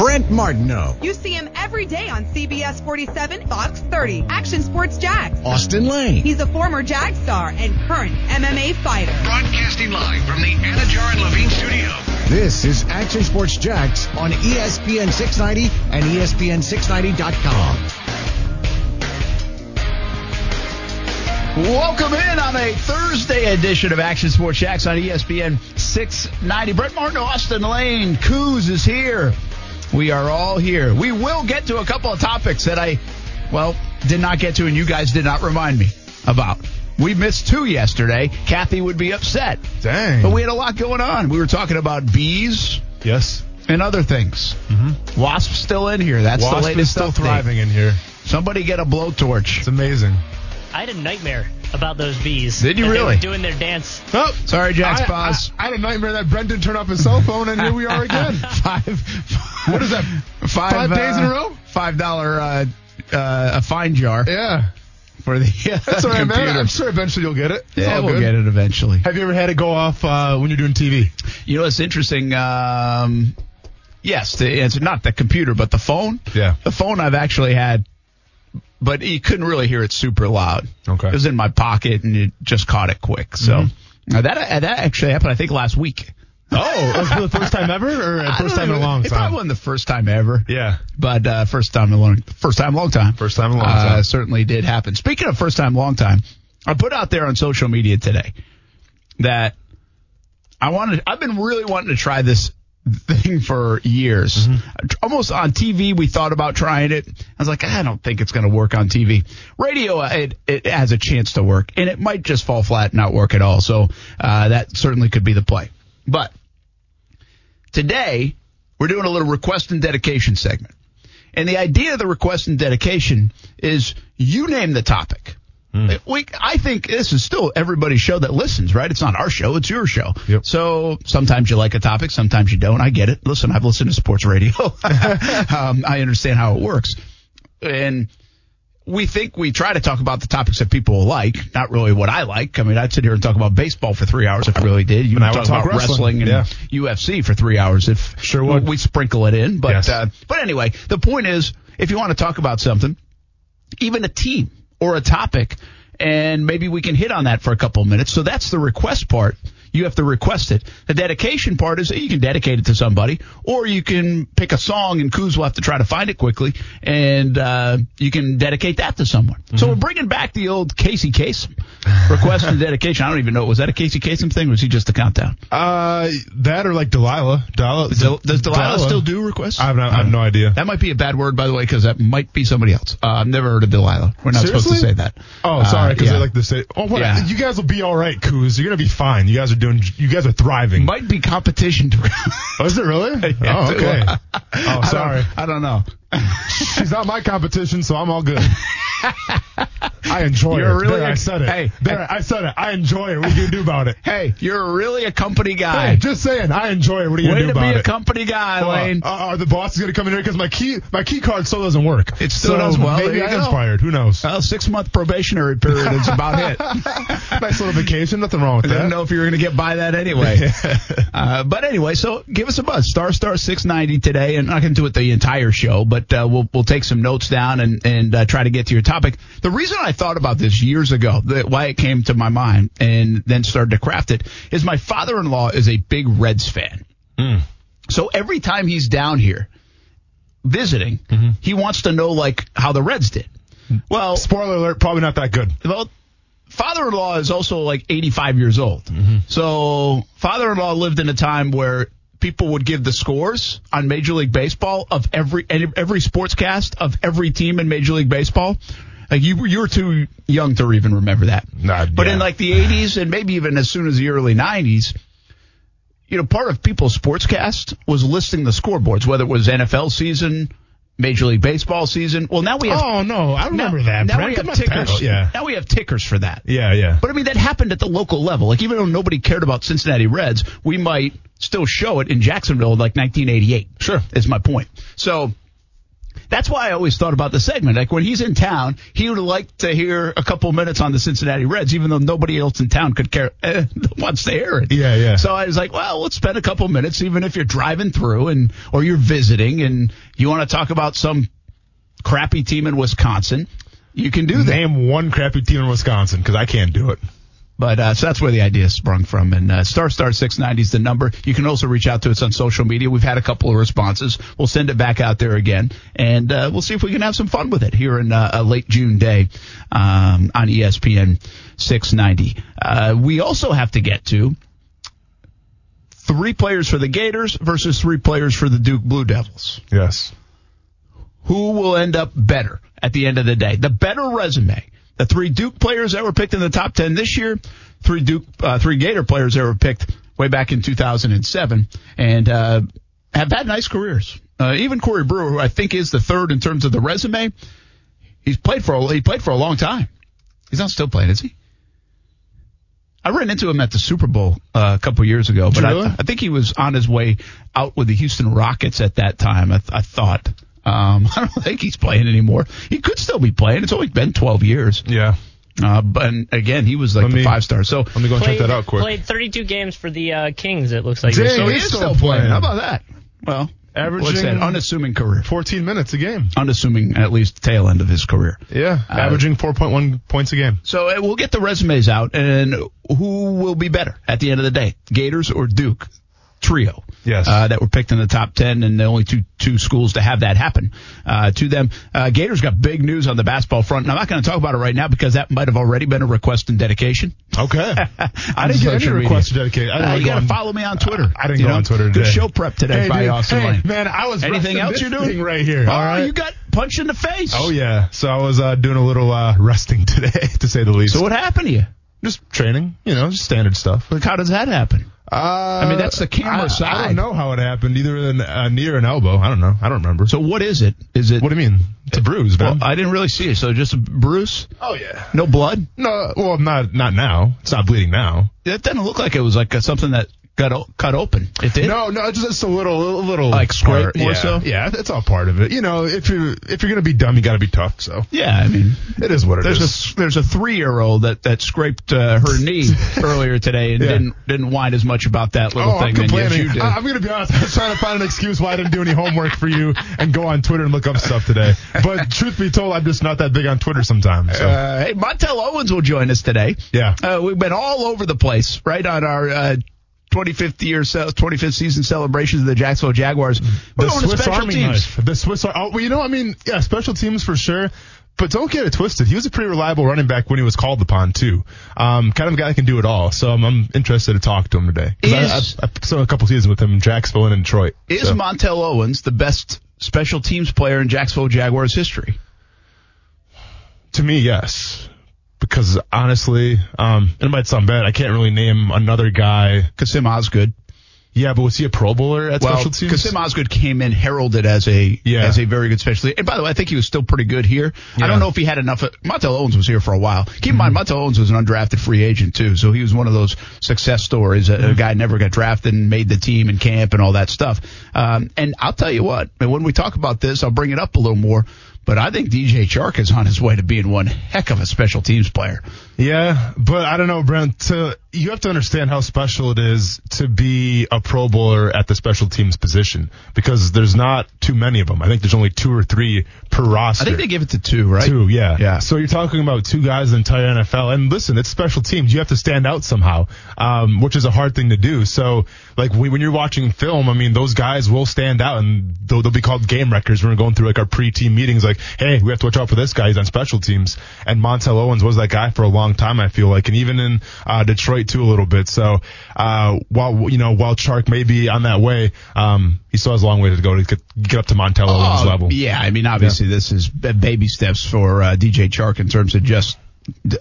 Brent Martineau. You see him every day on CBS 47, Fox 30, Action Sports Jax. Austin Lane. He's a former Jag star and current MMA fighter. Broadcasting live from the Anajar and Levine studio. This is Action Sports Jax on ESPN 690 and E ESPN690.com. Welcome in on a Thursday edition of Action Sports Jax on ESPN 690. Brent Martineau, Austin Lane, Coos is here. We are all here. We will get to a couple of topics that I, well, did not get to and you guys did not remind me about. We missed two yesterday. Kathy would be upset. Dang. But we had a lot going on. We were talking about bees yes. and other things. Mm-hmm. Wasp still in here. That's Wasp the latest is still update. thriving in here. Somebody get a blowtorch. It's amazing. I had a nightmare about those bees. Did you That they were really? doing their dance. Oh, Sorry, Jack's I, boss. I, I had a nightmare that Brent didn't turn off his cell phone, and here we are again. five. What is that? Five, Five days in a row? Five dollar uh, uh, a fine jar Yeah. for the uh, That's all right, man. computer. I'm sure eventually you'll get it. It's yeah, we'll good. get it eventually. Have you ever had it go off uh, when you're doing TV? You know, it's interesting. Um, yes, the answer not the computer, but the phone. Yeah. the phone I've actually had, but you couldn't really hear it super loud. Okay. it was in my pocket and it just caught it quick. So Mm-hmm. uh, that uh, that actually happened. I think last week. Oh, was the first time ever, or first time in a long It probably time? wasn't the first time ever. Yeah. but uh, first time in a long, first time in a long time. First time in a long Uh, time. certainly did happen. Speaking of first time, long time, I put out there on social media today that I wanted. I've been really wanting to try this thing for years. Mm-hmm. Almost on TV, we thought about trying it. I was like, I don't think it's going to work on TV. Radio, uh, it, it has a chance to work, and it might just fall flat and not work at all. So uh, that certainly could be the play. But today, we're doing a little request and dedication segment. And the idea of the request and dedication is you name the topic. We, I think this is still everybody's show that listens, right? It's not our show, it's your show. Yep. So sometimes you like a topic, sometimes you don't. I get it. Listen, I've listened to sports radio. um, I understand how it works. And we think we try to talk about the topics that people like, not really what I like. I mean, I'd sit here and talk about baseball for three hours if I really did. You And I would talk talk about wrestling, and UFC for three hours if Sure would. we sprinkle it in. But Yes. uh, but anyway, the point is, if you want to talk about something, even a team or a topic, and maybe we can hit on that for a couple of minutes. So that's the request part. You have to request it. The dedication part is that you can dedicate it to somebody, or you can pick a song and Kuz will have to try to find it quickly, and uh, you can dedicate that to someone. So we're bringing back the old Casey Kasem request and dedication. I don't even know. Was that a Casey Kasem thing? Or was he just a countdown? Uh, that or like Delilah. Delilah Does, does Delilah, still do requests? I have no, I have no idea. That might be a bad word, by the way, because that might be somebody else. Uh, I've never heard of Delilah. We're not supposed to say that. Oh, sorry, Uh, because yeah. they like to say, "Oh, what? Yeah. You guys will be all right, Coos. You're gonna be fine. You guys are doing. You guys are thriving." Might be competition. To oh, is it really? Oh, okay. I oh, don't- sorry. I don't know. She's not my competition, so I'm all good. I enjoy You're it. really there, a- I said it. hey, there, hey. I said it. I enjoy it. What are you gonna do about it? Hey, you're really a company guy. Hey, just saying. I enjoy it. What are you Way gonna do to be about a company guy, Well, Lane. uh, are the bosses gonna come in here because my key my key card still doesn't work? It still so does well. Maybe I go. inspired. Who knows? well, six month probationary period is about it. nice little vacation. Nothing wrong with that. I that. didn't know if you were going to get by that anyway. uh, but anyway, so give us a buzz. Star Star 690 today, and going to do it the entire show, but uh, we'll we'll take some notes down and and uh, try to get to your topic. The reason I thought about this years ago, that why it came to my mind, and then started to craft it, is my father-in-law is a big Reds fan. So every time he's down here visiting, he wants to know like how the Reds did. Well, Spoiler alert. Probably not that good. well, father-in-law is also like 85 years old. So father-in-law lived in a time where people would give the scores on Major League Baseball of every every sportscast of every team in Major League Baseball. Like you, you were too young to even remember that. Nah, but yeah. in like the 80s and maybe even as soon as the early 90s, you know, part of people's sportscast was listing the scoreboards, whether it was NFL season, Major League Baseball season. Well, now we have Oh no, I remember now, that. Now Brent. we have Come tickers. pal. Yeah. Now we have tickers for that. Yeah, yeah. But I mean, that happened at the local level. Like even though nobody cared about Cincinnati Reds, we might still show it in Jacksonville like 1988. Sure. Is my point. So That's why I always thought about the segment. Like when he's in town, he would like to hear a couple minutes on the Cincinnati Reds, even though nobody else in town could care eh, wants to hear it. Yeah, yeah. So I was like, well, let's spend a couple minutes, even if you're driving through and or you're visiting and you want to talk about some crappy team in Wisconsin. You can do that. Name one crappy team in Wisconsin because I can't do it. But uh, so that's where the idea sprung from. And uh, star star six ninety is the number. You can also reach out to us on social media. We've had a couple of responses. We'll send it back out there again, and uh, we'll see if we can have some fun with it here in uh, a late June day um, on ESPN six ninety. Uh, we also have to get to three players for the Gators versus three players for the Duke Blue Devils. Yes. Who will end up better at the end of the day? The better resume. The three Duke players that were picked in the top 10 this year, three Duke, uh, three Gator players that were picked way back in 2007 and, uh, have had nice careers. Uh, even Corey Brewer, who I think is the third in terms of the resume, he's played for, a, he played for a long time. He's not still playing, is he? I ran into him at the Super Bowl uh, a couple years ago, but Really? I, I think he was on his way out with the Houston Rockets at that time. I, I thought. Um, I don't think he's playing anymore. He could still be playing. It's only been 12 years. Yeah. Uh, but and again, he was like Let the me- five star. So, Let me go and check that out quick. Played 32 games for the uh, Kings. It looks like. Dang, so he he's is still still playing. playing. How about that? Well, Averaging- what's that? unassuming career. 14 minutes a game. Unassuming, at least tail end of his career. Yeah. Uh, Averaging 4.1 points a game. So uh, we'll get the resumes out, and who will be better at the end of the day, Gators or Duke? Trio, Yes. uh, that were picked in the top ten, and the only two two schools to have that happen uh, to them. Uh, Gators got big news on the basketball front, and I'm not going to talk about it right now because that might have already been a request and dedication. Okay. I didn't get any requests to dedicate. I Uh, you got to follow me on Twitter. I didn't You go know? on Twitter Good show prep today Hey, by dude, Austin hey, Lane. man, I was Anything else you're doing right here. Oh, all right. you got punched in the face. Oh yeah. So I was uh, doing a little uh, resting today, to say the least. So what happened to you? just training, you know, just standard stuff. Like, how does that happen? Uh, I mean, that's the camera I, I don't know how it happened. Either an, knee or an elbow. I don't know. I don't remember. So what is it? Is it? what do you mean? It's a bruise, Well. I didn't really see it. So just a bruise? oh yeah. No blood? No, well, not not now. It's not bleeding now. It didn't look like it was like a, something that got o- cut open. It did. No, no, it's just a little, a little Like scrape more yeah. so? Yeah, that's all part of it. You know, if you if you're gonna be dumb, you got to be tough. So Yeah, I mean, it is what it is. there's a there's a three year old that that scraped uh, her knee earlier today and Yeah. didn't didn't whine as much about that little Oh, I'm thing than yes, you did. I, am gonna be honest. I was trying to find an excuse why I didn't do any homework for you and go on Twitter and look up stuff today. But truth be told, I'm just not that big on Twitter sometimes. So. Uh, hey, Montel Owens will join us today. Yeah. Uh, we've been all over the place, right, on our uh, 25th year, 25th season celebrations of the Jacksonville Jaguars. We're the going to Swiss special Army teams. knife. The Swiss. Ar- Oh, well, you know, I mean, yeah, special teams for sure. But don't get it twisted. He was a pretty reliable running back when he was called upon too. Um, kind of a guy that can do it all. So I'm, I'm interested to talk to him today. 'Cause I, I, I saw a couple seasons with him in Jacksonville and in Detroit. Is So. Montel Owens the best special teams player in Jacksonville Jaguars history? To me, yes. Because honestly, um, it might sound bad. I can't really name another guy. Kassim Osgood. Yeah, but was he a Pro Bowler at Well, special teams? Kassim Osgood came in heralded as a Yeah. as a very good specialist. And by the way, I think he was still pretty good here. I don't know if he had enough. Montel Owens was here for a while. Keep in mind, Mm-hmm. Montel Owens was an undrafted free agent too, so he was one of those success stories. A, Mm-hmm. a guy never got drafted and made the team in camp and all that stuff. Um, and I'll tell you what, and when we talk about this, I'll bring it up a little more. But I think DJ Chark is on his way to being one heck of a special teams player. Yeah, but I don't know, Brent. To, you have to understand how special it is to be a Pro Bowler at the special teams position because there's not too many of them. I think there's only two or three per roster. I think they give it to two, right? Two, yeah. Yeah. So you're talking about two guys in the entire NFL. And listen, it's special teams. You have to stand out somehow, um, which is a hard thing to do. So, like, we, when you're watching film, I mean, those guys will stand out and they'll, they'll be called game wreckers. When We're going through, like, our pre-team meetings, like, hey, we have to watch out for this guy. He's on special teams. And Montel Owens was that guy for a long time, I feel like. And even in, uh, Detroit, too, a little bit. So, uh, while, you know, while Chark may be on that way, um, he still has a long way to go to get, get up to Montel Owens Oh, level. Yeah, I mean, obviously, this is baby steps for uh, DJ Chark in terms of just.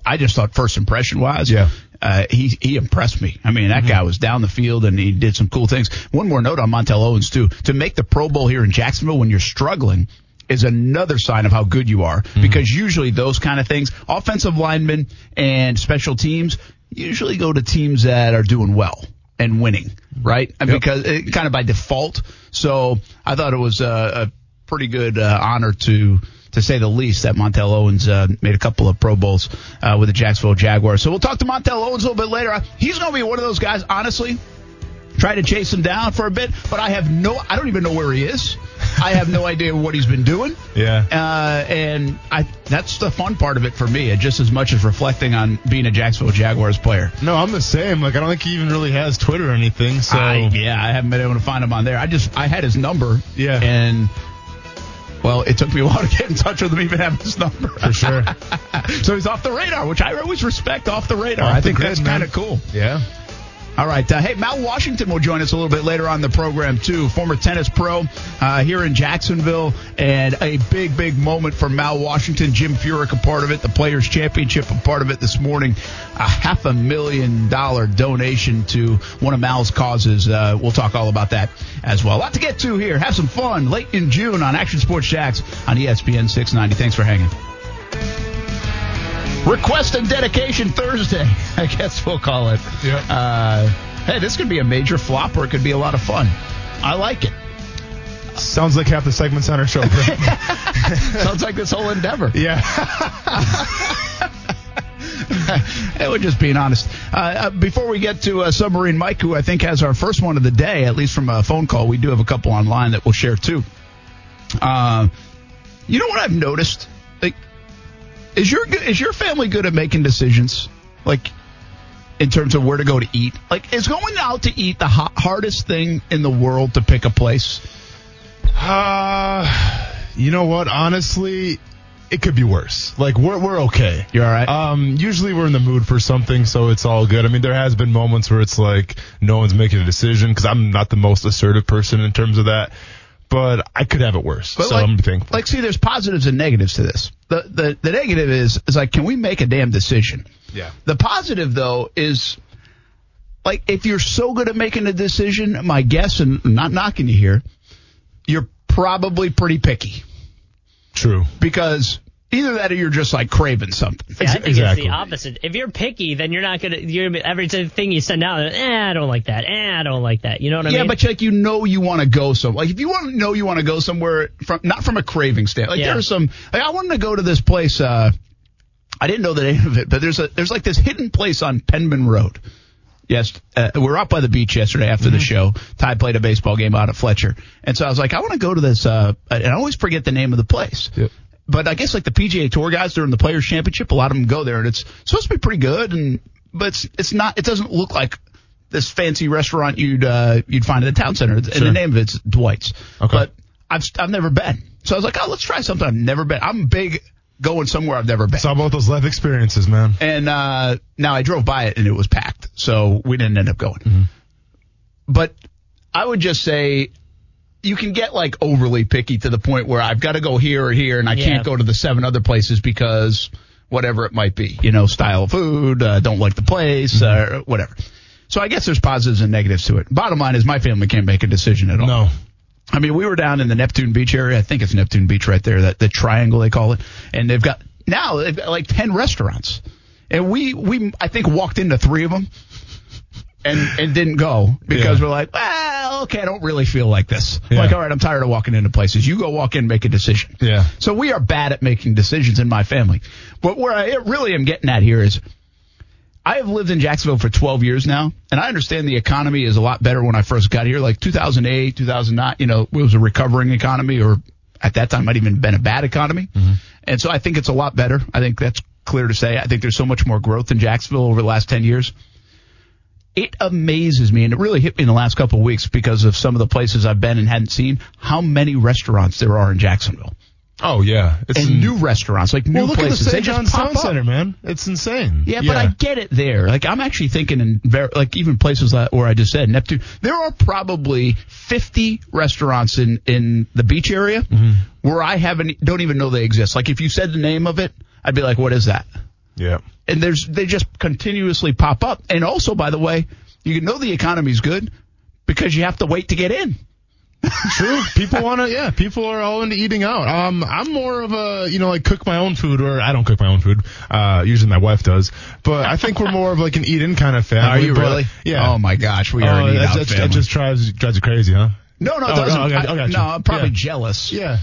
I just thought first impression wise, Yeah. Uh, he he impressed me. I mean, that guy was down the field and he did some cool things. One more note on Montel Owens too: to make the Pro Bowl here in Jacksonville when you're struggling is another sign of how good you are because usually those kind of things, offensive linemen and special teams, usually go to teams that are doing well and winning, right? Yep. because it, kind of by default. So I thought it was a, a pretty good uh, honor to to say the least that Montel Owens uh, made a couple of Pro Bowls uh, with the Jacksonville Jaguars. So we'll talk to Montel Owens a little bit later. He's going to be one of those guys, honestly. Try to chase him down for a bit, but I have no, I don't even know where he is. I have no idea what he's been doing. Yeah. Uh, and I, that's the fun part of it for me, just as much as reflecting on being a Jacksonville Jaguars player. No, I'm the same. Like I don't think he even really has Twitter or anything. So I, yeah, I haven't been able to find him on there. I just I had his number. Yeah. And well, it took me a while to get in touch with him, even have his number. for sure. so he's off the radar, which I always respect off the radar. Off I think grid, that's kind of cool. yeah. All right. Uh, hey, Mal Washington will join us a little bit later on the program, too. Former tennis pro uh, here in Jacksonville. And a big, big moment for Mal Washington. Jim Furyk, a part of it. The Players' Championship, a part of it this morning. A half a million dollar donation to one of Mal's causes. Uh, we'll talk all about that as well. A lot to get to here. Have some fun late in June on Action Sports Jax on ESPN 690. Thanks for hanging. Request and dedication Thursday, I guess we'll call it. Yeah. Uh, hey, this could be a major flop or it could be a lot of fun. I like it. Sounds like half the segments on our show. Sounds like this whole endeavor. yeah. Hey, we're just being honest. Uh, uh, before we get to uh, Submarine Mike, who I think has our first one of the day, at least from a phone call, we do have a couple online that we'll share too. Uh, you know what I've noticed? Is your is your family good at making decisions? Like, in terms of where to go to eat? Like, is going out to eat the ho- hardest thing in the world to pick a place? Uh, you know what? Honestly, it could be worse. Like we're we're okay. You're all right. Um, usually we're in the mood for something, so it's all good. I mean, there has been moments where it's like no one's making a decision because I'm not the most assertive person in terms of that. But I could have it worse, But so like, I'm thankful. like, see, there's positives and negatives to this. The, the the negative is is like, can we make a damn decision? yeah, The positive though is like if you're so good at making a decision, my guess, and I'm not knocking you here, you're probably pretty picky true. because either that or you're just like craving something. See, I think exactly. it's the opposite. If you're picky, then you're not gonna. You're gonna be, everything you send out. Eh, I don't like that. Eh, I don't like that. You know what I yeah, mean? Yeah, but like you know you want to go somewhere. Like if you want to know you want to go somewhere from not from a craving standpoint. Like Yeah. there's some like I wanted to go to this place. uh I didn't know the name of it, but there's a there's like this hidden place on Penman Road. Yes, uh, we were out by the beach yesterday after the show. Ty played a baseball game out at Fletcher, and so I was like, I want to go to this. Uh, and I always forget the name of the place. Yep. But I guess like the PGA Tour guys during the Players Championship, a lot of them go there, and it's supposed to be pretty good. And but it's it's not. It doesn't look like this fancy restaurant you'd uh, you'd find at the town center. And the name of it's Dwight's. Okay. But I've I've never been, so I was like, oh, let's try something I've never been. I'm big going somewhere I've never been. It's all about those life experiences, man. And uh, now I drove by it and it was packed, so we didn't end up going. But I would just say you can get like overly picky to the point where I've got to go here or here, and I Yeah. can't go to the seven other places because whatever it might be, you know, style of food, uh, don't like the place, uh, whatever. So I guess there's positives and negatives to it. Bottom line is my family can't make a decision at all. No. I mean, we were down in the Neptune Beach area. I think it's Neptune Beach right there, that the triangle they call it. And they've got now they've got like ten restaurants, and we we I think walked into three of them, and and didn't go because Yeah. we're like, okay, I don't really feel like this. Yeah. Like, all right, I'm tired of walking into places. You go walk in, make a decision. Yeah. So we are bad at making decisions in my family. But where I really am getting at here is I have lived in Jacksonville for 12 years now, and I understand the economy is a lot better when I first got here. Like 2008, 2009, you know, it was a recovering economy, or at that time might even been a bad economy. Mm-hmm. And so I think it's a lot better. I think that's clear to say. I think there's so much more growth in Jacksonville over the last 10 years. It amazes me, and it really hit me in the last couple of weeks because of some of the places I've been and hadn't seen, how many restaurants there are in Jacksonville. Oh yeah. It's And new restaurants, like new well, look places. at the they St. just John's pop Town up. Center, man. It's insane. Yeah, but I get it there. Like I'm actually thinking in very, like even places like where I just said Neptune, there are probably 50 restaurants in in the beach area mm-hmm. where I haven't don't even know they exist. Like if you said the name of it, I'd be like, what is that? Yeah. And there's they just continuously pop up. And also, by the way, you know the economy's good because you have to wait to get in. True. People want to, yeah, people are all into eating out. Um, I'm more of a, you know, like cook my own food, or I don't cook my own food. Uh, usually my wife does. But I think we're more of like an eat in kind of family. Are you but- really? Yeah. Oh my gosh, we are Oh, an eat that, out that, that just drives drives you crazy, huh? no, no, it Oh, doesn't. oh, I I- I no, I'm probably Yeah. jealous. Yeah.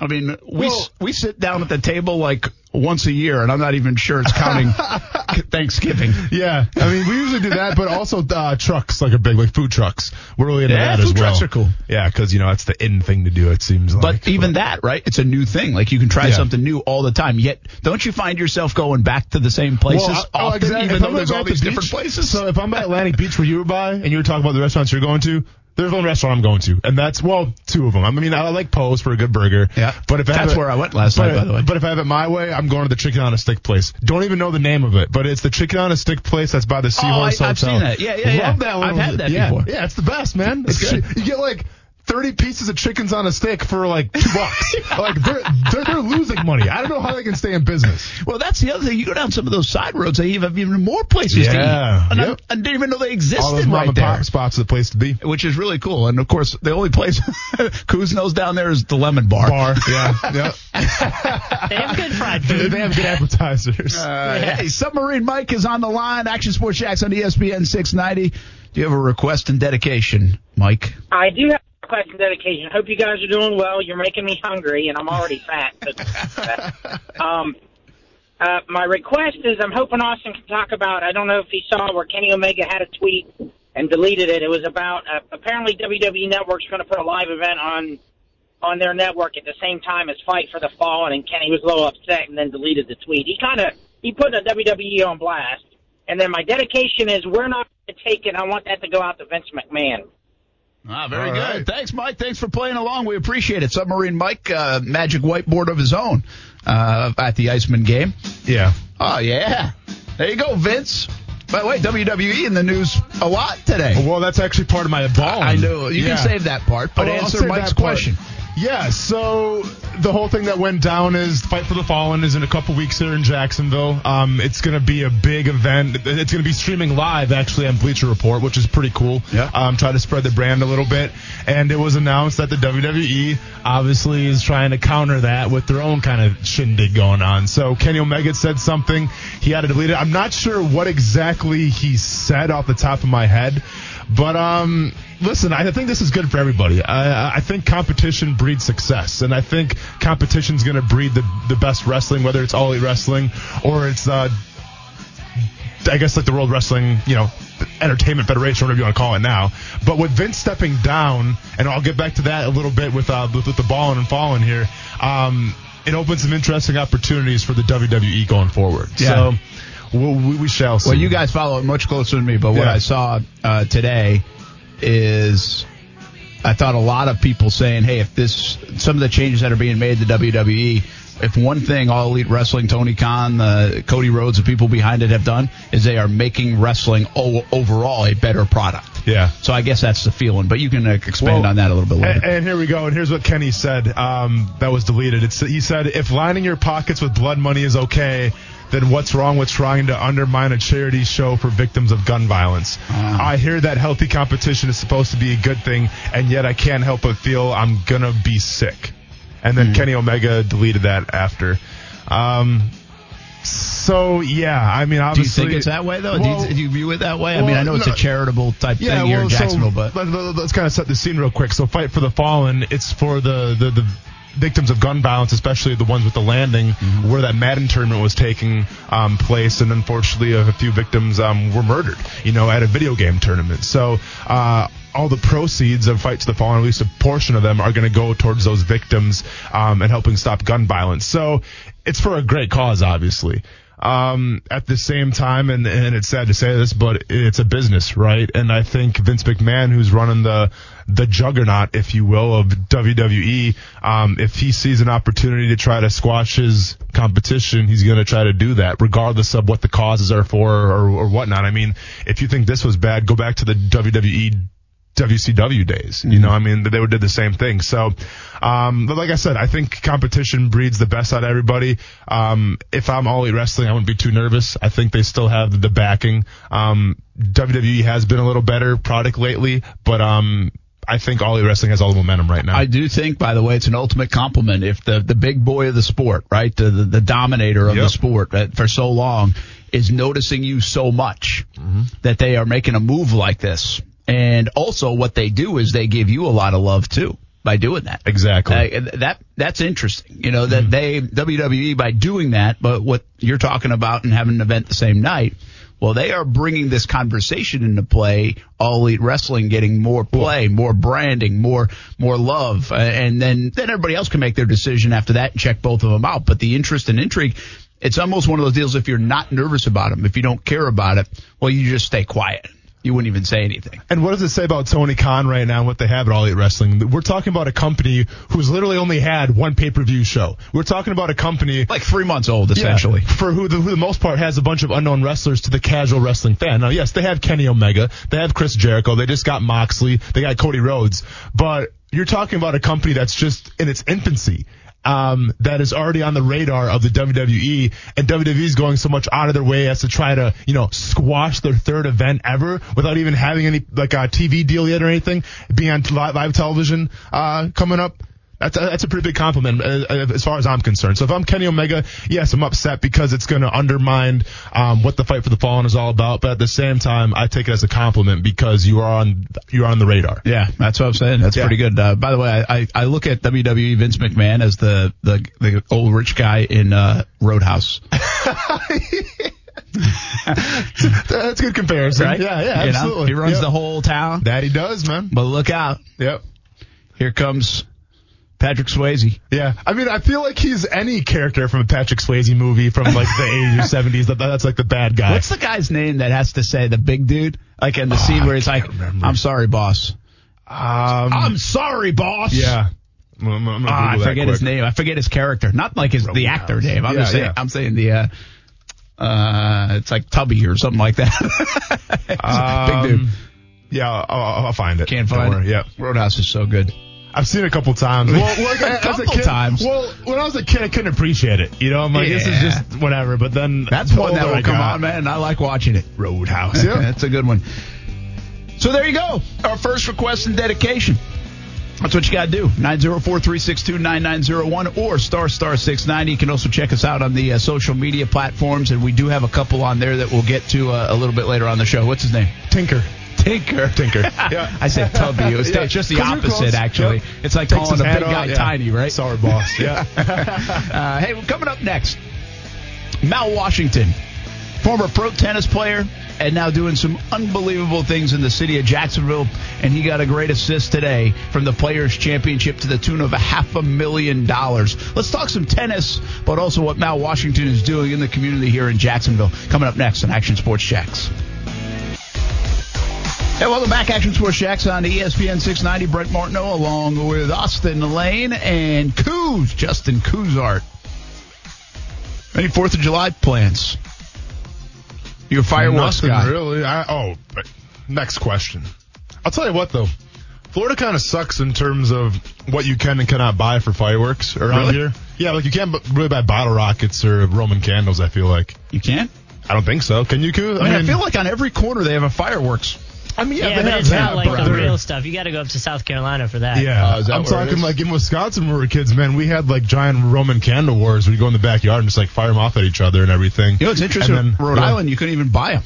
I mean, we Well- s we sit down at the table like once a year, and I'm not even sure it's counting Thanksgiving. Yeah, I mean, we usually do that, but also uh, trucks, like a big, like food trucks. We're really into Yeah, that as food well. trucks are cool. Yeah, because you know that's the in thing to do. It seems like. But even that, right? It's a new thing. Like you can try Yeah. something new all the time. Yet, don't you find yourself going back to the same places Well, I- oh, often, exactly. even If though there's all the these beach- different places? So if I'm at Atlantic Beach where you were by, and you were talking about the restaurants you're going to, there's one restaurant I'm going to, and that's well, two of them. I mean, I like Poe's for a good burger. Yeah. but if I have That's it- where I went last but- night, by the way. But if I have it my way, I'm going to the chicken on a stick place. Don't even know the name of it, but it's the chicken on a stick place that's by the Seahorse Oh, I- I've Hotel. seen that. Yeah, yeah, yeah. That one. I've had that yeah. before. Yeah, it's the best, man. It's It's good. You get like. 30 pieces of chickens on a stick for like two bucks. like they're, they're they're losing money. I don't know how they can stay in business. well, that's the other thing. You go down some of those side roads, they even have even more places to Yeah. eat. And I, Yep. I didn't even know they All existed those mom right and there. pop spots are the place to be. Which is really cool. And of course, the only place Kuzno's down there is the Lemon Bar. Bar, yeah, yeah. They have good fried food. they food. have good appetizers. Uh, Hey, Submarine Mike is on the line. Action Sports Jax on ESPN 690. Do you have a request and dedication, Mike? I do have question dedication. Hope you guys are doing well. You're making me hungry, and I'm already fat. But, um, uh, my request is I'm hoping Austin can talk about. I don't know if he saw where Kenny Omega had a tweet and deleted it. It was about uh, apparently WWE Network's going to put a live event on on their network at the same time as Fight for the Fallen, and Kenny was a little upset and then deleted the tweet. He kind of he put a WWE on blast. And then my dedication is we're not going to take it. I want that to go out to Vince McMahon. Ah, very All good. right. Thanks, Mike. Thanks for playing along. We appreciate it. Submarine Mike, uh, magic whiteboard of his own uh, at the Iceman game. yeah. Oh, yeah. There you go, Vince. By the way, WWE in the news a lot today. Well, that's actually part of my ball. I know. You Yeah. can save that part, but Oh, answer Mike's question. Yeah, so the whole thing that went down is Fight for the Fallen is in a couple weeks here in Jacksonville. Um, it's going to be a big event. It's going to be streaming live actually on Bleacher Report, which is pretty cool. Yeah. Um, try to spread the brand a little bit. And it was announced that the WWE obviously is trying to counter that with their own kind of shindig going on. So Kenny Omega said something. He had to delete it. I'm not sure what exactly he said off the top of my head. But um, listen, I think this is good for everybody. I, I think competition breeds success, and I think competition is going to breed the the best wrestling, whether it's all elite wrestling or it's uh, I guess like the World Wrestling, you know, Entertainment Federation, whatever you want to call it now. But with Vince stepping down, and I'll get back to that a little bit with uh, with, with the balling and falling here. Um, it opens some interesting opportunities for the WWE going forward. Yeah. So we'll, we, we shall see. Well, you guys follow it much closer than me, but what Yeah. I saw uh, today is I thought a lot of people saying, "Hey, if this some of the changes that are being made to WWE, if one thing All Elite Wrestling, Tony Khan, uh, Cody Rhodes, the people behind it have done is they are making wrestling o- overall a better product." Yeah. So I guess that's the feeling, but you can uh, expand Well, on that a little bit later. And, and here we go. And here's what Kenny said. Um, that was deleted. It's he said, if lining your pockets with blood money is okay, then what's wrong with trying to undermine a charity show for victims of gun violence? I hear that healthy competition is supposed to be a good thing, and yet I can't help but feel I'm gonna be sick. And then Kenny Omega deleted that after. Um, so yeah, I mean, do you obviously, think it's that way though? do, you, do you view it that way? I mean, I know it's a charitable type thing here in Jacksonville, so but let, us kind of set the scene real quick. So, Fight for the Fallen, it's for the, the, the victims of gun violence, especially the ones with the landing, Mm-hmm. where that Madden tournament was taking um, place, and unfortunately, a, few victims um, were murdered, you know, at a video game tournament. So, uh, all the proceeds of Fight to the Fallen, at least a portion of them, are going to go towards those victims um, and helping stop gun violence. So, it's for a great cause, obviously um, at the same time, and, and it's sad to say this, but it's a business, right? And I think Vince McMahon, who's running the the juggernaut, if you will, of WWE, um, if he sees an opportunity to try to squash his competition, he's going to try to do that, regardless of what the causes are for or, or whatnot. I mean, if you think this was bad, go back to the WWE WCW days. You know, I mean, they would did the same thing. So, um, but like I said, I think competition breeds the best out of everybody. Um, if I'm all elite wrestling, I wouldn't be too nervous. I think they still have the backing. Um, WWE has been a little better product lately, but, um, I think all wrestling has all the momentum right now. I do think, by the way, it's an ultimate compliment if the, the big boy of the sport, right, the the, the dominator of the sport uh, for so long, is noticing you so much Mm-hmm. that they are making a move like this. And also, what they do is they give you a lot of love too. by doing that. Exactly. Uh, that that's interesting. You know that they WWE by doing that, but what you're talking about and having an event the same night. Well, they are bringing this conversation into play. All Elite Wrestling getting more play, more branding, more more love, uh, and then then everybody else can make their decision after that and check both of them out. But the interest and intrigue, it's almost one of those deals. If you're not nervous about them, if you don't care about it, well, you just stay quiet. You wouldn't even say anything. And what does it say about Tony Khan right now and what they have at All Elite Wrestling? We're talking about a company who's literally only had one pay-per-view show. We're talking about a company Like three months old, essentially. Yeah, for who the, who the most part has a bunch of unknown wrestlers to the casual wrestling fan. Now, yes, they have Kenny Omega, they have Chris Jericho, they just got Moxley, they got Cody Rhodes, but you're talking about a company that's just in its infancy. Um, that is already on the radar of the WWE, and WWE is going so much out of their way as to try to, you know, squash their third event ever without even having any like a TV deal yet or anything, being on live, television uh, coming up. That's a, that's a pretty big compliment uh, uh, as far as I'm concerned. So if I'm Kenny Omega, yes, I'm upset because it's going to undermine um, what the fight for the fallen is all about. But at the same time, I take it as a compliment because you are on you are on the radar. Yeah, that's what I'm saying. That's Yeah. pretty good. Uh, by the way, I, I, I look at WWE Vince McMahon as the, the, the old rich guy in uh, Roadhouse. That's a good comparison. Right? Yeah, yeah, You know, absolutely. he runs Yep. the whole town. That he does, man. But look out. Yep. Here comes Patrick Swayze. Yeah, I mean, I feel like he's any character from a Patrick Swayze movie from like the 80s or 70s. That, that's like the bad guy. What's the guy's name that has to say the big dude? Like in the scene where he's like, remember. I'm sorry, boss. um, I'm sorry, boss. yeah. I'm, I'm gonna Ah, I forget his name. I forget his character. Not like his the actor name. I'm Yeah, just saying. yeah. I'm saying the. Uh, uh, it's like Tubby or something like that. A big dude. Um, Yeah, I'll, I'll find it. Can't find it. Yep. Roadhouse is so good. I've seen it a couple times. Well, like, A as couple kid, times. Well, when I was a kid, I couldn't appreciate it. You know, I'm like, this is just whatever. But then That's one that I will come got- on, man. I like watching it. Roadhouse. Yeah. That's a good one. So there you go. Our first request and dedication. That's what you got to do. 904-362-9901 or star star 690. You can also check us out on the uh, social media platforms, and we do have a couple on there that we'll get to uh, a little bit later on the show. What's his name? Tinker. Tinker. Tinker. Yeah. I said Tubby. It was Yeah. just the opposite, actually. Yep. It's like Takes calling a big guy. Yeah. tiny, right? Sorry, boss. Yeah. Uh, hey, well, coming up next, Mal Washington, former pro tennis player, and now doing some unbelievable things in the city of Jacksonville. And he got a great assist today from the Players Championship to the tune of a half a million dollars. Let's talk some tennis, but also what Mal Washington is doing in the community here in Jacksonville. Coming up next on Action Sports Jax. Hey, welcome back, Action Sports Jax on E ESPN 690. Brent Martineau along with Austin Lane and Coos, Justin Coozart. Any Fourth of July plans? Your fireworks Nothing guy. really. I, oh, next question. I'll tell you what though. Florida kind of sucks in terms of what you can and cannot buy for fireworks around Really? here. Yeah, like you can't really buy bottle rockets or Roman candles. I feel like. You can't? I don't think so. Can you, Koo? I mean, I feel like on every corner they have a fireworks. I mean, Yeah, they but have it's that, not like but the real stuff. You got to go up to South Carolina for that. Yeah, uh, is that I'm talking like in Wisconsin when we were kids, man. We had like giant Roman candle wars. We'd go in the backyard and just like fire them off at each other and everything. You know, it's interesting. And then- Rhode yeah. Island, you couldn't even buy them.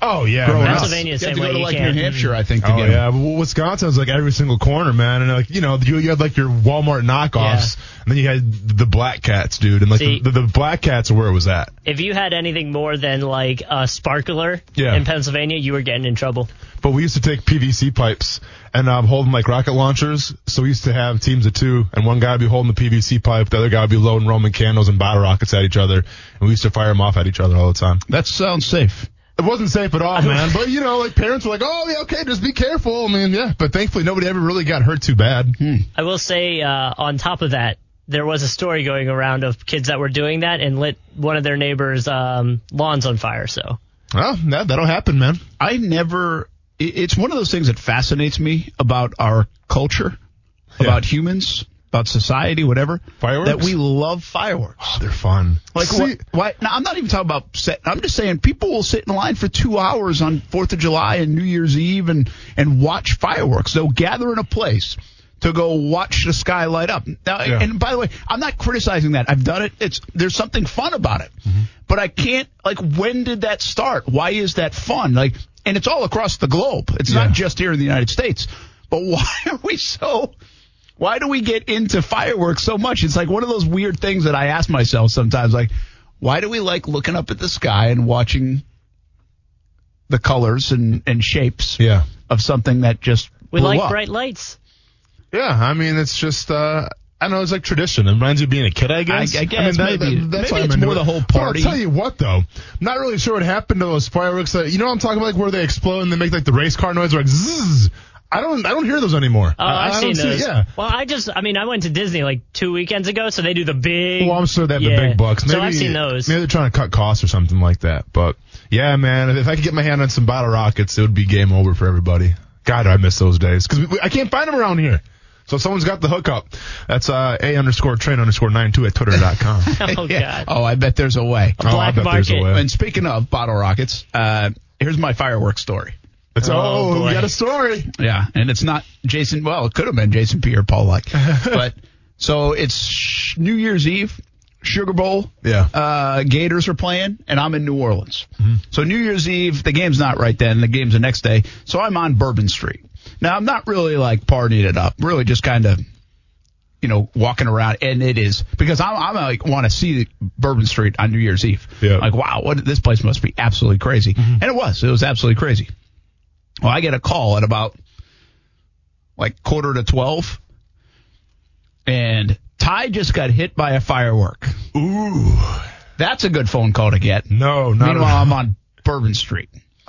Oh yeah, Growing man. up. Pennsylvania, You same to way go to you like can. New Hampshire, I think, to Oh get 'em. yeah, well, Wisconsin was like every single corner, man, and like you know you, you had like your Walmart knockoffs, and then you had the black cats, dude, and like See- the, the, the black cats are where it was at. If you had anything more than like a sparkler Yeah. in Pennsylvania, you were getting in trouble. But we used to take PVC pipes and um, hold them like rocket launchers. So we used to have teams of two, and one guy would be holding the PVC pipe, the other guy would be loading Roman candles and bottle rockets at each other, and we used to fire them off at each other all the time. That sounds safe. It wasn't safe at all, man. But you know, like parents were like, "Oh, yeah, okay, just be careful." I mean, yeah. But thankfully, nobody ever really got hurt too bad. I will say, uh, on top of that, there was a story going around of kids that were doing that and lit one of their neighbors' um, lawns on fire. So Well, that, that'll happen, man. I never. It's one of those things that fascinates me about our culture, about humans, about society, whatever. Fireworks? That we love fireworks. Oh, they're fun. Like See- what? Why? Now I'm not even talking about set. I'm just saying people will sit in line for two hours on Fourth of July and New Year's Eve and and watch fireworks. They'll gather in a place to go watch the sky light up. Now, Yeah. and by the way, I'm not criticizing that. I've done it. It's there's something fun about it, Mm-hmm. but I can't like when did that start? Why is that fun? Like, and it's all across the globe. It's Yeah. not just here in the United States. But why are we so? Why do we get into fireworks so much? It's like one of those weird things that I ask myself sometimes. Like, why do we like looking up at the sky and watching the colors and, and shapes Yeah. of something that just We blew like up? bright lights. Yeah, I mean, it's just, uh, I don't know, it's like tradition. It reminds you of being a kid, I guess. I- I guess maybe- maybe why I'm it's more it. the whole But party. I'll tell you what, though, I'm not really sure what happened to those fireworks. That, you know what I'm talking about, like where they explode and they make like the race car noise, like zzz. I don't, I don't hear those anymore. Oh, I, I've I seen don't see- those. yeah. Well, I just, I mean, I went to Disney like two weekends ago, so they do the big. Well, I'm sure they have yeah. the big bucks. Maybe, so I've seen those. Maybe they're trying to cut costs or something like that. But yeah, man, if I could get my hand on some bottle rockets, it would be game over for everybody. God, I miss those days because I can't find them around here. So if someone's got the hookup, that's uh, a underscore train underscore nine two at twitter.com. Oh Yeah. God. Oh, I bet there's a way. Oh, I Black bet there's a market. way. And speaking of bottle rockets, uh, here's my fireworks story. It's, oh, Oh, we got a story. Yeah, and it's not Jason. Well, it could have been Jason Pierre Paul like, but so it's New Year's Eve, Sugar Bowl. Yeah. Uh, Gators are playing, and I'm in New Orleans. So New Year's Eve, the game's not right then. The game's the next day. So I'm on Bourbon Street. Now I'm not really like partying it up. Really, just kind of. You know, walking around, and it is because I'm, I'm like want to see Bourbon Street on New Year's Eve. Yeah. Like, wow, what this place must be absolutely crazy, and it was. It was absolutely crazy. Well, I get a call at about like quarter to 12. And Ty just got hit by a firework. Ooh. That's a good phone call to get. No, not Meanwhile. I'm on Bourbon Street.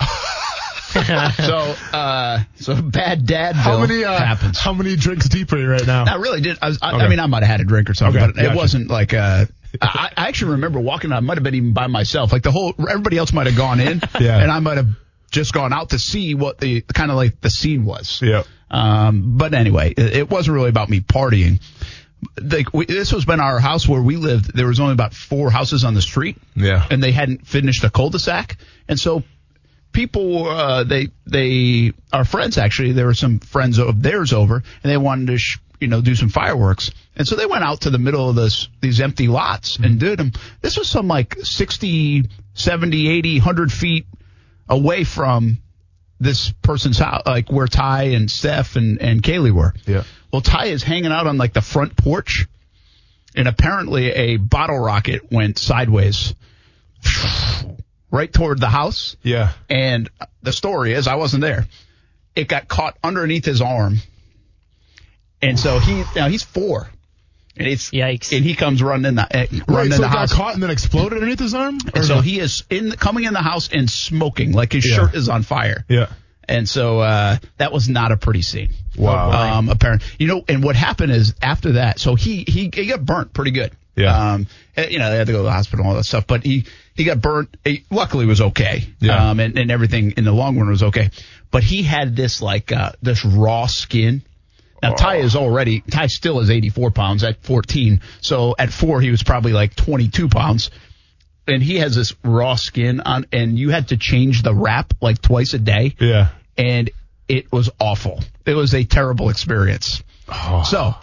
so, uh, so bad dad How many, uh, happens. how many drinks deep are you right now? I really did. I, was, I, I mean, I might have had a drink or something, Okay, but it wasn't like uh I, I actually remember walking. I might have been even by myself. Like the whole, everybody else might have gone in, Yeah. and I might have just gone out to see what the kind of like the scene was. Yeah. Um, but anyway, it, it wasn't really about me partying. Like we, this was been our house where we lived. There was only about four houses on the street. Yeah. and they hadn't finished a cul-de-sac, and so people uh, they they our friends actually there were some friends of theirs over and they wanted to sh- you know do some fireworks and so they went out to the middle of this these empty lots and did them this was some like 60 70 80 100 feet away from this person's house like where ty and steph and and kaylee were Yeah. well ty is hanging out on like the front porch and apparently a bottle rocket went sideways right toward the house Yeah. and the story is, I wasn't there. It got caught underneath his arm, and so he now he's four, and it's Yikes. and he comes running in the uh, Right, running so in it the got house. caught and then exploded underneath his arm? And so no? he is in coming in the house and smoking like his Yeah. shirt is on fire. Yeah. And so uh, that was not a pretty scene. Wow. Um, apparently, you know, and what happened is after that, so he he, he got burnt pretty good. Yeah. Um, eh, you know, they had to go to the hospital and all that stuff, but he he got burnt. He, luckily, was okay. Yeah. Um, and, and everything in the long run was okay. But he had this like uh, this raw skin. Now Ty is already Ty still is 84 pounds at 14. So at four he was probably like 22 pounds and he has this raw skin on, and you had to change the wrap like twice a day, Yeah. and it was awful. It was a terrible experience. Oh. So,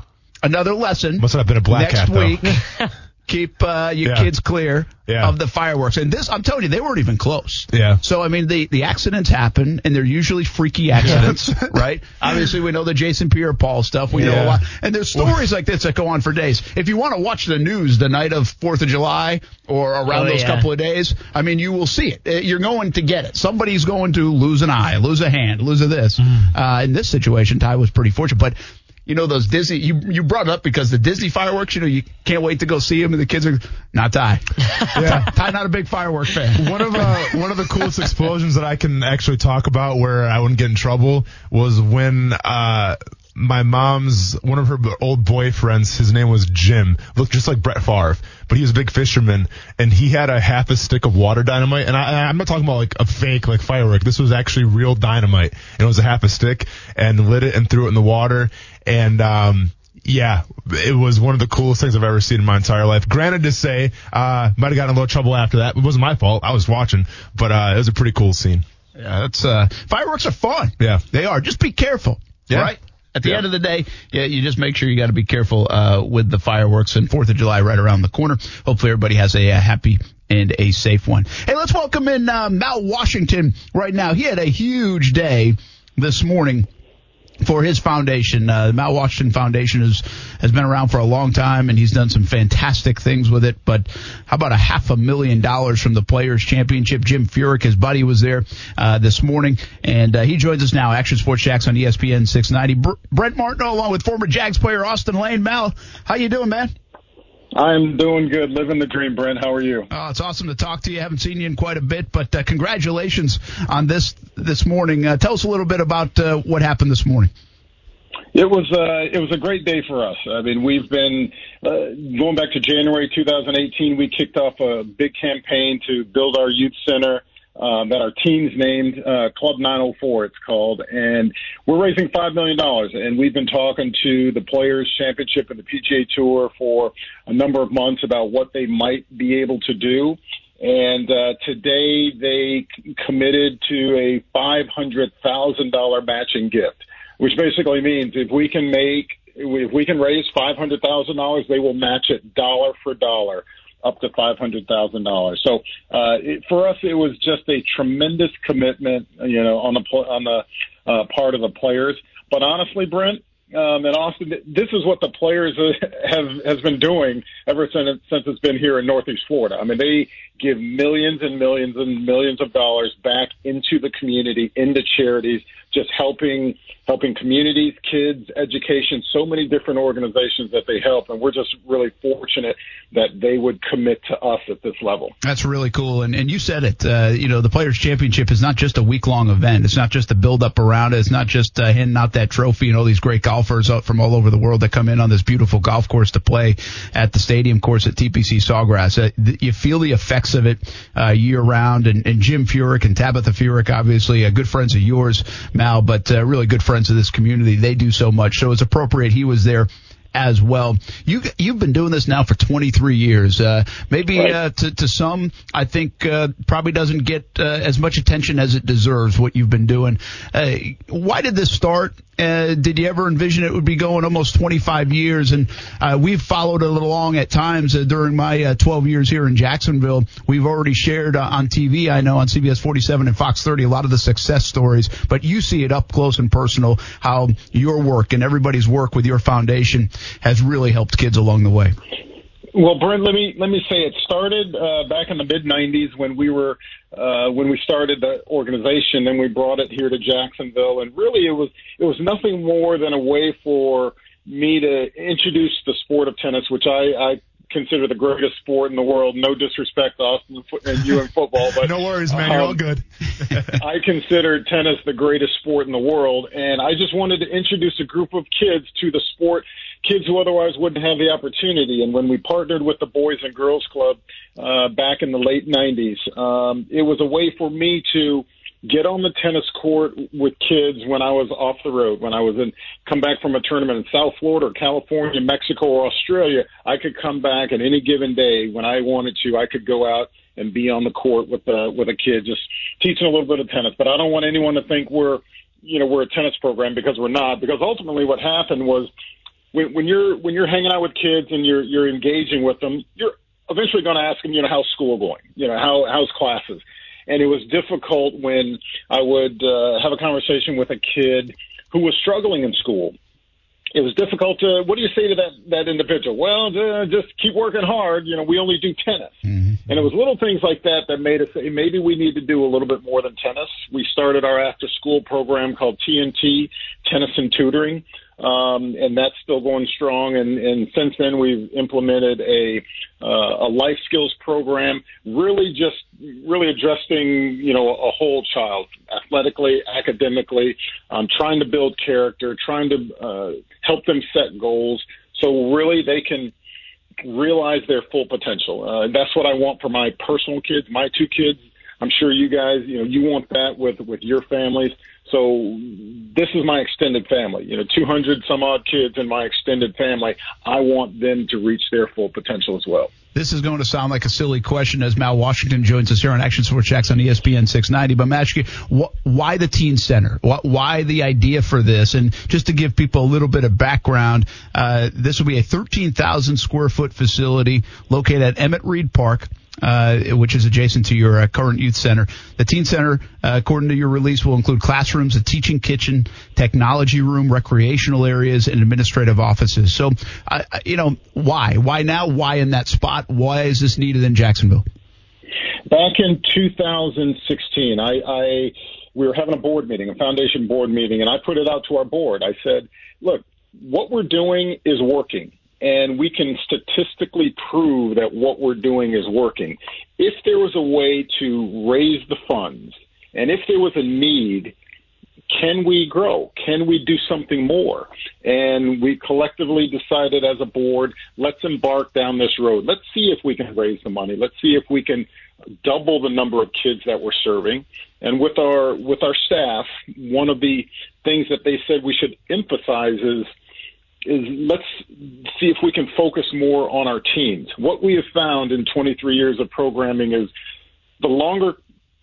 another lesson. Oh. Must have been a black next cat, though. week. keep uh, your Yeah. kids clear Yeah. of the fireworks. And this, I'm telling you, they weren't even close. Yeah. So I mean, the the accidents happen, and they're usually freaky accidents, right? Obviously, we know the Jason Pierre-Paul stuff. We know a lot, and there's stories like this that go on for days. If you want to watch the news the night of Fourth of July or around Oh, those yeah. couple of days, I mean, you will see it. Uh, You're going to get it. Somebody's going to lose an eye, lose a hand, lose a this. Mm. Uh, in this situation, Ty was pretty fortunate, but. You know those Disney. You you brought it up because the Disney fireworks. You know you can't wait to go see them, and the kids are not Ty. Yeah. Ty not a big firework fan. one of uh, one of the coolest explosions that I can actually talk about where I wouldn't get in trouble was when uh, my mom's one of her old boyfriends. His name was Jim. Looked just like Brett Favre, but he was a big fisherman, and he had a half a stick of water dynamite. And I, I'm not talking about like a fake like firework. This was actually real dynamite, and it was a half a stick, and lit it and threw it in the water, and um, yeah, it was one of the coolest things I've ever seen in my entire life. Granted to say, uh, might have gotten a little trouble after that. It wasn't my fault. I was watching, but uh, it was a pretty cool scene. Yeah, that's uh, fireworks are fun. Yeah. they are. Just be careful. Yeah. Right. At the Yeah. end of the day, yeah, you just make sure you got to be careful uh, with the fireworks and Fourth of July right around the corner. Hopefully, everybody has a, uh happy and a safe one. Hey, let's welcome in uh, Mal Washington right now. He had a huge day this morning for his foundation. Uh, the Mal Washington Foundation has has been around for a long time, and he's done some fantastic things with it. But how about a half a million dollars from the Players Championship? Jim Furyk, his buddy, was there uh, this morning, and uh, he joins us now. Action Sports Jax on ESPN 690. Br- Brent Martineau, along with former Jags player Austin Lane. Mal, how you doing, man? I'm doing good, living the dream, Brent. How are you? Oh, it's awesome to talk to you. I haven't seen you in quite a bit, but uh, congratulations on this this morning. Uh, tell us a little bit about uh, what happened this morning. It was uh, it was a great day for us. I mean, we've been uh, going back to January 2018. We kicked off a big campaign to build our youth center. Um, that our team's named uh, Club 904. It's called, and we're raising five million dollars. And we've been talking to the Players Championship and the PGA Tour for a number of months about what they might be able to do. And uh, today they committed to a five hundred thousand dollar matching gift, which basically means if we can make if we can raise five hundred thousand dollars, they will match it dollar for dollar up to five hundred thousand dollars. So uh, it, for us, it was just a tremendous commitment, you know, on the on the uh, part of the players. But honestly, Brent um, and Austin, this is what the players uh, have has been doing ever since since it's been here in Northeast Florida. I mean, they give millions and millions and millions of dollars back into the community, into charities, just helping helping communities, kids, education, so many different organizations that they help, and we're just really fortunate that they would commit to us at this level. That's really cool. And, and you said it, uh, you know, the Players Championship is not just a week long event. It's not just a build up around it. It's not just uh, handing out that trophy and all these great golfers from all over the world that come in on this beautiful golf course to play at the stadium course at TPC Sawgrass. Uh, th- you feel the effects of it uh, year round. And, and Jim Furyk and Tabitha Furyk, obviously, uh, good friends of yours, Mal, but uh, really good friends of this community. They do so much. So it's appropriate he was there as well. You you've been doing this now for 23 years. Uh, maybe Right. uh, to to some, I think uh, probably doesn't get uh, as much attention as it deserves. What you've been doing. Uh, why did this start? Uh, did you ever envision it would be going almost 25 years? And uh, we've followed it along at times uh, during my uh, 12 years here in Jacksonville. We've already shared uh, on TV, I know on CBS 47 and Fox 30, a lot of the success stories. But you see it up close and personal how your work and everybody's work with your foundation has really helped kids along the way. Well, Brent, let me let me say it started uh, back in the mid '90s when we were uh, when we started the organization, and we brought it here to Jacksonville, and really it was it was nothing more than a way for me to introduce the sport of tennis, which I, I consider the greatest sport in the world. No disrespect, to Austin, and you in football, but No worries, man. You're um, all good. I consider tennis the greatest sport in the world, and I just wanted to introduce a group of kids to the sport, kids who otherwise wouldn't have the opportunity. And when we partnered with the Boys and Girls Club uh, back in the late 90s, um, it was a way for me to get on the tennis court with kids when I was off the road, when I was in come back from a tournament in South Florida or California, Mexico or Australia, I could come back at any given day when I wanted to. I could go out and be on the court with a with a kid, just teaching a little bit of tennis. But I don't want anyone to think we're you know we're a tennis program because we're not. Because ultimately, what happened was when, when you're when you're hanging out with kids and you're you're engaging with them, you're eventually going to ask them, you know, how's school going? You know, how how's classes? And it was difficult when I would uh, have a conversation with a kid who was struggling in school. It was difficult to. What do you say to that that individual? Well, uh, just keep working hard. You know, we only do tennis. And it was little things like that that made us say maybe we need to do a little bit more than tennis. We started our after school program called TNT Tennis and Tutoring. Um, and that's still going strong. And, and since then, we've implemented a uh, a life skills program, really just really addressing you know a whole child, athletically, academically, um, trying to build character, trying to uh, help them set goals, so really they can realize their full potential. Uh, that's what I want for my personal kids, my two kids. I'm sure you guys, you know, you want that with with your families. So this is my extended family. You know, 200 some odd kids in my extended family. I want them to reach their full potential as well. This is going to sound like a silly question as Mal Washington joins us here on Action Sports Jax on ESPN 690. But Matchke, wh- why the Teen Center? Wh- Why the idea for this? And just to give people a little bit of background, uh, this will be a 13,000 square foot facility located at Emmett Reed Park. Uh, which is adjacent to your uh, current youth center. The teen center, uh, according to your release, will include classrooms, a teaching kitchen, technology room, recreational areas, and administrative offices. So, you know, why? Why now? Why in that spot? Why is this needed in Jacksonville? Back in 2016, I, I we were having a board meeting, a foundation board meeting, and I put it out to our board. I said, "Look, what we're doing is working." And we can statistically prove that what we're doing is working. If there was a way to raise the funds, and if there was a need, can we grow? Can we do something more? And we collectively decided as a board, let's embark down this road. Let's see if we can raise the money. Let's see if we can double the number of kids that we're serving. And with our with our staff, one of the things that they said we should emphasize is is let's see if we can focus more on our teens. What we have found in 23 years of programming is the longer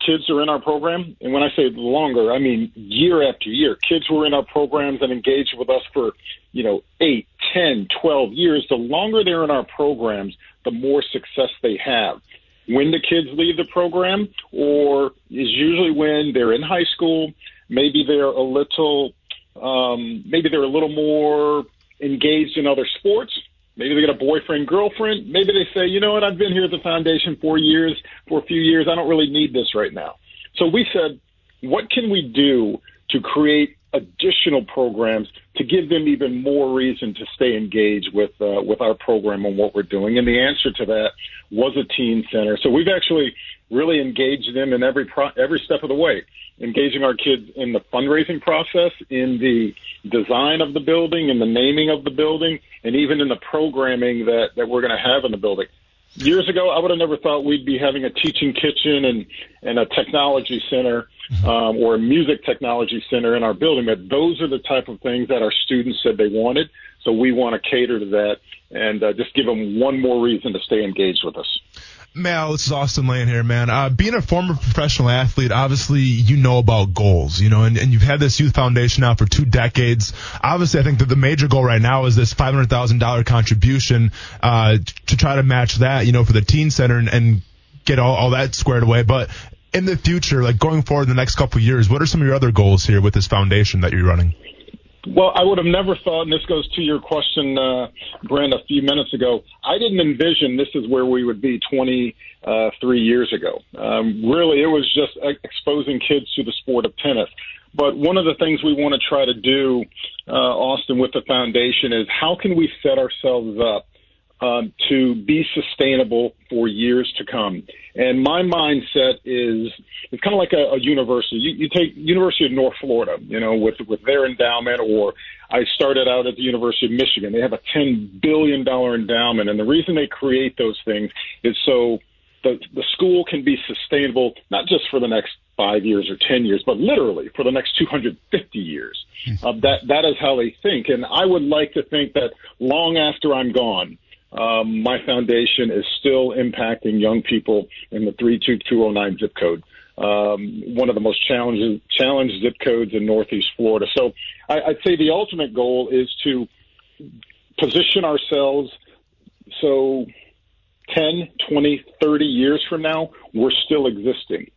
kids are in our program, and when I say longer, I mean year after year. Kids who are in our programs and engaged with us for, you know, eight, ten, twelve years, the longer they're in our programs, the more success they have. When the kids leave the program, or is usually when they're in high school, maybe they're a little, um, maybe they're a little more engaged in other sports. Maybe they get a boyfriend, girlfriend. Maybe they say, you know what, I've been here at the foundation for years, for a few years. I don't really need this right now. So we said, what can we do to create additional programs to give them even more reason to stay engaged with uh, with our program and what we're doing? And the answer to that was a teen center. So we've actually really engaged them in every pro- every step of the way engaging our kids in the fundraising process, in the design of the building, in the naming of the building, and even in the programming that, that we're going to have in the building. Years ago, I would have never thought we'd be having a teaching kitchen and, and a technology center um, or a music technology center in our building, but those are the type of things that our students said they wanted. So we want to cater to that and uh, just give them one more reason to stay engaged with us. Mal, this is Austin Lane here, man. Uh, being a former professional athlete, obviously you know about goals, you know, and, and you've had this youth foundation now for two decades. Obviously, I think that the major goal right now is this $500,000 contribution, uh, to try to match that, you know, for the teen center and, and get all, all that squared away. But in the future, like going forward in the next couple years, what are some of your other goals here with this foundation that you're running? Well, I would have never thought, and this goes to your question, uh, Brent, a few minutes ago. I didn't envision this is where we would be 23 uh, years ago. Um, really, it was just exposing kids to the sport of tennis. But one of the things we want to try to do, uh, Austin, with the foundation is how can we set ourselves up um, to be sustainable for years to come. And my mindset is it's kind of like a, a university. You, you take University of North Florida, you know, with with their endowment, or I started out at the University of Michigan. They have a ten billion dollar endowment, and the reason they create those things is so the the school can be sustainable not just for the next five years or ten years, but literally for the next 250 years. Uh, that that is how they think, and I would like to think that long after I'm gone, um, my foundation is still impacting young people in the 32209 zip code. Um, one of the most challenging challenged zip codes in Northeast Florida. So I, I'd say the ultimate goal is to position ourselves so 10, 20, 30 years from now, we're still existing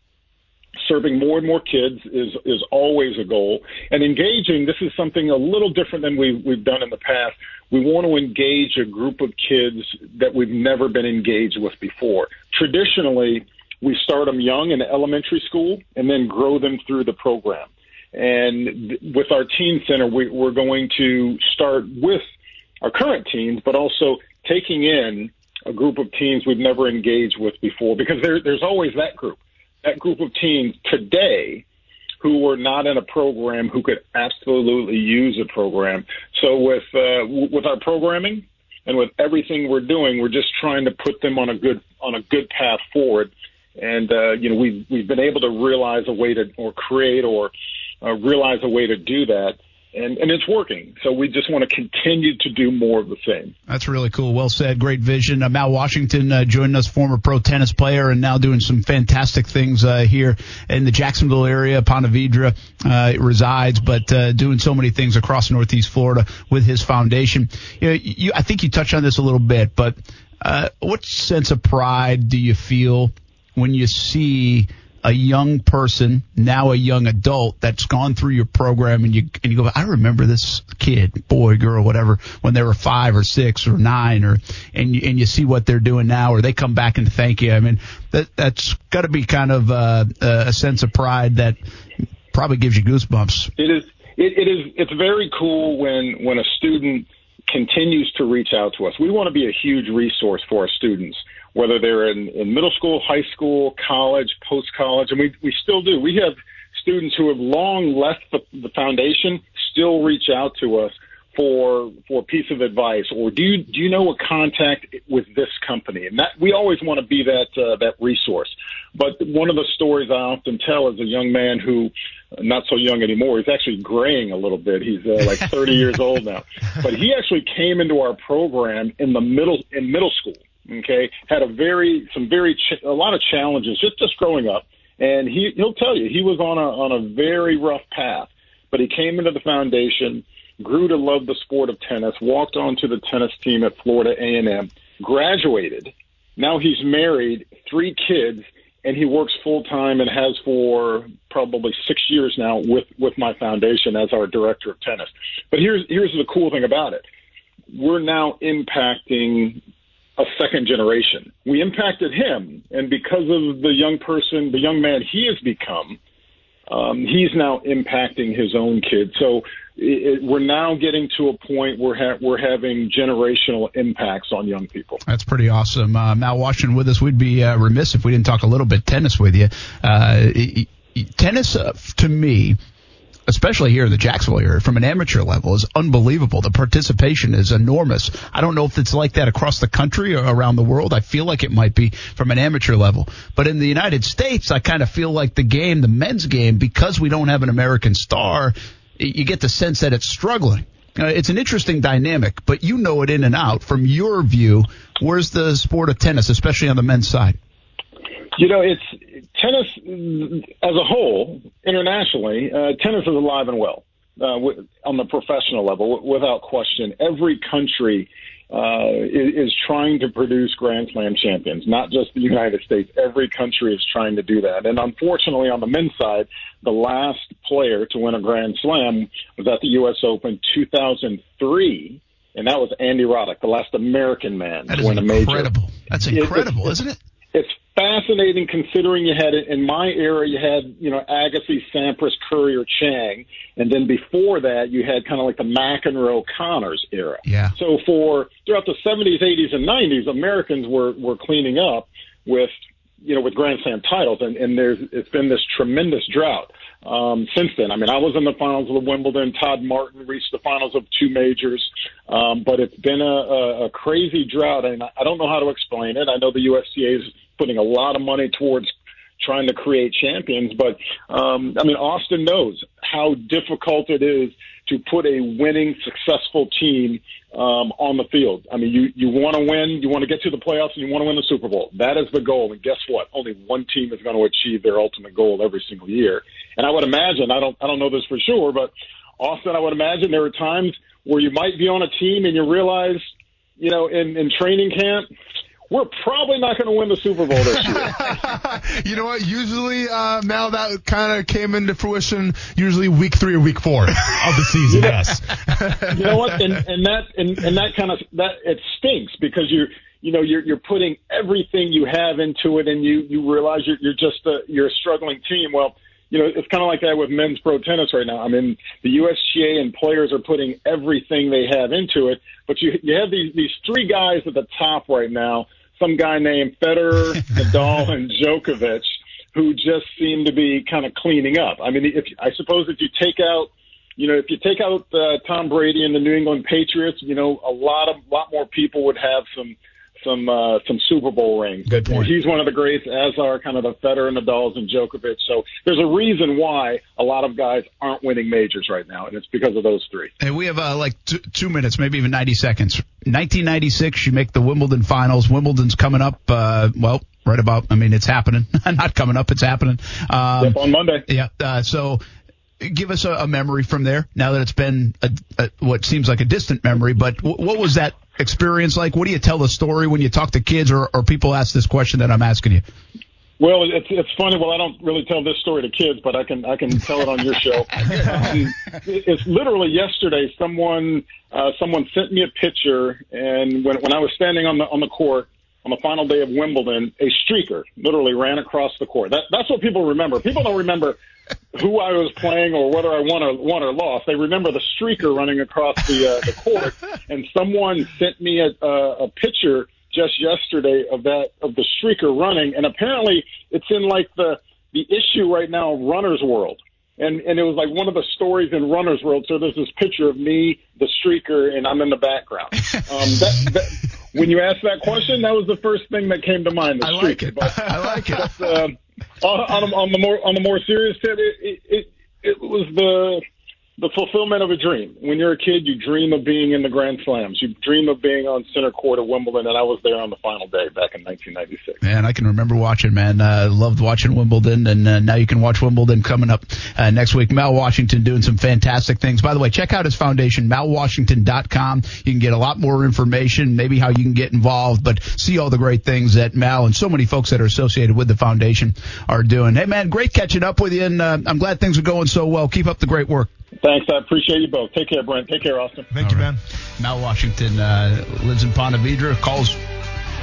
serving more and more kids is is always a goal. And engaging, this is something a little different than we've we've done in the past. We want to engage a group of kids that we've never been engaged with before. Traditionally, we start them young in elementary school and then grow them through the program. And with our teen center, we, we're going to start with our current teens, but also taking in a group of teens we've never engaged with before because there, there's always that group that group of teens today who were not in a program who could absolutely use a program. So with uh, with our programming and with everything we're doing, we're just trying to put them on a good on a good path forward. And uh, you know we've we've been able to realize a way to or create or uh, realize a way to do that. And and it's working. So we just want to continue to do more of the same. That's really cool. Well said. Great vision. Uh, Mal Washington uh, joining us, former pro tennis player, and now doing some fantastic things uh, here in the Jacksonville area. Ponte Vedra uh, resides, but uh, doing so many things across Northeast Florida with his foundation. You know, you, I think you touched on this a little bit, but uh, what sense of pride do you feel when you see a young person, now a young adult that's gone through your program and you and you go, I remember this kid, boy, girl, whatever, when they were five or six or nine or and you, and you see what they're doing now or they come back and thank you. I mean, that that's got to be kind of uh, a sense of pride that probably gives you goosebumps. It is. It, it is. It's very cool when when a student continues to reach out to us. We want to be a huge resource for our students whether they're in, in middle school, high school, college, post college, and we we still do. We have students who have long left the, the foundation still reach out to us for for a piece of advice or do you do you know a contact with this company? And that we always want to be that uh, that resource. But one of the stories I often tell is a young man who not so young anymore he's actually graying a little bit. He's uh, like 30 years old now. But he actually came into our program in the middle in middle school Okay, had a very some very ch- a lot of challenges just just growing up, and he he'll tell you he was on a on a very rough path, but he came into the foundation, grew to love the sport of tennis, walked onto the tennis team at Florida A and M, graduated. Now he's married, three kids, and he works full time and has for probably six years now with with my foundation as our director of tennis. But here's here's the cool thing about it. We're now impacting a second generation. We impacted him, and because of the young person, the young man he has become, um, he's now impacting his own kids. So it, it, we're now getting to a point where ha- we're having generational impacts on young people. That's pretty awesome. Uh, Mal Washington with us. We'd be uh, remiss if we didn't talk a little bit tennis with you. Uh, tennis, uh, to me, especially here in the Jacksonville area, from an amateur level, is unbelievable. The participation is enormous. I don't know if it's like that across the country or around the world. I feel like it might be from an amateur level. But in the United States, I kind of feel like the game, the men's game, because we don't have an American star, you get the sense that it's struggling. Uh, it's an interesting dynamic, but you know it in and out. From your view, where's the sport of tennis, especially on the men's side? You know, it's tennis as a whole, internationally, uh, tennis is alive and well uh, on the professional level, without question. Every country uh, is, is trying to produce Grand Slam champions, not just the United States. Every country is trying to do that. And unfortunately, on the men's side, the last player to win a Grand Slam was at the U.S. Open 2003 and that was Andy Roddick, the last American man that to win a major. Incredible. That's incredible, is isn't it? Fascinating considering you had it in my era you had you know Agassi, Sampras, Courier, Chang, and then before that you had kind of like the McEnroe Connors era. Yeah. So for throughout the 70s, 80s, and 90s, Americans were were cleaning up with you know with Grand Slam titles, and and there's it's been this tremendous drought um, since then. I mean, I was in the finals of the Wimbledon. Todd Martin reached the finals of two majors, um, but it's been a, a, a crazy drought, and I don't know how to explain it. I know the USTA is putting a lot of money towards trying to create champions, but um, I mean, Austin knows how difficult it is to put a winning, successful team um, on the field. I mean, you you want to win, you want to get to the playoffs, and you want to win the Super Bowl. That is the goal. And guess what? Only one team is going to achieve their ultimate goal every single year. And I would imagine, I don't I don't know this for sure, but Austin, I would imagine there are times where you might be on a team and you realize, you know, in in training camp, we're probably not going to win the Super Bowl this year. you know what? Usually, uh, now that kind of came into fruition. Usually, week three or week four of the season. yes. you know what? And, and that and, and that kind of that it stinks because you're you know you're you're putting everything you have into it, and you you realize you're you're just a you're a struggling team. Well. You know, it's kind of like that with men's pro tennis right now. I mean, the USTA and players are putting everything they have into it, but you you have these these three guys at the top right now some guy named Federer, Nadal, and Djokovic, who just seem to be kind of cleaning up. I mean, if I suppose if you take out, you know, if you take out uh, Tom Brady and the New England Patriots, you know, a lot of lot more people would have some some uh, some Super Bowl rings. Good point. He's one of the greats, as are kind of the Federer, Nadal's, and Djokovic. So there's a reason why a lot of guys aren't winning majors right now, and it's because of those three. And we have uh, like t- two minutes, maybe even 90 seconds. 1996, you make the Wimbledon finals. Wimbledon's coming up, uh, well, right about, I mean, it's happening. Not coming up, it's happening. Um, Yep, on Monday. Yeah. Uh, so give us a, a memory from there now that it's been a, a, what seems like a distant memory, but w- what was that experience like? What do you tell the story when you talk to kids or, or people ask this question that I'm asking you? Well, it's it's funny. Well, I don't really tell this story to kids, but I can I can tell it on your show. Um, it's literally yesterday. Someone uh, someone sent me a picture, and when when I was standing on the on the court on the final day of Wimbledon, a streaker literally ran across the court. That that's what people remember. People don't remember who I was playing or whether I won or won or lost. They remember the streaker running across the uh, the court, and someone sent me a, a, a picture just yesterday of that of the streaker running, and apparently it's in like the the issue right now, of Runner's World. And and it was like one of the stories in Runner's World. So there's this picture of me, the streaker, and I'm in the background. Um, that, that, when you asked that question, that was the first thing that came to mind. The I like it. But, I like it. but, uh, on, on, on the more on the more serious tip, it, it, it, it was the the fulfillment of a dream. When you're a kid, you dream of being in the Grand Slams. You dream of being on center court at Wimbledon, and I was there on the final day back in 1996. Man, I can remember watching, man. Uh, loved watching Wimbledon, and uh, now you can watch Wimbledon coming up uh, next week. Mal Washington doing some fantastic things. By the way, check out his foundation, malwashington.com. You can get a lot more information, maybe how you can get involved, but see all the great things that Mal and so many folks that are associated with the foundation are doing. Hey, man, great catching up with you, and uh, I'm glad things are going so well. Keep up the great work. Thanks. I appreciate you both. Take care, Brent. Take care, Austin. Thank you, man. Mal Washington uh, lives in Ponte Vedra, calls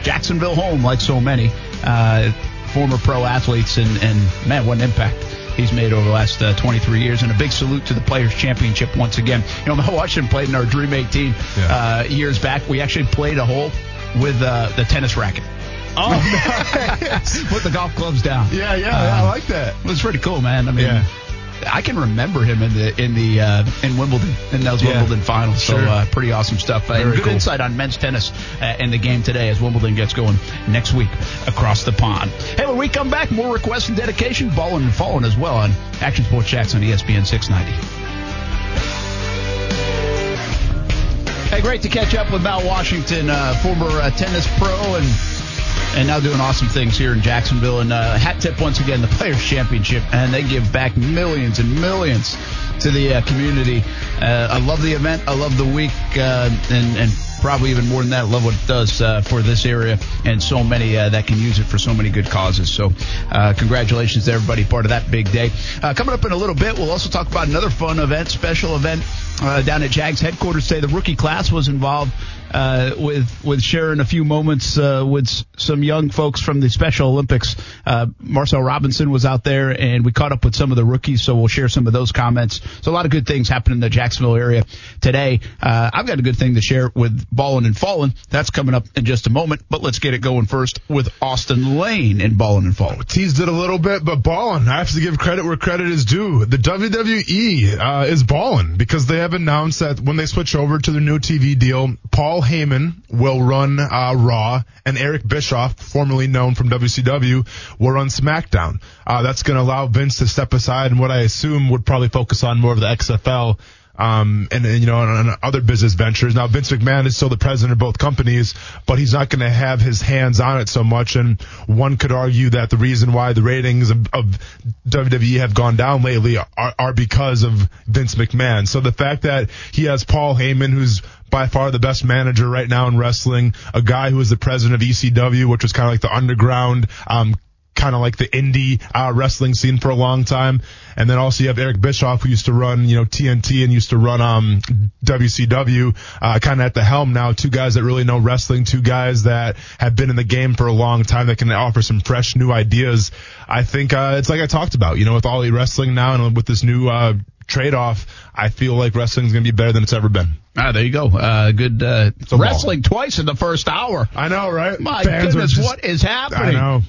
Jacksonville home like so many uh, former pro athletes, and, and man, what an impact he's made over the last uh, 23 years. And a big salute to the Players Championship once again. You know, Mal Washington played in our Dream 18 uh, years back. We actually played a hole with uh, the tennis racket. Oh, nice. Put the golf clubs down. yeah, yeah, yeah, I Um, like that. It was pretty cool, man. I mean, Yeah. I can remember him in the in the uh, in Wimbledon in those Yeah. Wimbledon finals. So uh, pretty awesome stuff. Uh, and good cool. insight on men's tennis uh, in the game today as Wimbledon gets going next week across the pond. Hey, when we come back, more requests and dedication, balling and falling as well on Action Sports Jax on ESPN 690. Hey, great to catch up with Mal Washington, uh, former uh, tennis pro and and now doing awesome things here in Jacksonville. And uh, hat tip once again, the Players Championship, and they give back millions and millions to the uh, community. Uh, I love the event. I love the week, uh, and and probably even more than that, I love what it does uh, for this area and so many uh, that can use it for so many good causes. So, congratulations to everybody part of that big day. Coming up in a little bit, we'll also talk about another fun event, special event down at Jags headquarters today. The rookie class was involved uh, with with sharing a few moments uh, with some young folks from the Special Olympics. Uh, Marcel Robinson was out there, and we caught up with some of the rookies, so we'll share some of those comments. So a lot of good things happening in the Jacksonville area today. Uh, I've got a good thing to share with Ballin' and Fallin'. That's coming up in just a moment, but let's get it going first with Austin Lane in Ballin' and Fallin'. Teased it a little bit, but ballin'. I have to give credit where credit is due. The WWE uh, is ballin' because they have announced that when they switch over to their new TV deal, Paul Heyman will run uh, Raw, and Eric Bischoff, formerly known from WCW, will run SmackDown. Uh, that's going to allow Vince to step aside and what I assume would probably focus on more of the XFL um, and, and you know, other business ventures. Now, Vince McMahon is still the president of both companies, but he's not going to have his hands on it so much. And one could argue that the reason why the ratings of, of WWE have gone down lately are, are because of Vince McMahon. So the fact that he has Paul Heyman, who's by far the best manager right now in wrestling, a guy who is the president of ECW, which was kind of like the underground, um, kind of like the indie uh, wrestling scene for a long time. And then also you have Eric Bischoff who used to run, you know, TNT and used to run um WCW, uh, kind of at the helm now. Two guys that really know wrestling, two guys that have been in the game for a long time that can offer some fresh new ideas. I think uh, it's like I talked about, you know, with all the wrestling now and with this new uh, trade off, I feel like wrestling is going to be better than it's ever been. Ah, there you go. Uh, good uh, wrestling twice in the first hour. I know, right? My Fans goodness, just- what is happening? I know.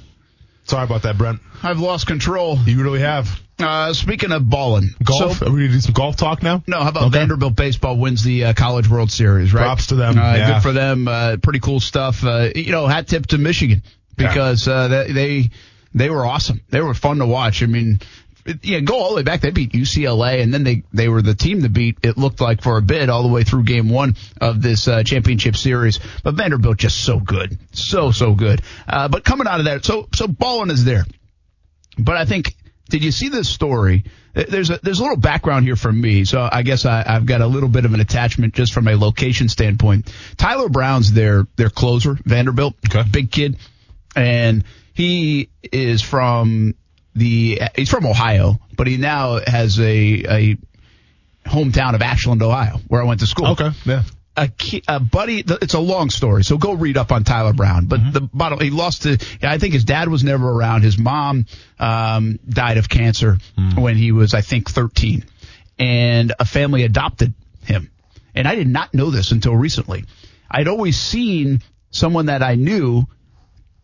Sorry about that, Brent. I've lost control. You really have. Uh, speaking of balling, Golf? So, Are we going to do some golf talk now? no, how about Okay. Vanderbilt baseball wins the uh, College World Series? Right. Props to them, Uh, yeah. Good for them. Uh, pretty cool stuff. Uh, you know, hat tip to Michigan because uh, they, they they were awesome. They were fun to watch. I mean. Yeah, go all the way back. They beat UCLA, and then they they were the team to beat. It looked like for a bit, all the way through Game One of this uh, championship series. But Vanderbilt just so good, so so good. Uh, but coming out of that, so so Ballin is there. But I think, did you see this story? There's a there's a little background here from me, so I guess I, I've got a little bit of an attachment just from a location standpoint. Tyler Brown's their their closer, Vanderbilt, Okay. big kid, and he is from the he's from Ohio, but he now has a a hometown of Ashland, Ohio, where I went to school Okay. Yeah. a, ki- a buddy. It's a long story, so go read up on Tyler Brown. But the bottom, he lost to. I think his dad was never around. His mom um, died of cancer when he was, I think, 13, and a family adopted him. And I did not know this until recently. I'd always seen someone that I knew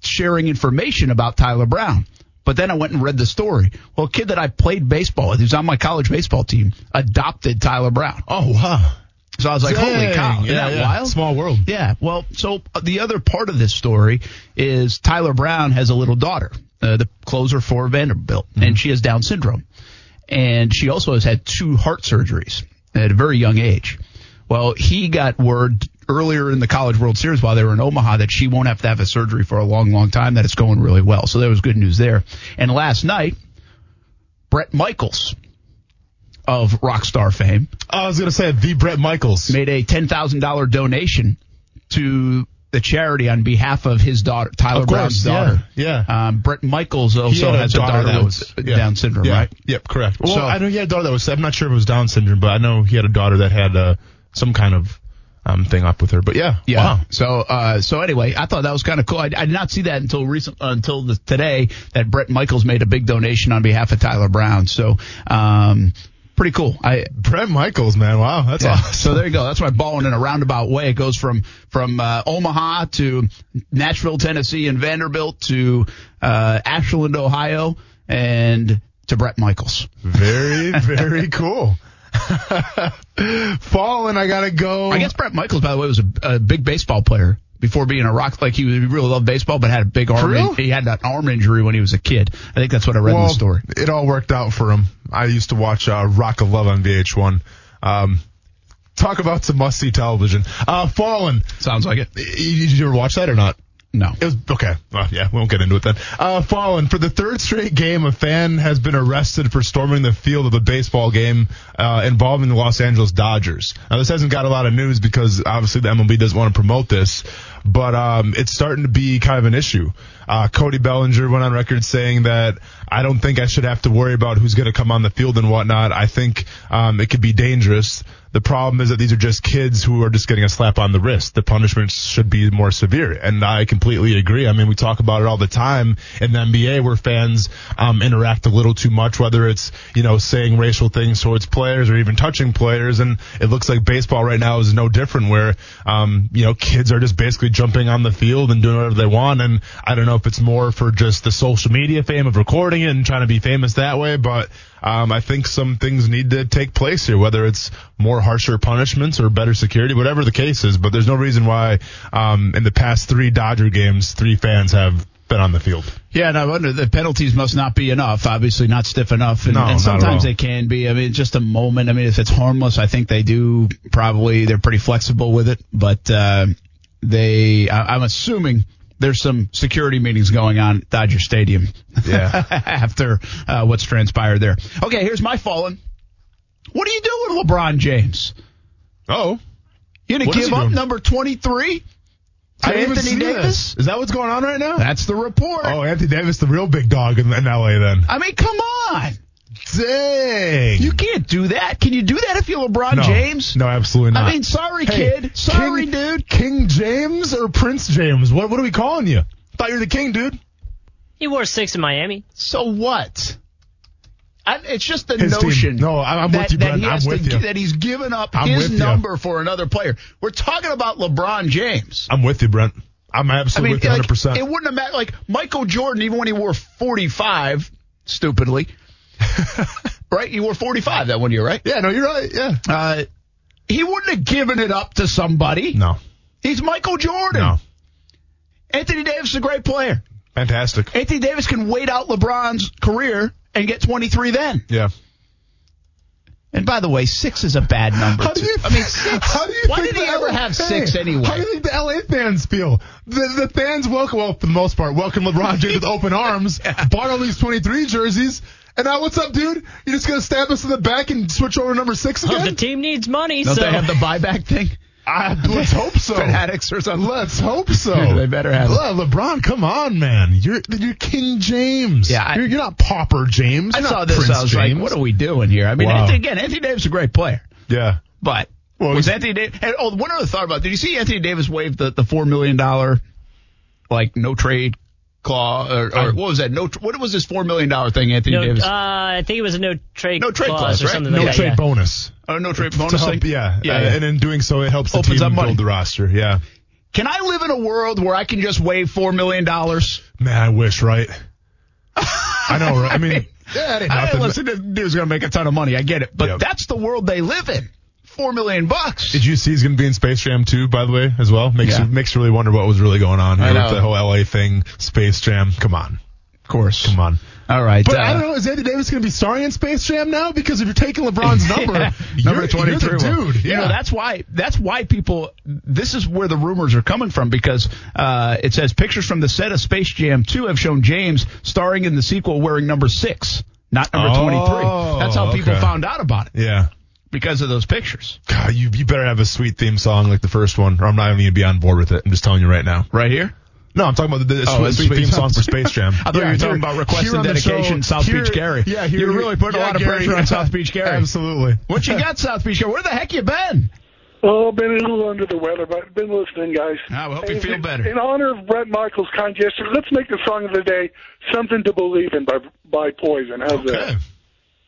sharing information about Tyler Brown. But then I went and read the story. Well, a kid that I played baseball with, who's on my college baseball team, adopted Tyler Brown. Oh, wow. So I was like, holy cow, isn't Yeah, that yeah. wild? Small world. Yeah. Well, so uh, the other part of this story is Tyler Brown has a little daughter, uh, the closer for Vanderbilt, Mm-hmm. and she has Down syndrome. And she also has had two heart surgeries at a very young age. Well, he got word earlier in the College World Series while they were in Omaha that she won't have to have a surgery for a long, long time, that it's going really well. So there was good news there. And last night, Bret Michaels of Rockstar fame I was going to say the Bret Michaels. made a ten thousand dollar donation to the charity on behalf of his daughter, Tyler Of Brown's daughter. yeah, yeah. Um, Bret Michaels also had has a daughter, that was yeah. Down syndrome, Yeah. right? Yep, correct. Well, So- I know he had a daughter that was. I'm not sure if it was Down syndrome, but I know he had a daughter that had uh, some kind of um, thing up with her. But yeah, Yeah. Wow. So, uh, so anyway, I thought that was kind of cool. I, I did not see that until recent, until the, today that Bret Michaels made a big donation on behalf of Tyler Brown. So, um, pretty cool. I, Bret Michaels, man. Wow, that's Yeah. awesome. So there you go. That's why balling in a roundabout way. It goes from from uh, Omaha to Nashville, Tennessee, and Vanderbilt to uh, Ashland, Ohio, and to Bret Michaels. Very, very cool. Fallen, I gotta go. I guess Bret Michaels, by the way, was a, a big baseball player before being a rock. Like he, really loved baseball, but had a big arm. real? He had an arm injury when he was a kid. I think that's what I read in the story. it all worked out for him. I used to watch uh, Rock of Love on VH1. Um, talk about some must see television. Uh, Fallen. Sounds like it. Did you ever watch that or not? No. It was okay. Well, yeah, we won't get into it then. Uh, Fallen for the third straight game, a fan has been arrested for storming the field of a baseball game uh, involving the Los Angeles Dodgers. Now, this hasn't got a lot of news because obviously the MLB doesn't want to promote this, but um, it's starting to be kind of an issue. Uh, Cody Bellinger went on record saying that I don't think I should have to worry about who's going to come on the field and whatnot. I think um, it could be dangerous. The problem is that these are just kids who are just getting a slap on the wrist. The punishments should be more severe. And I completely agree. I mean, we talk about it all the time in the NBA where fans um, interact a little too much, whether it's, you know, saying racial things towards players or even touching players. And it looks like baseball right now is no different where, um, you know, kids are just basically jumping on the field and doing whatever they want. And I don't know if it's more for just the social media fame of recording it and trying to be famous that way, but um, I think some things need to take place here, whether it's more harsher punishments or better security, whatever the case is. But there's no reason why um, in the past three Dodger games, three fans have been on the field. Yeah, and I wonder the penalties must not be enough. Obviously, not stiff enough, and, No, and sometimes they can be. I mean, just a moment. I mean, if it's harmless, I think they do probably they're pretty flexible with it. But uh, they, I, I'm assuming there's some security meetings going on at Dodger Stadium. Yeah. after uh, what's transpired there. Okay, here's my fallen. What are you doing, LeBron James? Oh, You gonna What give up doing? number 23 to I didn't Anthony Davis? this. Is that what's going on right now? That's the report. oh, Anthony Davis, the real big dog in, in LA. Then, I mean, come on. Dang, You can't do that. Can you do that if you're LeBron no, James? No, absolutely not. I mean, sorry, Hey, kid. Sorry, King- dude. King James or Prince James? What what are we calling you? Thought you were the king, dude. He wore six in Miami. So what? I, it's just the His team. notion. No, I- I'm that, with you, that Brent. he I'm with to, you. That he's given up I'm his with you. number for another player. We're talking about LeBron James. I'm with you, Brent. I'm I absolutely mean, with you like, 100. percent it wouldn't have mattered. Like Michael Jordan, even when he wore 45, stupidly, right? You were 45 that one year, right? Yeah, no, you're right. Yeah. Uh, he wouldn't have given it up to somebody. No, He's Michael Jordan. no, Anthony Davis is a great player. fantastic. Anthony Davis can wait out LeBron's career and get 23 then. Yeah. And by the way, six is a bad number. How do too. you? I mean, six. How do you why think did he ever LA have six anyway? How do you think the LA fans feel? The, the fans welcome, well, for the most part, welcome LeBron James with open arms, bought all these 23 jerseys, and now what's up, dude? You're just gonna stab us in the back and switch over to number six oh, again? the team needs money, Don't so they have the buyback thing? I, let's hope so. Fanatics or something? Let's hope so. They better have. Le- LeBron, come on, man. You're you're King James. Yeah, I- you're, you're not Pauper James. I You're saw this. Prince I was James. like, what are we doing here? I mean, Wow. Anthony, again, Anthony Davis is a great player, Yeah. but Well, was Anthony Davis? And, oh, one other thought about. it. Did you see Anthony Davis waive the the four million dollar like no trade clause or, or what was that? No, tr- what was this four million dollar thing? Anthony no, Davis, uh, I think it was a no trade No trade clause, or right? something No like that. trade yeah. bonus. oh, no trade To bonus help, yeah. yeah, Uh, yeah. and in doing so, it helps the Opens team up money. build the roster. Yeah. Can I live in a world where I can just waive four million dollars? Man, I wish, right? I know, right? I mean, yeah, that ain't I nothing. listen, this dude's gonna make a ton of money. I get it, but Yep. that's the world they live in. Four million bucks. Did you see he's going to be in Space Jam 2, by the way, as well? Makes Yeah. you, makes you really wonder what was really going on here with the whole LA thing, Space Jam. Come on. Of course. Come on. All right. But uh, I don't know, is Anthony Davis going to be starring in Space Jam now? Because if you're taking LeBron's number, Yeah, you're, number 23 you're the one. dude. You yeah. know, that's why that's why people this is where the rumors are coming from because uh, it says pictures from the set of Space Jam 2 have shown James starring in the sequel wearing number 6, not number Oh, 23. That's how people okay. found out about it yeah. Because of those pictures. God, you, you better have a sweet theme song like the first one, or I'm not even going to be on board with it. I'm just telling you right now. Right here? No, I'm talking about the, the Oh, sweet, sweet sweet theme song songs. for Space Jam. I thought you were talking about request and dedication, show, South here- Beach Gary. Yeah, here, You're really putting a yeah, lot of Gary, pressure on. South Beach Gary. Absolutely. What you got, South Beach Gary? Where the heck you been? Oh, been a little under the weather, but I've been listening, guys. Ah, I we hope you feel better. In honor of Bret Michaels' kind gesture, let's make the song of the day "Something to Believe in" by by Poison. How's Okay. that?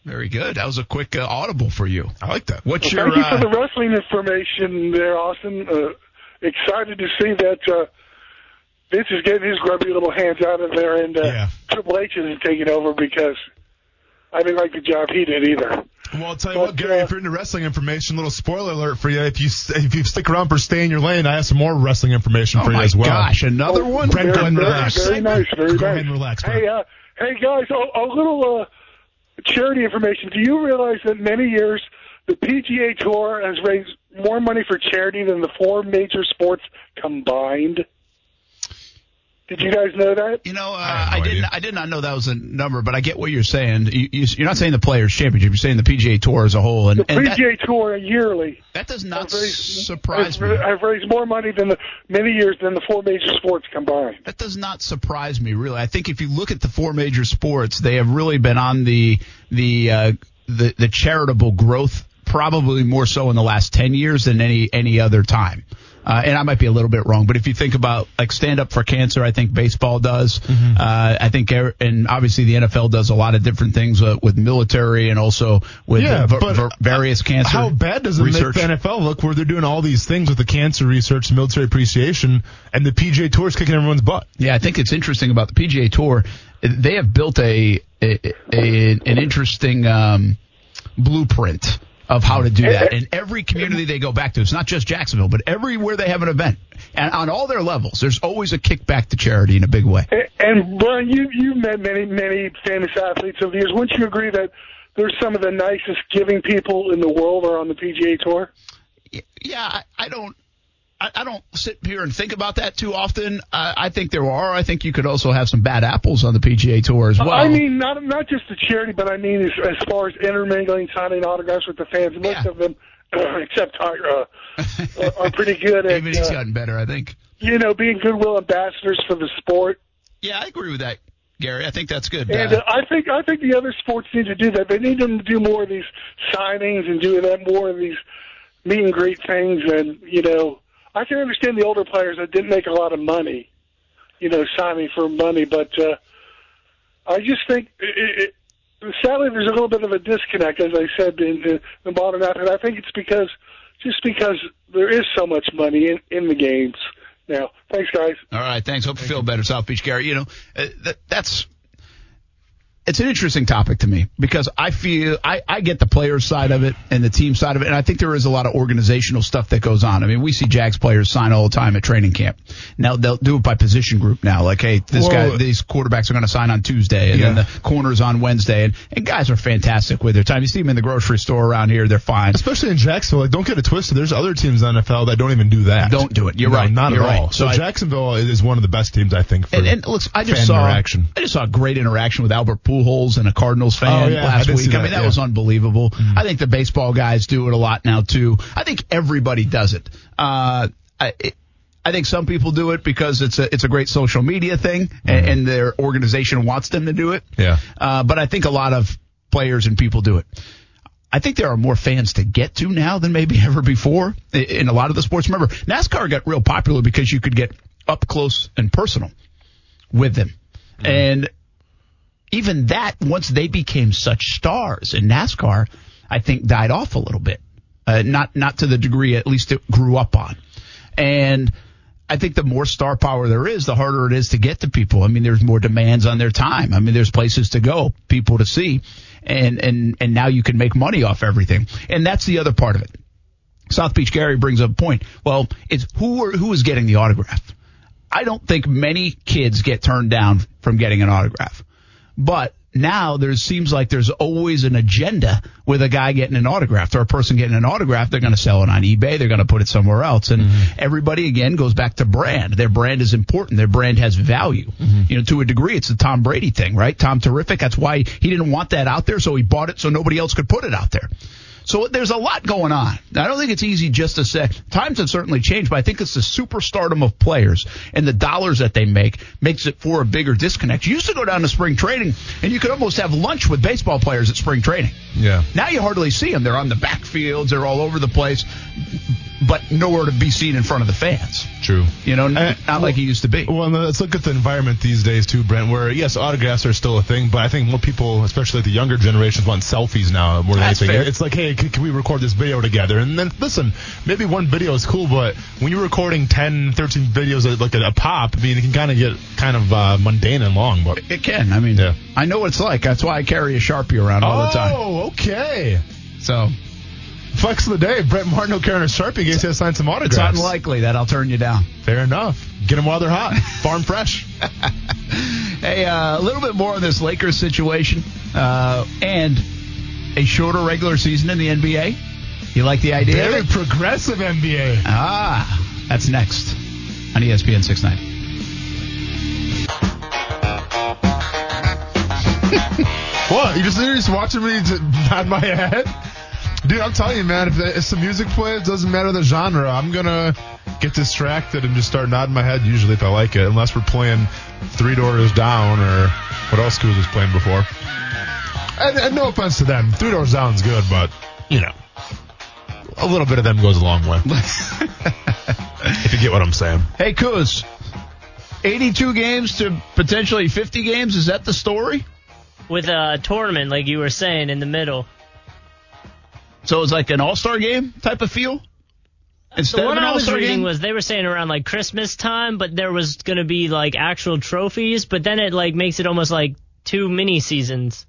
Very good. That was a quick uh, audible for you. I like that. What's Well, your thank you uh, for the wrestling information there, Austin. Uh, excited to see that uh, Vince is getting his grubby little hands out of there, and uh, Yeah. Triple H isn't taking over because I didn't like the job he did either. Well, I'll tell you But, what, Gary, uh, if you're into wrestling information, little spoiler alert for you. If you if you stick around for Stay in Your Lane, I have some more wrestling information Oh for you as well. gosh, another Oh, one? Brent, go ahead and relax. Very nice, very Go nice. ahead and relax, Hey, uh, hey guys, a, a little uh, charity information. Do you realize that many years the PGA Tour has raised more money for charity than the four major sports combined? Did you guys know that? You know, uh, I have I, didn't. idea. I did not know that was a number, but I get what you're saying. You, you, you're not saying the Players Championship. You're saying the PGA Tour as a whole, and, The and that, PGA Tour yearly that does not has raised, surprise has, me. have raised more money than the many years than the four major sports combined. That does not surprise me, really. I think if you look at the four major sports, they have really been on the the uh, the, the charitable growth, probably more so in the last ten years than any any other time. Uh, and I might be a little bit wrong, but if you think about like stand up for cancer, I think baseball does. Mm-hmm. Uh, I think, er- and obviously the NFL does a lot of different things uh, with military and also with Yeah, v- but v- various cancer. How bad does it research. make the NFL look where they're doing all these things with the cancer research, military appreciation, and the PGA Tour is kicking everyone's butt? Yeah, I think it's interesting about the PGA Tour. They have built a, a, a an interesting um, blueprint of how to do that in every community they go back to. It's not just Jacksonville, but everywhere they have an event, and on all their levels, there's always a kickback to charity in a big way. And- And Brian, you you met many many famous athletes over the years. Wouldn't you agree that there's some of the nicest giving people in the world are on the PGA Tour? Yeah, I, I don't. I, I don't sit here and think about that too often. Uh, I think there are. I think you could also have some bad apples on the PGA Tour as well. I mean, not not just the charity, but I mean as, as far as intermingling, signing autographs with the fans. Most Yeah. of them, except Tiger, uh, are, pretty good at even he's uh, gotten better. I think. you know being goodwill ambassadors for the sport. Yeah, I agree with that, Gary. I think that's good. And uh, I think I think the other sports need to do that. They need them to do more of these signings and do that more of these meet and greet things. And you know, I can understand the older players that didn't make a lot of money, you know, signing for money. But uh, I just think it, it, sadly there's a little bit of a disconnect, as I said in, in the modern athlete. I think it's because just because there is so much money in, in the games. now. Thanks, guys. All right, thanks. Hope you feel better, South Beach Gary. You know, uh, that, that's it's an interesting topic to me because I feel I, I get the players side of it and the team side of it, and I think there is a lot of organizational stuff that goes on. I mean, we see Jags players sign all the time at training camp. Now they'll do it by position group now. Like, hey, this guy, these quarterbacks are going to sign on Tuesday, and then the corners on Wednesday, and, and guys are fantastic with their time. You see them in the grocery store around here; they're fine. Especially in Jacksonville, like don't get it twisted. There's other teams in the NFL that don't even do that. Don't do it. You're No, right. Not You're at right. all. So So, I- Jacksonville is one of the best teams I think for And, and looks, I just fan saw interaction. I just saw a great interaction with Albert Pujols and a Cardinals fan Oh, yeah, last did week. I mean, that, yeah. Mm-hmm. was unbelievable. I think the baseball guys do it a lot now too. I think everybody does it. Uh, I, it, I think some people do it because it's a it's a great social media thing, and, and their organization wants them to do it. Mm-hmm. Yeah. Uh, but I think a lot of players and people do it. I think there are more fans to get to now than maybe ever before in a lot of the sports. Remember, NASCAR got real popular because you could get up close and personal with them. And even that, once they became such stars in NASCAR, I think died off a little bit. Uh, not not to the degree at least it grew up on. And I think the more star power there is, the harder it is to get to people. I mean, there's more demands on their time. I mean, there's places to go, people to see, and and and now you can make money off everything. And that's the other part of it. South Beach Gary brings up a point. Well, it's who are, who is getting the autograph. I don't think many kids get turned down from getting an autograph. But now there seems like there's always an agenda with a guy getting an autograph or a person getting an autograph. They're going to sell it on eBay. They're going to put it somewhere else. And mm-hmm. everybody again goes back to brand. Their brand is important. Their brand has value. Mm-hmm. You know, to a degree, it's the Tom Brady thing, right? Tom Terrific. That's why he didn't want that out there. So he bought it so nobody else could put it out there. So there's a lot going on. I don't think it's easy just to say times have certainly changed, but I think it's the superstardom of players and the dollars that they make makes it for a bigger disconnect. You used to go down to spring training and you could almost have lunch with baseball players at spring training. Yeah. Now you hardly see them. They're on the backfields. They're all over the place, but nowhere to be seen in front of the fans. True. You know, n- Uh, not like he used to be. Well, let's look at the environment these days too, Brent. Where yes, autographs are still a thing, but I think more people, especially the younger generations, want selfies now more than That's anything. fair. It's like, hey, can, can we record this video together? And then listen, maybe one video is cool, but when you're recording 10, 13 videos at like a, a pop, I mean, it can kind of get kind of uh, mundane and long. But It can. I mean, Yeah. I know what it's like. That's why I carry a Sharpie around all the time. oh, okay. So Flex of the day, Brent Martineau carrying a sharpie in case he has to sign some it's autographs. unlikely that I'll turn you down. Fair enough. Get them while they're hot, farm fresh. Hey, uh, a little bit more on this Lakers situation uh, and a shorter regular season in the NBA. You like the idea? Very progressive NBA. Ah, that's next on ESPN 690. What? You just you're just watching me nod my head? Dude, I'm telling you, man, if, if some music plays, it doesn't matter the genre. I'm gonna get distracted and just start nodding my head. Usually, if I like it, unless we're playing Three Doors Down or what else Kuz was playing before. And, and no offense to them, Three Doors Down's good, but you know, a little bit of them goes a long way. if you get what I'm saying. Hey, Kuz, 82 games to potentially 50 games. Is that the story? With a tournament, like you were saying, in the middle. So it's like an all star game type of feel? Instead The of one an I all was star reading game? was they were saying around like Christmas time, but there was going to be like actual trophies, but then it like makes it almost like two mini seasons.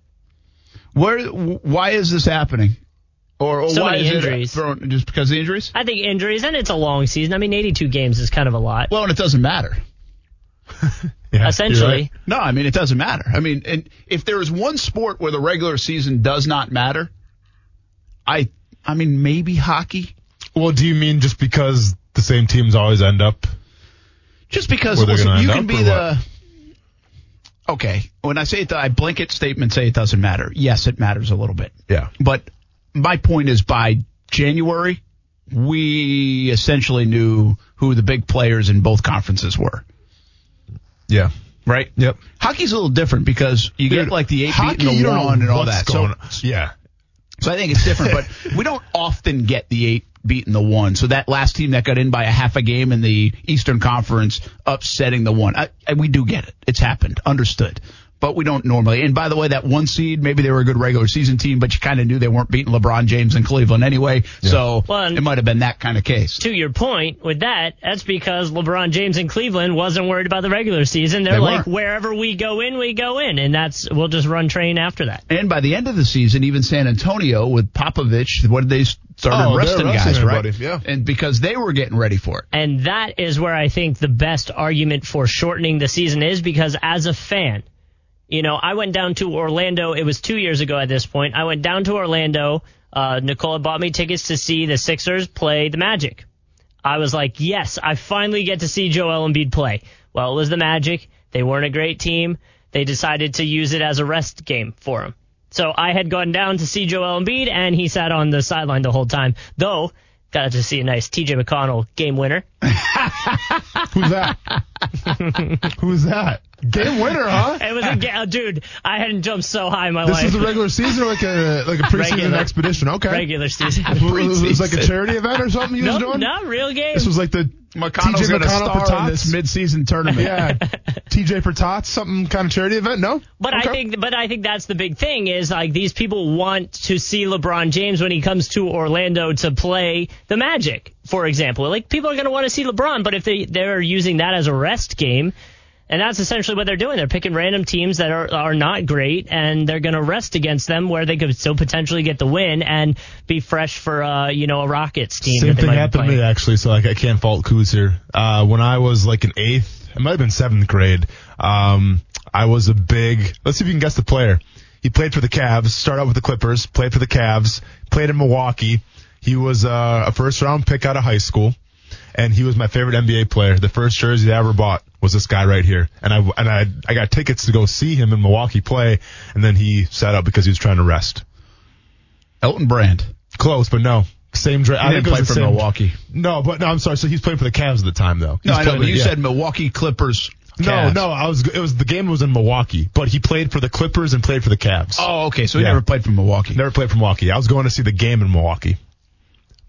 Where? Why is this happening? Or, or So why many is injuries. it thrown, just because of the injuries? I think injuries, and it's a long season. I mean, 82 games is kind of a lot. Well, and it doesn't matter. Yeah, Essentially, right. No, I mean it doesn't matter. I mean, and if there is one sport where the regular season does not matter, I, I mean maybe hockey. Well, do you mean just because the same teams always end up? Just because listen, you can be the. Okay, when I say it, I blanket statement say it doesn't matter. Yes, it matters a little bit. Yeah. But my point is by January, we essentially knew who the big players in both conferences were. Yeah. Right? Yep. Hockey's a little different because you get like the eight hockey, beat and the one and all that. going So, yeah. So I think it's different, but we don't often get the eight beating the one. So that last team that got in by a half a game in the Eastern Conference upsetting the one, I, I, we do get it. It's happened. Understood. But we don't normally. And by the way, that one seed, maybe they were a good regular season team, but you kind of knew they weren't beating LeBron James in Cleveland anyway. So Well, it might have been that kind of case. To your point with that, that's because LeBron James in Cleveland wasn't worried about the regular season. They're They like, weren't. wherever we go in, we go in, and that's we'll just run train after that. And by the end of the season, even San Antonio with Popovich, what did they started Oh, they're resting resting guys, right? yeah. And because they were getting ready for it. And that is where I think the best argument for shortening the season is because as a fan, you know, I went down to Orlando. It was two years ago at this point. I went down to Orlando. Uh, Nicole bought me tickets to see the Sixers play the Magic. I was like, yes, I finally get to see Joel Embiid play. Well, it was the Magic. They weren't a great team. They decided to use it as a rest game for him. So I had gone down to see Joel Embiid, and he sat on the sideline the whole time. Though, got to see a nice TJ McConnell game winner. Who's that? Who's that? Game winner, huh? It was a ga- uh, dude. I hadn't jumped so high in my life. This life. is the regular season or like a like a preseason Regular. expedition? Okay. regular season. It was, it was like a charity event or something you was no, doing? no, real game. This was like the McConnell's TJ going to McConnell star in this tots? mid-season tournament. Yeah, TJ for tots, something kind of charity event? No, But I think, but I think that's the big thing is like these people want to see LeBron James when he comes to Orlando to play the Magic, for example. Like people are going to want to see LeBron, but if they they're using that as a rest game, and that's essentially what they're doing. They're picking random teams that are are not great, and they're going to rest against them where they could still potentially get the win and be fresh for uh you know a Rockets team. Same thing happened to me actually, so like I can't fault Kuz here. Uh, when I was like an eighth, it might have been seventh grade. Um, I was a big. Let's see if you can guess the player. He played for the Cavs. Started out with the Clippers. Played for the Cavs. Played in Milwaukee. He was uh, a first round pick out of high school, and he was my favorite NBA player. The first jersey I ever bought was this guy right here, and I and I I got tickets to go see him in Milwaukee play, and then he sat out because he was trying to rest. Elton Brand. Close, but no. Same. Dra- He I didn't play for Milwaukee. no, but no, I'm sorry. So he's playing for the Cavs at the time, though. No, He's I know, you yeah. said Milwaukee Clippers. no, no. I was. It was the game was in Milwaukee, but he played for the Clippers and played for the Cavs. Oh, okay. So he Yeah. never played for Milwaukee. Never played for Milwaukee. I was going to see the game in Milwaukee.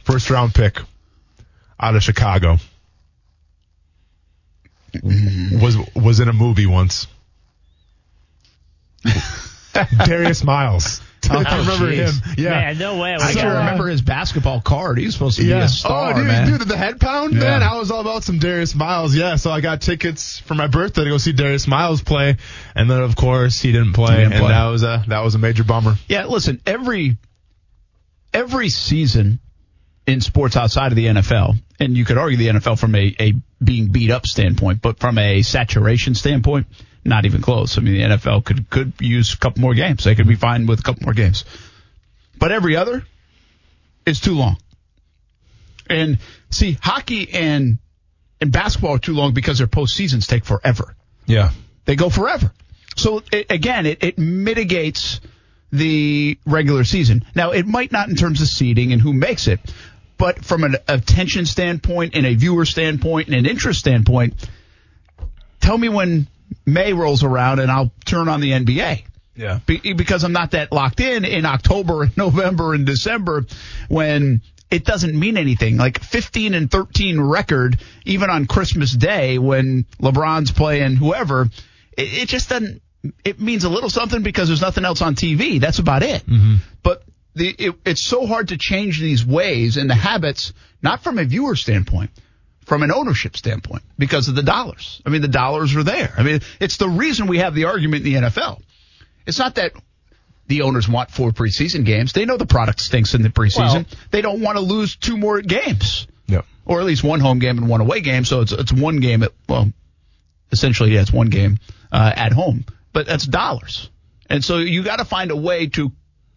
First round pick out of Chicago. Was was in a movie once. Darius Miles. Oh, I remember jeez. him. Yeah. Man, no way. I I can got remember his basketball card. He was supposed to be a star, oh, dude, man. dude, the head pound, Yeah. man. I was all about some Darius Miles. Yeah, so I got tickets for my birthday to go see Darius Miles play, and then of course he didn't play, He didn't and play. that was a that was a major bummer. Yeah, listen, every every season in sports outside of the NFL, and you could argue the NFL from a, a being beat up standpoint, but from a saturation standpoint, not even close. I mean, the NFL could could use a couple more games. They could be fine with a couple more games. But every other is too long. And see, hockey and and basketball are too long because their postseasons take forever. Yeah, They go forever. So it, again, it, it mitigates the regular season. Now, it might not in terms of seeding and who makes it, but from an attention standpoint and a viewer standpoint and an interest standpoint, tell me when May rolls around and I'll turn on the NBA. yeah. Be- because I'm not that locked in in October and November and December when it doesn't mean anything. Like 15 and 13 record, even on Christmas Day when LeBron's playing whoever, it, it just doesn't. It means a little something because there's nothing else on TV. That's about it. Mm-hmm. But the, it, it's so hard to change these ways and the habits, not from a viewer standpoint, from an ownership standpoint, because of the dollars. I mean, the dollars are there. I mean, it's the reason we have the argument in the NFL. It's not that the owners want four preseason games. They know the product stinks in the preseason. Well- they don't want to lose two more games, Yeah. or at least one home game and one away game. So it's it's one game at well, essentially yeah, it's one game uh, at home, but that's dollars. And so you got to find a way to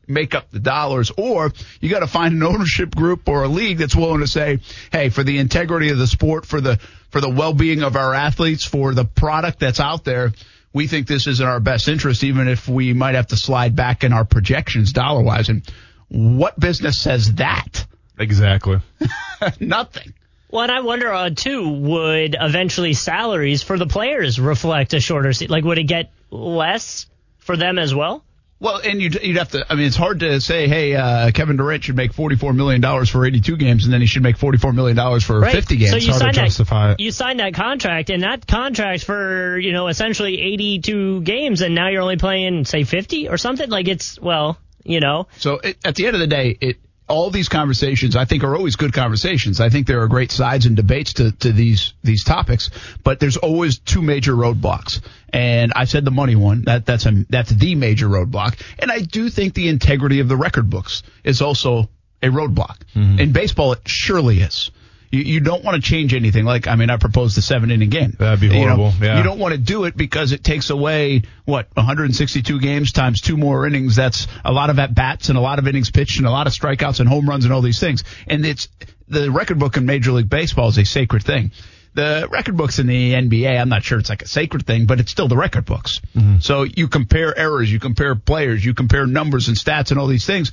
make up the dollars, or you got to find an ownership group or a league that's willing to say, "Hey, for the integrity of the sport, for the for the well-being of our athletes, for the product that's out there, we think this is in our best interest, even if we might have to slide back in our projections dollar-wise." And what business says that? Exactly. Nothing. Well, and I wonder uh, too, would eventually salaries for the players reflect a shorter season? Like, would it get less for them as well? Well, and you'd, you'd have to. I mean, it's hard to say, hey, uh, Kevin Durant should make forty-four million dollars for eighty-two games, and then he should make forty-four million dollars for Right. fifty games. So you hard to signed justify that. You signed that contract, and that contract for you know essentially 82 games, and now you're only playing say 50 or something. Like it's well, you know, So it, at the end of the day, it all these conversations I think are always good conversations. I think there are great sides and debates to, to these these topics, but there's always two major roadblocks. And I said the money one that that's a that's the major roadblock. And I do think the integrity of the record books is also a roadblock. Mm-hmm. In baseball, it surely is. You, you don't want to change anything. Like, I mean, I proposed the seven inning game. That'd be You know, horrible, yeah. You don't want to do it because it takes away what 162 games times two more innings. That's a lot of at bats and a lot of innings pitched and a lot of strikeouts and home runs and all these things. And it's the record book in Major League Baseball is a sacred thing. The record books in the NBA, I'm not sure it's like a sacred thing, but it's still the record books. Mm-hmm. So you compare errors, you compare players, you compare numbers and stats and all these things.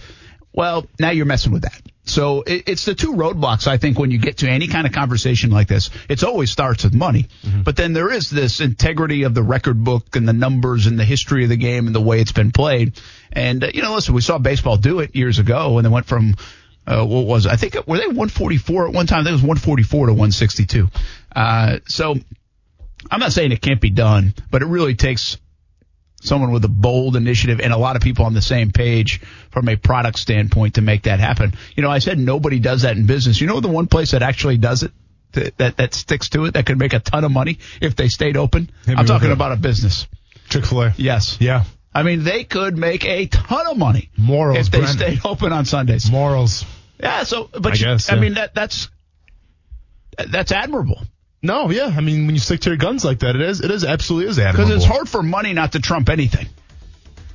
Well, now you're messing with that. So it, it's the two roadblocks, I think, when you get to any kind of conversation like this. It always starts with money. But then there is this integrity of the record book and the numbers and the history of the game and the way it's been played. And, uh, you know, listen, we saw baseball do it years ago when they went from, uh, what was it? I think, were they 144 at one time? I think it was 144 to 162. Uh, so I'm not saying it can't be done, but it really takes someone with a bold initiative and a lot of people on the same page from a product standpoint to make that happen. You know, I said nobody does that in business. You know the one place that actually does it? That, that, that sticks to it, that could make a ton of money if they stayed open. I'm talking about a business. Chick Fil A. Yes. Yeah. I mean, they could make a ton of money Morals, if they Brent. stayed open on Sundays. Morals. Yeah. So, but I you- guess, I mean, that that's that's admirable No, yeah. I mean, when you stick to your guns like that, it is. It is absolutely is because it's hard for money not to trump anything.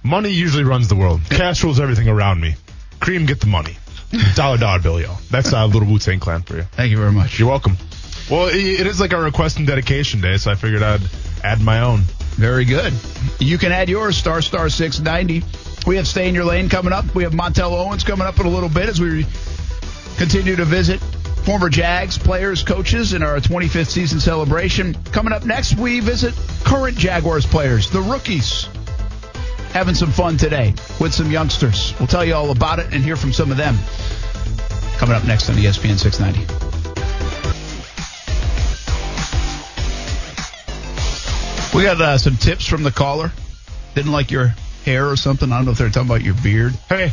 Money usually runs the world. Cash rules everything around me. Cream, get the money. Dollar dollar bill, yo. That's a little Wu Tang Clan for you. Thank you very much. You're welcome. Well, i- it is like our request and dedication day, so I figured I'd add my own. Very good. You can add yours, star star 690. We have Stay in Your Lane coming up. We have Montel Owens coming up in a little bit as we continue to visit former Jags players, coaches in our 25th season celebration. Coming up next, we visit current Jaguars players, the rookies. Having some fun today with some youngsters. We'll tell you all about it and hear from some of them. Coming up next on ESPN 690. We got uh, some tips from the caller. Didn't like your hair or something. I don't know if they're talking about your beard. Hey.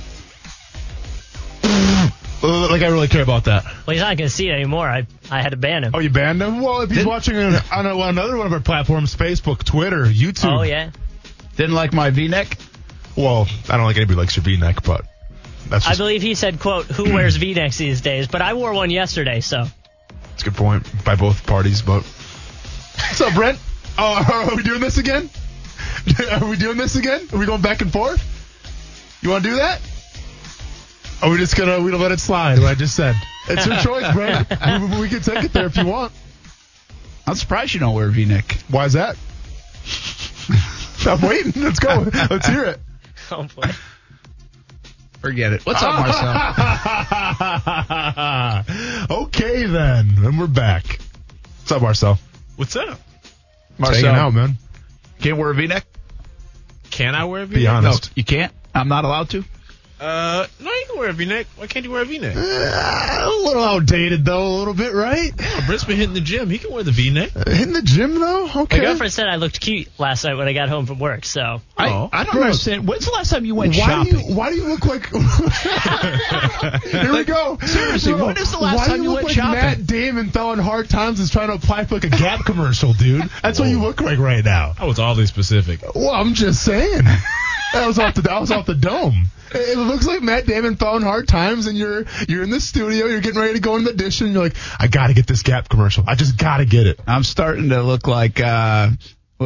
Uh, Like I really care about that. well he's not going to see it anymore. I I had to ban him. Oh, you banned him? Well, if he's Did- watching on, on, a- on another one of our platforms, Facebook, Twitter, YouTube. Oh yeah. Didn't like my V-neck. Well, I don't think anybody likes your V-neck, but that's I believe he said, "quote Who wears V-necks these days?" But I wore one yesterday, so that's a good point by both parties. But what's up, Brent? Oh, are we doing this again? Are we doing this again? Are we going back and forth? You want to do that? Are we just gonna we don't let it slide? What I just said. It's your choice, bro. we, we can take it there if you want. I'm surprised you don't wear a V-neck. Why is that? I'm waiting. Let's go. Let's hear it. oh boy. Forget it. What's up, Marcel? okay then, and we're back. What's up, Marcel? What's up? Marcel? hanging out, man. Can't wear a V-neck? Can I wear a Be V-neck? honest. No, you can't. I'm not allowed to. Uh, no, you can wear a V-neck. Why can't you wear a V-neck? Uh, a little outdated though, a little bit, right? Oh, Brent's been hitting the gym. He can wear the V-neck. In the gym though, okay. My okay. girlfriend said I looked cute last night when I got home from work. So I, Oh. I don't Bro. understand. When's the last time you went why shopping? do you why do you look like? Here we go. seriously, Bro, when is the last why time do you look went like shopping? Matt Damon throwing hard times is trying to apply for like a Gap commercial, dude. That's what you look like right now. I was oddly specific. Well, I'm just saying. That was off the that was off the dome. It looks like Matt Damon found hard times, and you're you're in the studio, you're getting ready to go in the audition. And you're like, I got to get this Gap commercial. I just got to get it. I'm starting to look like uh,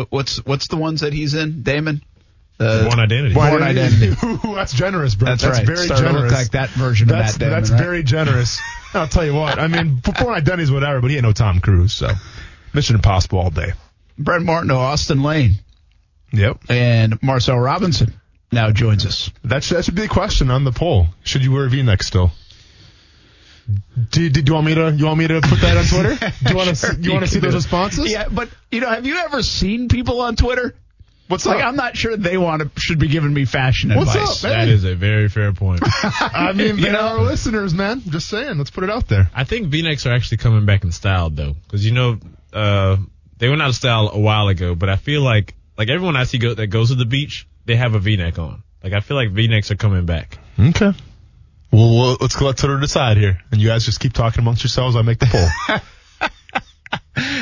what's what's the ones that he's in? Damon. Uh, Born Identity. Born Identity. Ooh, that's generous, bro. That's, That's, right. very Starting to generous. look like that version that's of Matt Damon. that's right? very generous. I'll tell you what. I mean, Born Identity's whatever, but he ain't no Tom Cruise. So, Mission Impossible all day. Brent Martineau, Austin Lane, Yep. and Marcel Robinson now joins us. That's should, that should be a question on the poll. Should you wear a V-neck still? Do, do, do you want me to? You want me to put that on Twitter? Do you want to? Sure, you want to see those responses? Yeah, but you know, have you ever seen people on Twitter What's like up? I'm not sure they want to should be giving me fashion What's advice. up, That is a very fair point. I mean, You they're know? our listeners, man. Just saying. Let's put it out there. I think V-necks are actually coming back in style though, because you know uh, they went out of style a while ago. But I feel like like everyone I see go, that goes to the beach, they have a V-neck on. Like I feel like V-necks are coming back. Okay. Well, well let's go let Twitter decide here, and you guys just keep talking amongst yourselves. I make the poll.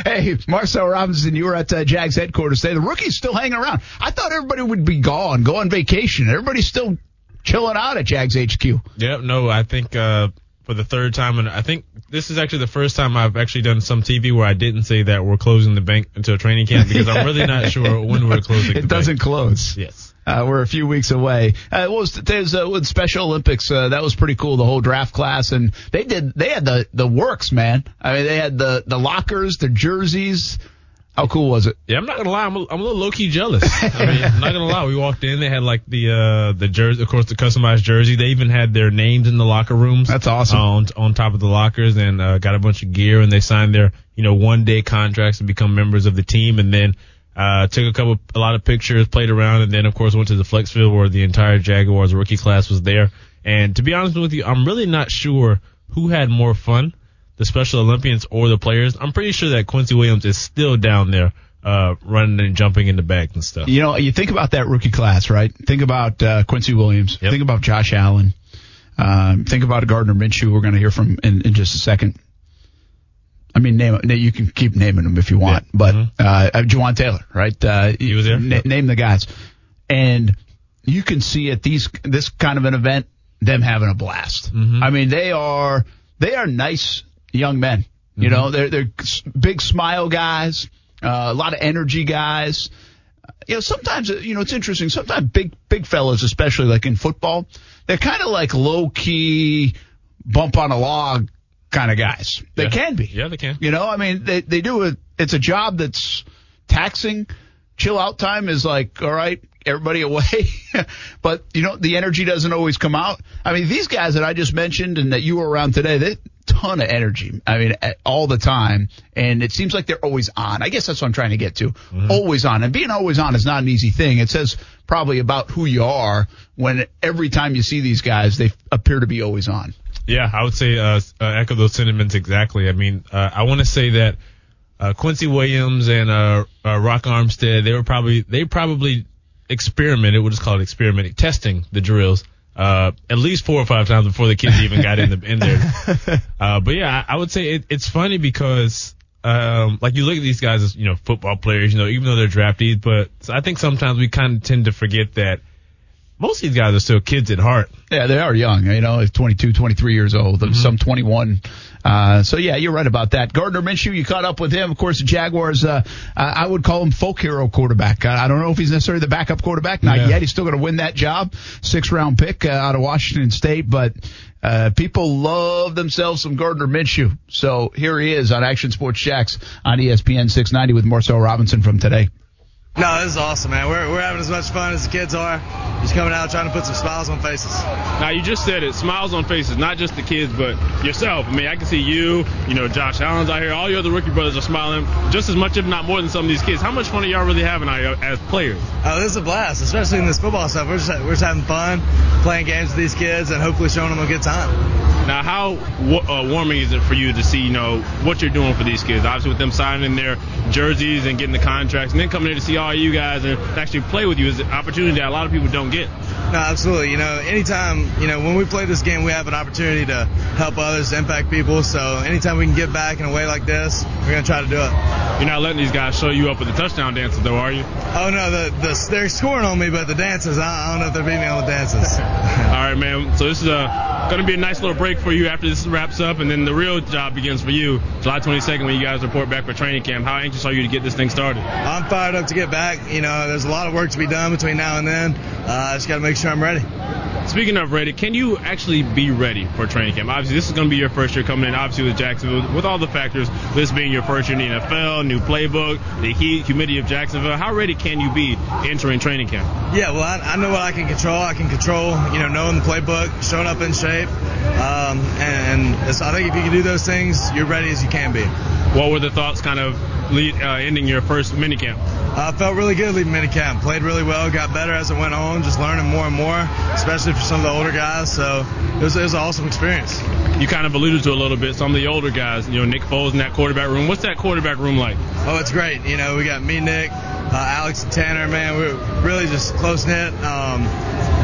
Hey, Marcel Robinson, you were at uh, Jags headquarters today. The rookie's still hanging around. I thought everybody would be gone, go on vacation. Everybody's still chilling out at Jags HQ. Yep. No, I think uh, for the third time, and I think this is actually the first time I've actually done some TV where I didn't say that we're closing the bank until training camp because I'm really not sure when we're closing. It doesn't bank. close. Yes. Uh, we're a few weeks away. Uh, what was there's uh, with Special Olympics? Uh, that was pretty cool. The whole draft class, and they did. They had the the works, man. I mean, they had the the lockers, the jerseys. How cool was it? Yeah, I'm not gonna lie, I'm a, I'm a little low key jealous. I mean, I'm not gonna lie. We walked in, they had like the uh the jersey, of course, the customized jersey. They even had their names in the locker rooms. That's awesome. On on top of the lockers, and uh, got a bunch of gear, and they signed their you know one day contracts to become members of the team, and then. Uh, took a couple, a lot of pictures, played around, and then of course went to the flex field where the entire Jaguars rookie class was there. And to be honest with you, I'm really not sure who had more fun, the Special Olympians or the players. I'm pretty sure that Quincy Williams is still down there, uh, running and jumping in the bags and stuff. You know, you think about that rookie class, right? Think about uh, Quincy Williams. Yep. Think about Josh Allen. Um, think about Gardner Minshew. We're going to hear from in, in just a second. I mean, name you can keep naming them if you want, Yeah. but Mhm. uh, uh, Jawaan Taylor, right? Uh, He was there? na- Yep. Name the guys, and you can see at these this kind of an event them having a blast. Mhm. I mean, they are they are nice young men. You know, they're they're big smile guys, uh, a lot of energy guys you know, sometimes, uh, you know, it's interesting. Sometimes big, big fellas, especially like in football, they're kind of like low key bump on a log kind of guys. They Yeah. can be. Yeah, they can. You know, I mean, they, they do it. It's a job that's taxing. Chill out time is like, all right, everybody away. but, you know, the energy doesn't always come out. I mean, these guys that I just mentioned and that you were around today, they ton of energy. I mean, all the time. And it seems like they're always on. I guess that's what I'm trying to get to. Always on. And being always on is not an easy thing. It says probably about who you are when every time you see these guys, they appear to be always on. Yeah, I would say uh, uh, echo those sentiments exactly. I mean, uh, I want to say that uh, Quincy Williams and uh, uh, Rock Armstead, they were probably they probably experimented. We'll just call it experimenting, testing the drills. Uh, at least four or five times before the kids even got in the in there. Uh, but yeah, I, I would say it, it's funny because um, like you look at these guys as you know football players, you know, even though they're draftees, but I think sometimes we kind of tend to forget that most of these guys are still kids at heart. Yeah, they are young, you know, 22, 23 years old, some 21. Uh, so yeah, you're right about that. Gardner Minshew, you caught up with him. Of course, the Jaguars, uh, I would call him folk hero quarterback. I I don't know if he's necessarily the backup quarterback. Not Yeah. yet. He's still going to win that job. Six round pick uh, out of Washington State, but, uh, people love themselves some Gardner Minshew. So here he is on Action Sports Jax on ESPN 690 with Marcel Robinson from today. No, this is awesome, man. We're, we're having as much fun as the kids are. Just coming out trying to put some smiles on faces. Now you just said it, smiles on faces, not just the kids, but yourself. I mean, I can see you, you know, Josh Allen's out here. All your other rookie brothers are smiling just as much, if not more, than some of these kids. How much fun are y'all really having out here as players? Oh, this is a blast, especially in this football stuff. We're just, we're just having fun, playing games with these kids, and hopefully showing them a good time. Now, how uh, warming is it for you to see, you know, what you're doing for these kids? Obviously, with them signing their jerseys and getting the contracts, and then coming here to see all you guys and actually play with you is an opportunity that a lot of people don't get. No, absolutely. You know, anytime, you know, when we play this game, we have an opportunity to help others, impact people. So anytime we can give back in a way like this, we're going to try to do it. You're not letting these guys show you up with the touchdown dances, though, are you? Oh, no, the, the, they're scoring on me, but the dances, I, I don't know if they're beating me on the dances. All right, man. So this is uh, a going to be a nice little break for you after this wraps up, and then the real job begins for you, July 22nd, when you guys report back for training camp. How anxious are you to get this thing started? I'm fired up to get back. You know, there's a lot of work to be done between now and then. Uh, I just got to make sure I'm ready. Speaking of ready, can you actually be ready for training camp? Obviously, this is going to be your first year coming in, obviously, with Jacksonville, with all the factors, this being your first year in the NFL, new playbook, the heat, humidity of Jacksonville. How ready can you be entering training camp? Yeah, well, I, I know what I can control. I can control, you know, knowing the playbook, showing up in shape. Um, and, and so I think if you can do those things, you're ready as you can be. What were the thoughts kind of lead, uh, ending your first minicamp? uh, felt really good leaving minicamp. Played really well, got better as it went on, just learning more and more, especially for some of the older guys. So it was, it was an awesome experience. You kind of alluded to a little bit some of the older guys. You know, Nick Foles in that quarterback room. What's that quarterback room like? Oh, it's great. You know, we got me, Nick, uh, Alex, and Tanner. Man, we're really just close knit um,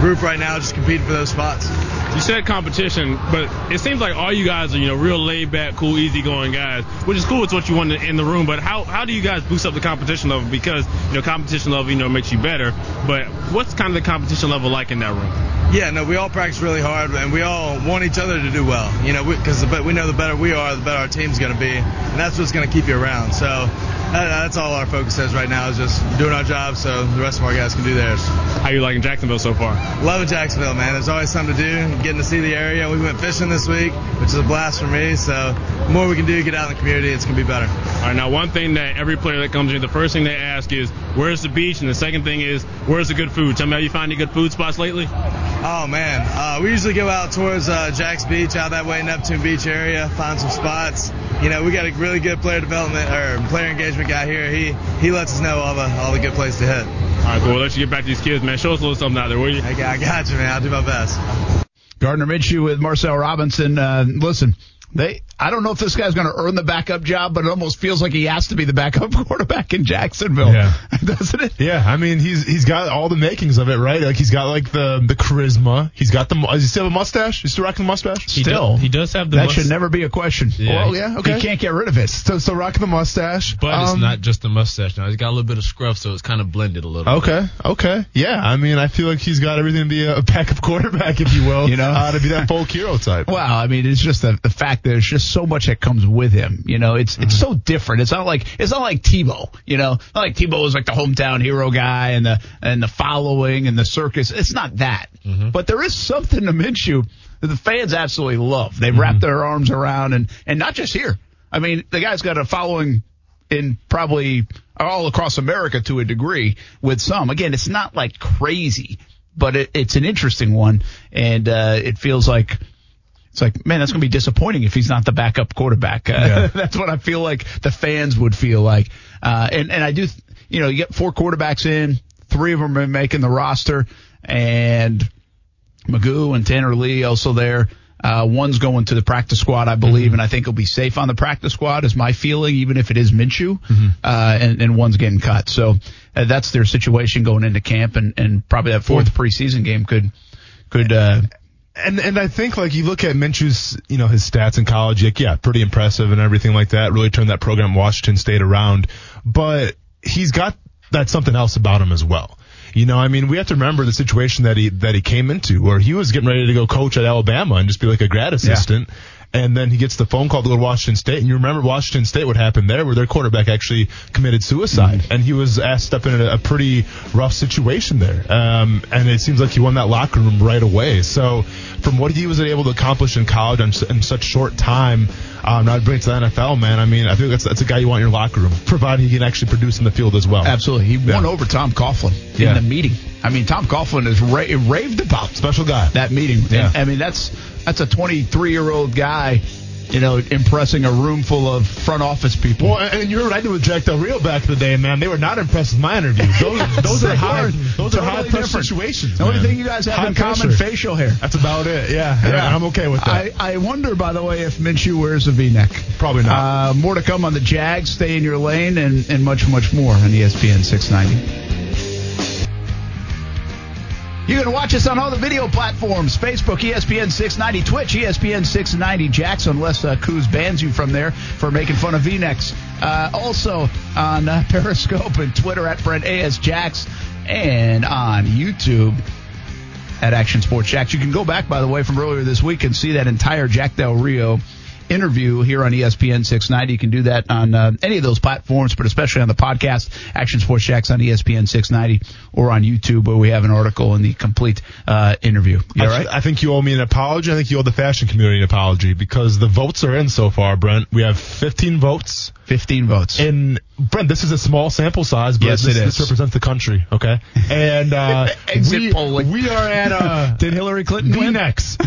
group right now, just competing for those spots. You said competition, but it seems like all you guys are, you know, real laid back, cool, easygoing guys, which is cool. It's what you want in the room. But how, how do you guys boost up the competition level? Because, you know, competition level, you know, makes you better. But what's kind of the competition level like in that room? Yeah, no, we all practice really hard, and we all want each other to do well. You know, because we, we know the better we are, the better our team's going to be, and that's what's going to keep you around. So that, that's all our focus is right now is just doing our job so the rest of our guys can do theirs. How you liking Jacksonville so far? Loving Jacksonville, man. There's always something to do. Getting to see the area. We went fishing this week, which is a blast for me. So the more we can do, get out in the community, it's going to be better. All right, now one thing that every player that comes in, the first thing they ask is, where's the beach? And the second thing is, where's the good food? Tell me how you find any good food spots lately? Oh man, uh, we usually go out towards uh, Jax Beach, out that way, Neptune Beach area, find some spots. You know, we got a really good player development or player engagement guy here. He he lets us know all the all the good places to hit. All right, cool. We'll let you get back to these kids, man. Show us a little something out there, will you? I got, I got you, man. I'll do my best. Gardner Minshew with Marcel Robinson. Uh, listen, they. I don't know if this guy's going to earn the backup job, but it almost feels like he has to be the backup quarterback in Jacksonville, Yeah. doesn't it? Yeah, I mean he's he's got all the makings of it, right? Like he's got like the the charisma. He's got the. Does he still have a mustache? He's still rocking the mustache. Still, he does have the that must- should never be a question. Yeah. Well, yeah, okay. He can't get rid of it. So, still rocking the mustache, But it's Um, not just the mustache now. He's got a little bit of scruff, so it's kind of blended a little. bit. Okay, okay, yeah. I mean, I feel like he's got everything to be a backup quarterback, if you will. You know? uh, to be that folk hero type. Well, I mean, it's just the, the fact that there's just so much that comes with him. You know, it's it's Mm-hmm. so different. It's not like it's not like Tebow. You know, not like Tebow was like the hometown hero guy and the and the following and the circus. It's not that. Mm-hmm. But there is something to Minshew that the fans absolutely love. They've Mm-hmm. wrapped their arms around and and not just here. I mean, the guy's got a following in probably all across America to a degree with some. Again, it's not like crazy, but it, it's an interesting one, and uh, it feels like it's like, man, that's going to be disappointing if he's not the backup quarterback. Uh, Yeah. that's what I feel like the fans would feel like. Uh, and, and I do, you know, you get four quarterbacks in, three of them are making the roster, and McGough and Tanner Lee also there. Uh, one's going to the practice squad, I believe, and I think he'll be safe on the practice squad, is my feeling, even if it is Minshew, uh, and, and one's getting cut. So uh, that's their situation going into camp, and, and probably that fourth preseason game could, could, uh, And and I think like you look at Minshew's, you know, his stats in college, like yeah, pretty impressive and everything like that. Really turned that program Washington State around. But he's got that something else about him as well. You know, I mean, we have to remember the situation that he that he came into, where he was getting ready to go coach at Alabama and just be like a grad assistant. And then he gets the phone call to go to Washington State. And you remember Washington State, what happened there, where their quarterback actually committed suicide. And he was asked to step in a, a pretty rough situation there. Um, and it seems like he won that locker room right away. So from what he was able to accomplish in college in, in such short time, um, to bring it to the NFL, man, I mean, I think that's, that's a guy you want in your locker room, provided he can actually produce in the field as well. Absolutely. He won over Tom Coughlin Yeah. in the meeting. I mean, Tom Coughlin is ra- raved about Special guy. that meeting. Yeah. And, I mean, that's that's a 23 year old guy, you know, impressing a room full of front office people. Well, and you heard what I did with Jack Del Rio back in the day, man. They were not impressed with my interview. Those, those are hard. those are high Totally pressure different. situations. the only thing you guys have High in common, facial hair. That's about it. Yeah, Yeah. I'm okay with that. I, I wonder, by the way, if Minshew wears a V-neck. Probably not. Uh, more to come on the Jags. Stay in your lane and, and much, much more on ESPN 690. You can watch us on all the video platforms Facebook, ESPN 690, Twitch, ESPN 690, Jackson, unless uh, Kuz bans you from there for making fun of V-necks. Uh, also on uh, Periscope and Twitter at Brent AS Jax and on YouTube at Action Sports Jax. You can go back, by the way, from earlier this week and see that entire Jack Del Rio interview here on ESPN 690. You can do that on uh, any of those platforms, but especially on the podcast, Action Sports Jax on ESPN 690 or on YouTube where we have an article and the complete uh, interview. You I, all right? I think you owe me an apology. I think you owe the fashion community an apology because the votes are in so far, Brent. We have 15 votes. 15 votes. And Brent, this is a small sample size, but Yes, this, it is. this represents the country, okay? And uh, we, polling. we are at uh, Did Hillary Clinton win? V-necks.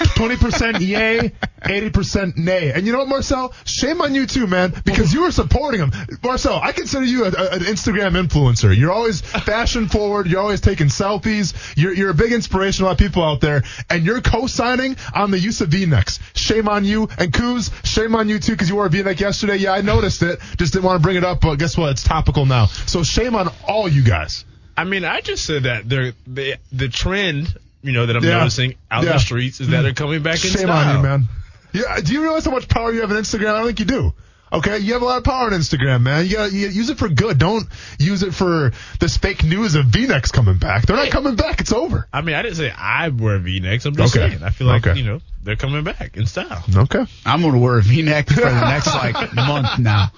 20% yay, 80% nay. And you know what, Marcel? Shame on you too, man, because you were supporting him. Marcel, I consider you a, a, an Instagram influencer. You're always fashion forward. You're always taking selfies. You're, you're a big inspiration to a lot of people out there. And you're co-signing on the use of V-necks. Shame on you. And Kuz, shame on you too, because you wore a V-neck yesterday. Yeah, I noticed it. Just didn't want to bring it up, but guess what? It's topical now. So shame on all you guys. I mean, I just said that the the trend, you know, that I'm Yeah. noticing out in Yeah. the streets is that they're mm-hmm. coming back in Shame style. on you, man. Yeah, do you realize how much power you have on Instagram? I don't think you do. Okay, you have a lot of power on Instagram, man. You gotta you use it for good. Don't use it for this fake news of V-necks coming back. They're not coming back. It's over. I mean, I didn't say I wear V-necks. I'm just Okay. saying. I feel like Okay. you know they're coming back in style. Okay. I'm going to wear a V-neck for the next like month now.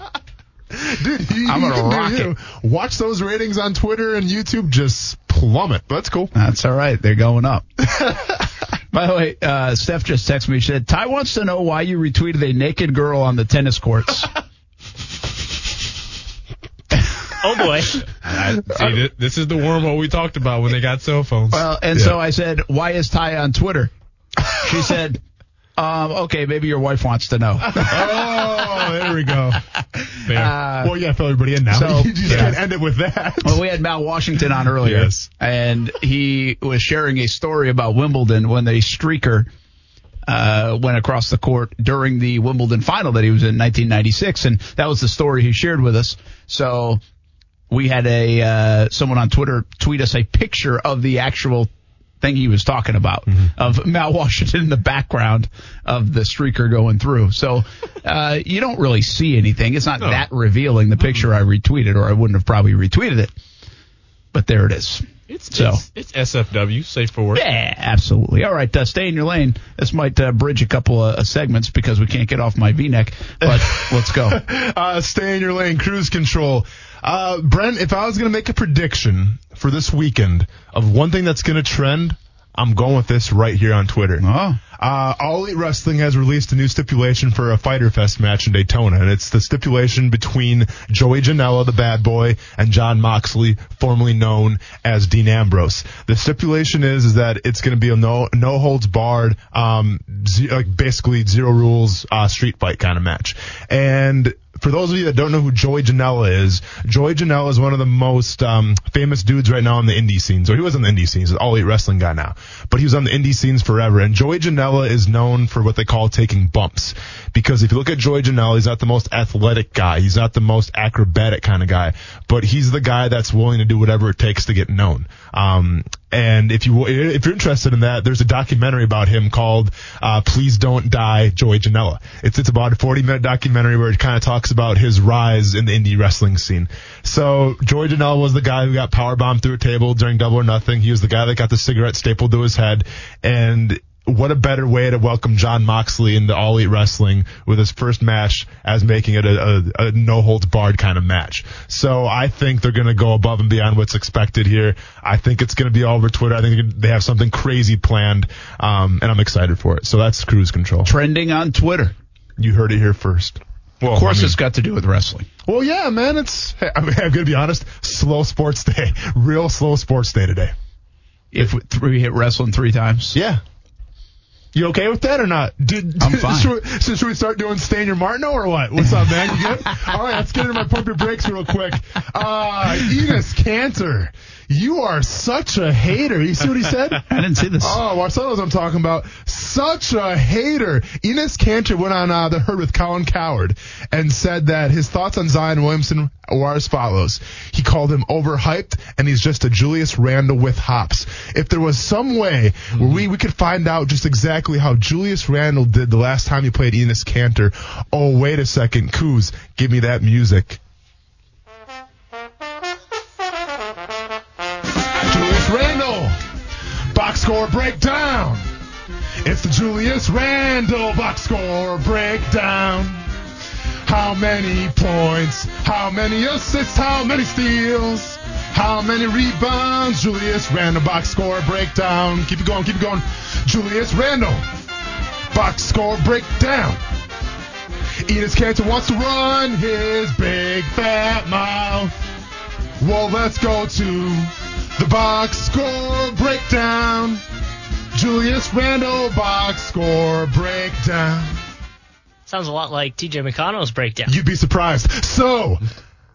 Dude, you, I'm gonna rock you. Watch those ratings on Twitter and YouTube just plummet. That's cool. That's all right. They're going up. By the way, uh, Steph just texted me. She said, Ty wants to know why you retweeted a naked girl on the tennis courts. Oh boy. I, see, thi- this is the wormhole we talked about when they got cell phones. well, and so I said, why is Ty on Twitter? She said, um, okay, maybe your wife wants to know. Oh, there we go. Uh, well, yeah, fill everybody in now. so- you just yeah. can't end it with that. Well, we had Mal Washington on earlier, Yes. and he was sharing a story about Wimbledon when the streaker uh, went across the court during the Wimbledon final that he was in 1996, and that was the story he shared with us. So we had a uh, someone on Twitter tweet us a picture of the actual thing he was talking about of Mal Washington in the background of the streaker going through. So uh, you don't really see anything. It's not that revealing. The picture I retweeted, or I wouldn't have probably retweeted it. But there it is. it's, so. it's it's SFW, safe for work. Yeah, absolutely. All right, uh, stay in your lane. This might uh, bridge a couple of uh, segments because we can't get off my V-neck. But let's go. Uh, stay in your lane, cruise control. Uh, Brent, if I was going to make a prediction for this weekend of one thing that's going to trend, I'm going with this right here on Twitter. Oh. Uh, All Elite Wrestling has released a new stipulation for a Fyter Fest match in Daytona, and it's the stipulation between Joey Janela, the bad boy, and Jon Moxley, formerly known as Dean Ambrose. The stipulation is is that it's going to be a no no holds barred, um, ze- like basically zero rules uh, street fight kind of match, and for those of you that don't know who Joey Janela is, Joey Janela is one of the most um, famous dudes right now on the indie scene. So he was on the indie scenes, he's an all elite wrestling guy now, but he was on the indie scenes forever. And Joey Janela is known for what they call taking bumps, because if you look at Joey Janela, he's not the most athletic guy, he's not the most acrobatic kind of guy, but he's the guy that's willing to do whatever it takes to get known. Um, and if you if you're interested in that, there's a documentary about him called uh, "Please Don't Die, Joey Janela." It's it's about a 40 minute documentary where it kind of talks about his rise in the indie wrestling scene. So Joey Janela was the guy who got power bombed through a table during Double or Nothing. He was the guy that got the cigarette stapled to his head, and what a better way to welcome Jon Moxley into All Elite Wrestling with his first match as making it a, a, a no holds barred kind of match. So I think they're going to go above and beyond what's expected here. I think it's going to be all over Twitter. I think they have something crazy planned, um, and I'm excited for it. So that's cruise control. Trending on Twitter. You heard it here first. Well, Of course, I mean- it's got to do with wrestling. well, yeah, man. It's I'm, I'm going to be honest. Slow sports day, real slow sports day today. If we hit wrestling three times. Yeah. You okay with that or not? Did, I'm fine. Should we, so should we start doing Stain Your Martineau or what? What's up, man? You good? All right, let's get into my pump your brakes real quick. Uh, Enes Kanter, you are such a hater. You see what he said? I didn't see this. Oh, Marcelo knows what I'm talking about. Such a hater. Enes Kanter went on uh, the herd with Colin Cowherd and said that his thoughts on Zion Williamson were as follows. He called him overhyped and he's just a Julius Randle with hops. If there was some way where we, we could find out just exactly how Julius Randle did the last time he played Enes Kanter, oh, wait a second, Kuz, give me that music. Randle. Box score breakdown. It's the Julius Randle box score breakdown. How many points? How many assists? How many steals? How many rebounds? Julius Randle box score breakdown. Keep it going, keep it going. Julius Randle box score breakdown. Enes Kanter wants to run his big fat mouth. Well, let's go to the box score breakdown. Julius Randle box score breakdown. Sounds a lot like TJ McConnell's breakdown. You'd be surprised. So,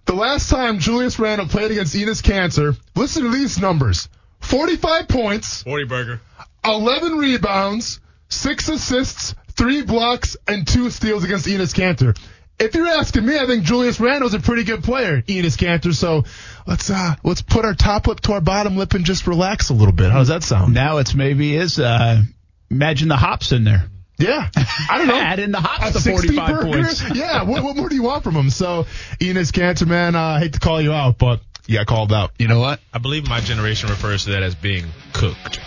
the last time Julius Randle played against Enes Kanter, listen to these numbers 45 points, 40 burger. 11 rebounds, 6 assists, 3 blocks, and 2 steals against Enes Kanter. If you're asking me, I think Julius Randle's a pretty good player, Enes Kanter. So let's uh let's put our top lip to our bottom lip and just relax a little bit. How does that sound? Now it's maybe is uh, imagine the hops in there. Yeah, I don't know. Add in the hops A to 45 burger? points. yeah, what, what more do you want from him? So, Enes Kanter, man, uh, I hate to call you out, but you got called out. You know what? I believe my generation refers to that as being cooked.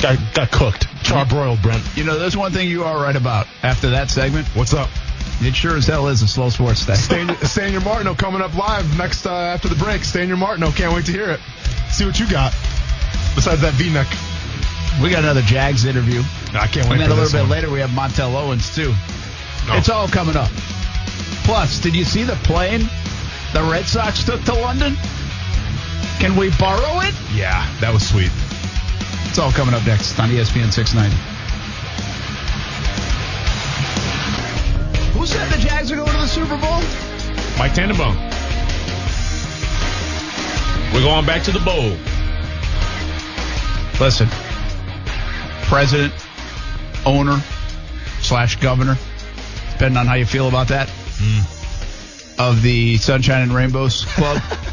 Got, got cooked. Charbroiled, Brent. You know, there's one thing you are right about. After that segment, What's up? It sure as hell is a slow sports day. Stay your Martineau coming up live next uh, after the break. Your Martineau. Can't wait to hear it. See what you got. Besides that V-neck. We got another Jags interview. I can't wait And then a little bit one. later, we have Montel Owens, too. No. It's all coming up. Plus, did you see the plane the Red Sox took to London? Can we borrow it? Yeah, that was sweet. It's all coming up next on ESPN 690. Who said the Jags are going to the Super Bowl? Mike Tannenbaum. We're going back to the bowl. Listen, president, owner, slash governor, depending on how you feel about that, hmm. of the Sunshine and Rainbows Club.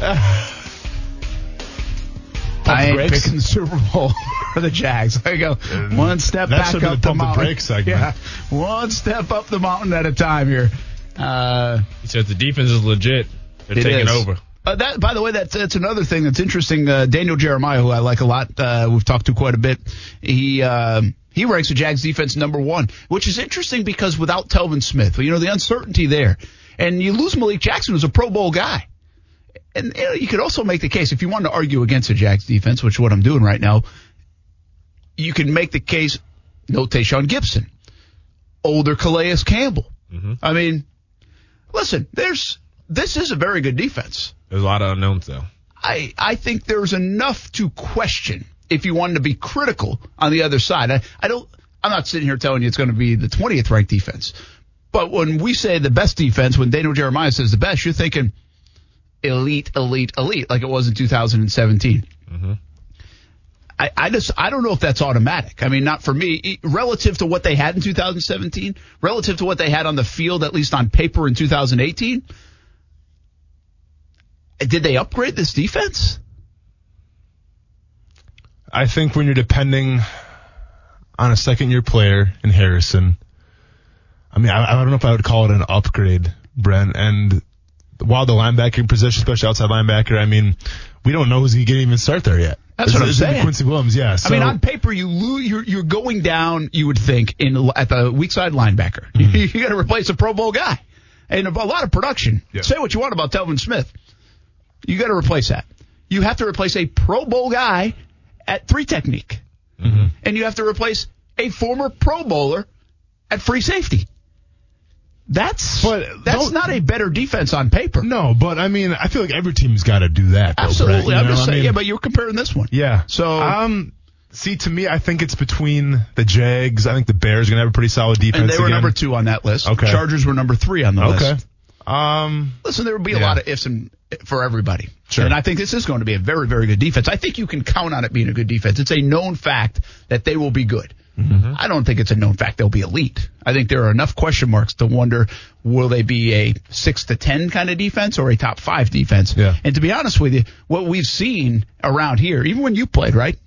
I ain't brakes? picking the Super Bowl for the Jags. There you go. One step that back up the the pump the mountain. segment. Yeah, one step up the mountain at a time here. Uh, He says the defense is legit. They're It taking is. over. Uh, that, by the way, that's that's another thing that's interesting. Uh, Daniel Jeremiah, who I like a lot, uh, we've talked to quite a bit. He um he ranks the Jags defense number one, which is interesting because without Telvin Smith, you know the uncertainty there, and you lose Malik Jackson, who's a Pro Bowl guy. And you, know, you could also make the case if you wanted to argue against the Jags defense, which is what I'm doing right now. You can make the case. No Tashaun Gipson, older Calais Campbell. Mm-hmm. I mean, listen, there's this is a very good defense. There's a lot of unknowns though. I, I think there's enough to question if you wanted to be critical on the other side. I, I don't, I'm not sitting here telling you it's going to be the 20th ranked defense. But when we say the best defense, when Daniel Jeremiah says the best, you're thinking elite, elite, elite, like it was in 2017. Mm-hmm. I, I just, I don't know if that's automatic. I mean, not for me. Relative to what they had in 2017, relative to what they had on the field, at least on paper in 2018, did they upgrade this defense? I think when you're depending on a second year player in Harrison, I mean, I, I don't know if I would call it an upgrade, Brent. And while the linebacking position, especially outside linebacker, I mean, we don't know who's going to even start there yet. That's what I'm saying. Quincy Williams, yeah. So, I mean, on paper, you lose, you're you're going down. You would think in at the weak side linebacker, Mm-hmm. you got to replace a Pro Bowl guy, and a, lot of production. Yeah. Say what you want about Telvin Smith, you got to replace that. You have to replace a Pro Bowl guy at three technique, Mm-hmm. and you have to replace a former Pro Bowler at free safety. That's But that's don't- a better defense on paper. no, but I mean, I feel like every team's got to do that. Though, Absolutely, Brent, you I'm just I saying. mean, yeah, but you're comparing this one. Yeah. So- um, see, to me, I think it's between the Jags. I think the Bears are gonna have a pretty solid defense. And they were again. number two on that list. Okay. Chargers were number three on the list. Okay. Um, Listen, there will be a lot of ifs and for everybody. Sure. And I think this is going to be a very, very good defense. I think you can count on it being a good defense. It's a known fact that they will be good. Mm-hmm. I don't think it's a known fact they'll be elite. I think there are enough question marks to wonder will they be a six to ten kind of defense or a top five defense? Yeah. And to be honest with you, what we've seen around here, even when you played, right?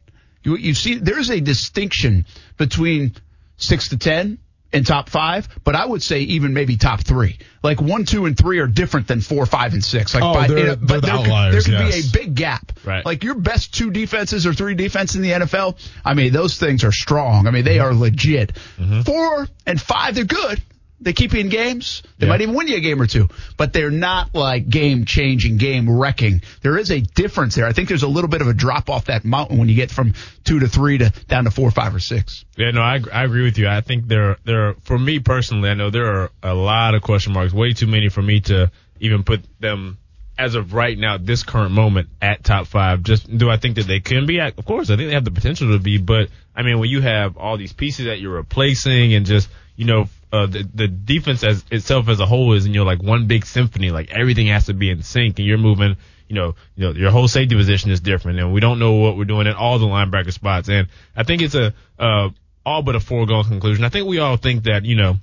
You, you see, there's a distinction between six to ten and top five, but I would say even maybe top three. Like one, two, and three are different than four, five, and six. Like, Oh, by, they're- they're but the there could, there could yes. be a big gap. Right. Like your best two defenses or three defense in the NFL. I mean, those things are strong. I mean, they are legit. Mm-hmm. Four and five, they're good. They keep you in games. They Yeah. might even win you a game or two, but they're not like game changing, game wrecking. There is a difference there. I think there's a little bit of a drop off that mountain when you get from two to three to down to four, five, or six. Yeah, no, I I agree with you. I think there there are, for me personally, I know there are a lot of question marks, way too many for me to even put them as of right now, this current moment, at top five. Just do I think that they can be? At, of course, I think they have the potential to be. But I mean, when you have all these pieces that you're replacing, and just you know, uh, the the defense as itself as a whole is, you know, like one big symphony. Like everything has to be in sync, and you're moving. You know, you know, your whole safety position is different, and we don't know what we're doing at all the linebacker spots. And I think it's a uh, all but a foregone conclusion. I think we all think that you know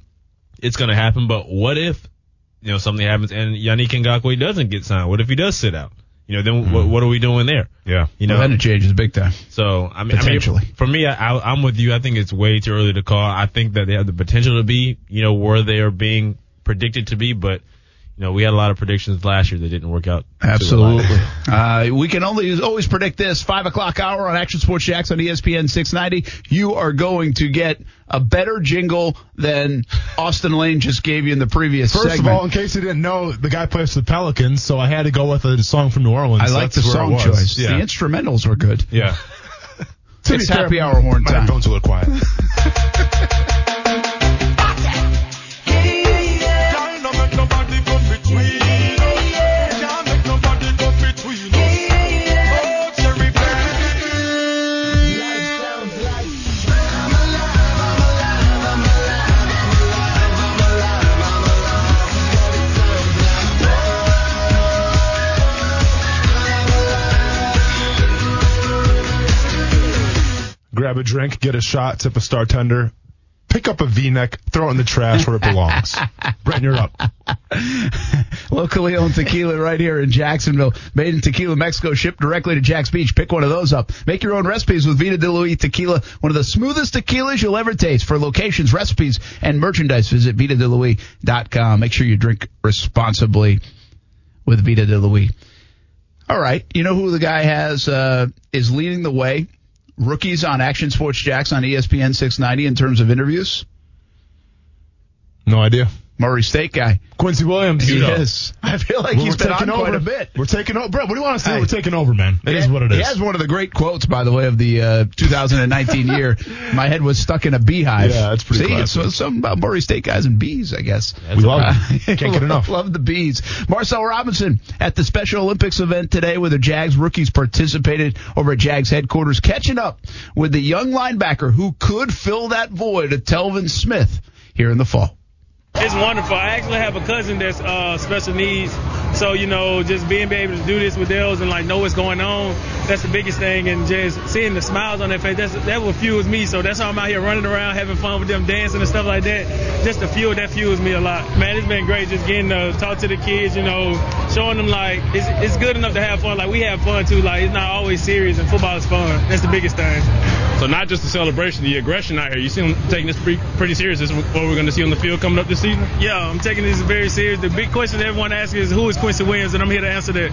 it's going to happen, but what if you know something happens and Yannick Ngakoue doesn't get signed? What if he does sit out? You know, then what, what are we doing there? Yeah. You know, Well, then it changes big time. so I mean, I mean, Potentially. for me, I, I, I'm with you. I think it's way too early to call. I think that they have the potential to be, you know, where they are being predicted to be, but you know, we had a lot of predictions last year that didn't work out. Absolutely. Uh, we can only always predict this. Five o'clock hour on Action Sports Jax on ESPN 690. You are going to get a better jingle than Austin Lane just gave you in the previous First segment. of all, in case you didn't know, the guy plays for the Pelicans, so I had to go with a song from New Orleans. I like the That's where it song choice. Yeah. The instrumentals were good. yeah. It's happy hour horn My time. headphones are a little quiet. Grab a drink, get a shot, tip a star tender, pick up a V-neck, throw it in the trash where it belongs. Brent, you're up. Locally owned tequila right here in Jacksonville. Made in Tequila, Mexico. Shipped directly to Jax Beach. Pick one of those up. Make your own recipes with Vita de Luis Tequila. One of the smoothest tequilas you'll ever taste. For locations, recipes, and merchandise, visit VitaDeLuis.com. Make sure you drink responsibly with Vita de Luis. All right. You know who the guy has, uh, is leading the way? Rookies on Action Sports Jax on ESPN 690 in terms of interviews? No idea. Murray State guy. Quincy Williams. He is. I feel like We're he's been on taking quite over. a bit. We're taking over. Bro, what do you want to say? Hey. We're taking over, man. It is what it is. He has one of the great quotes, by the way, of the uh, 2019 year. My head was stuck in a beehive. Yeah, that's pretty See, classic. it's something about Murray State guys and bees, I guess. we love it. Can't get enough. Love the bees. Marcel Robinson at the Special Olympics event today where the Jags rookies participated over at Jags headquarters, catching up with the young linebacker who could fill that void of Telvin Smith here in the fall. It's wonderful. I actually have a cousin that's uh, special needs, so you know, just being able to do this with those and like know what's going on, that's the biggest thing. And just seeing the smiles on their face, that's that what fuels me. So that's why I'm out here running around, having fun with them, dancing and stuff like that. Just the fuel that fuels me a lot. Man, it's been great just getting to talk to the kids, you know, showing them like it's it's good enough to have fun. Like we have fun too. Like it's not always serious, and football is fun. That's the biggest thing. So not just the celebration, the aggression out here. You see them taking this pretty, pretty serious. This is what we're going to see on the field coming up this season. Yeah, I'm taking this very serious. The big question everyone asks is who is Quincy Williams, and I'm here to answer that.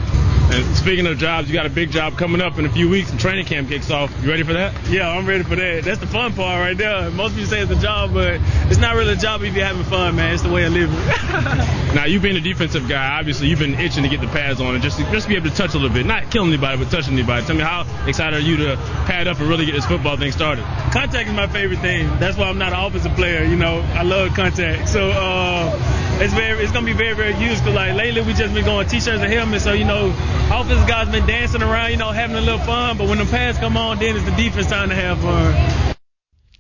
And speaking of jobs, you got a big job coming up in a few weeks, and training camp kicks off. You ready for that? Yeah, I'm ready for that. That's the fun part right there. Most people say it's a job, but it's not really a job if you're having fun, man. It's the way of living. Now you've been a defensive guy. Obviously, you've been itching to get the pads on and just just be able to touch a little bit, not kill anybody, but touch anybody. Tell me how excited are you to pad up and really get this football thing started? contact is my favorite thing. That's why I'm not an offensive player. You know, I love contact. So uh, it's very, it's gonna be very, very useful. Like lately, we just been going t-shirts and helmets. So you know, offensive guys been dancing around, you know, having a little fun. But when the pads come on, then it's the defense time to have fun.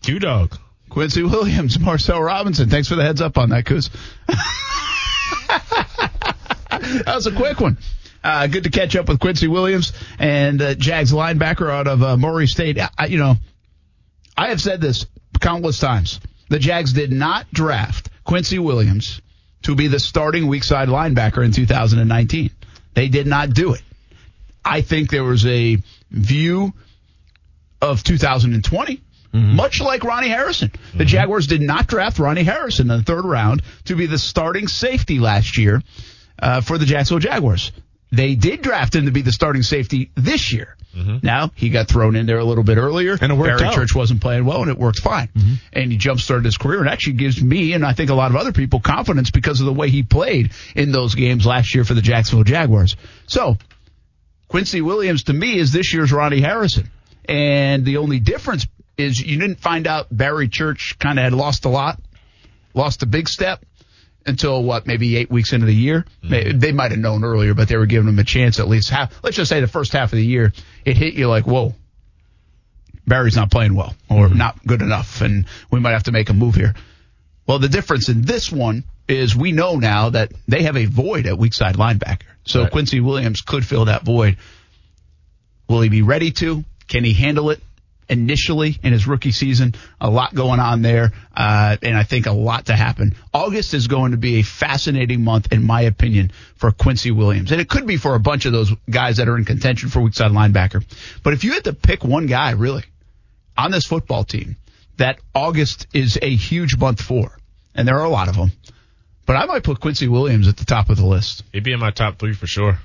Q Dog. Quincy Williams, Marcel Robinson. Thanks for the heads up on that, Kuz. that was a quick one. Uh, good to catch up with Quincy Williams and uh, Jags linebacker out of uh, Murray State. I, you know, I have said this countless times. The Jags did not draft Quincy Williams to be the starting weak side linebacker in 2019. They did not do it. I think there was a view of 2020. Much like Ronnie Harrison. The Jaguars did not draft Ronnie Harrison in the third round to be the starting safety last year uh, for the Jacksonville Jaguars. They did draft him to be the starting safety this year. Mm-hmm. Now, he got thrown in there a little bit earlier. And it worked Barry out. Church wasn't playing well, and it worked fine. Mm-hmm. And he jump started his career, and actually gives me, and I think a lot of other people, confidence because of the way he played in those games last year for the Jacksonville Jaguars. So, Quincy Williams to me is this year's Ronnie Harrison. And the only difference is you didn't find out Barry Church kind of had lost a lot, lost a big step. Until what, maybe eight weeks into the year. May mm-hmm. They might have known earlier, but they were giving him a chance at least half. Let's just say the first half of the year, it hit you like, whoa, Barry's not playing well or mm-hmm. not good enough, and we might have to make a move here. Well, the difference in this one is we know now that they have a void at weak side linebacker. So Quincy Williams could fill that void. Will he be ready to? Can he handle it? Initially in his rookie season, a lot going on there, uh, and I think a lot to happen. August is going to be a fascinating month, in my opinion, for Quincy Williams, and it could be for a bunch of those guys that are in contention for weak side linebacker. But if you had to pick one guy, really, on this football team, that August is a huge month for, and there are a lot of them. But I might put Quincy Williams at the top of the list. He'd be in my top three for sure.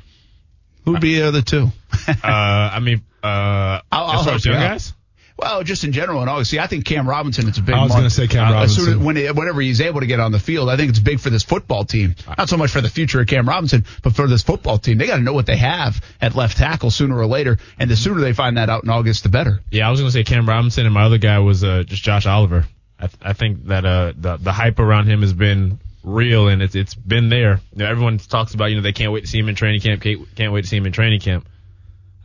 Who'd be the other two? uh, I mean, uh, I'll, I'll as far help as you young guys. Well, just in general in August. See, I think Cam Robinson, it's a big I was gonna say Cam Uh, as soon as- Robinson. when he- whenever he's able to get on the field, I think it's big for this football team. Not so much for the future of Cam Robinson, but for this football team. They got to know what they have at left tackle sooner or later, and the sooner they find that out in August, the better. Yeah, I was gonna say Cam Robinson, and my other guy was uh, just Josh Oliver. I, th- I think that uh, the the hype around him has been real, and it's it's been there. You know, everyone talks about you know they can't wait to see him in training camp, can't, can't wait to see him in training camp.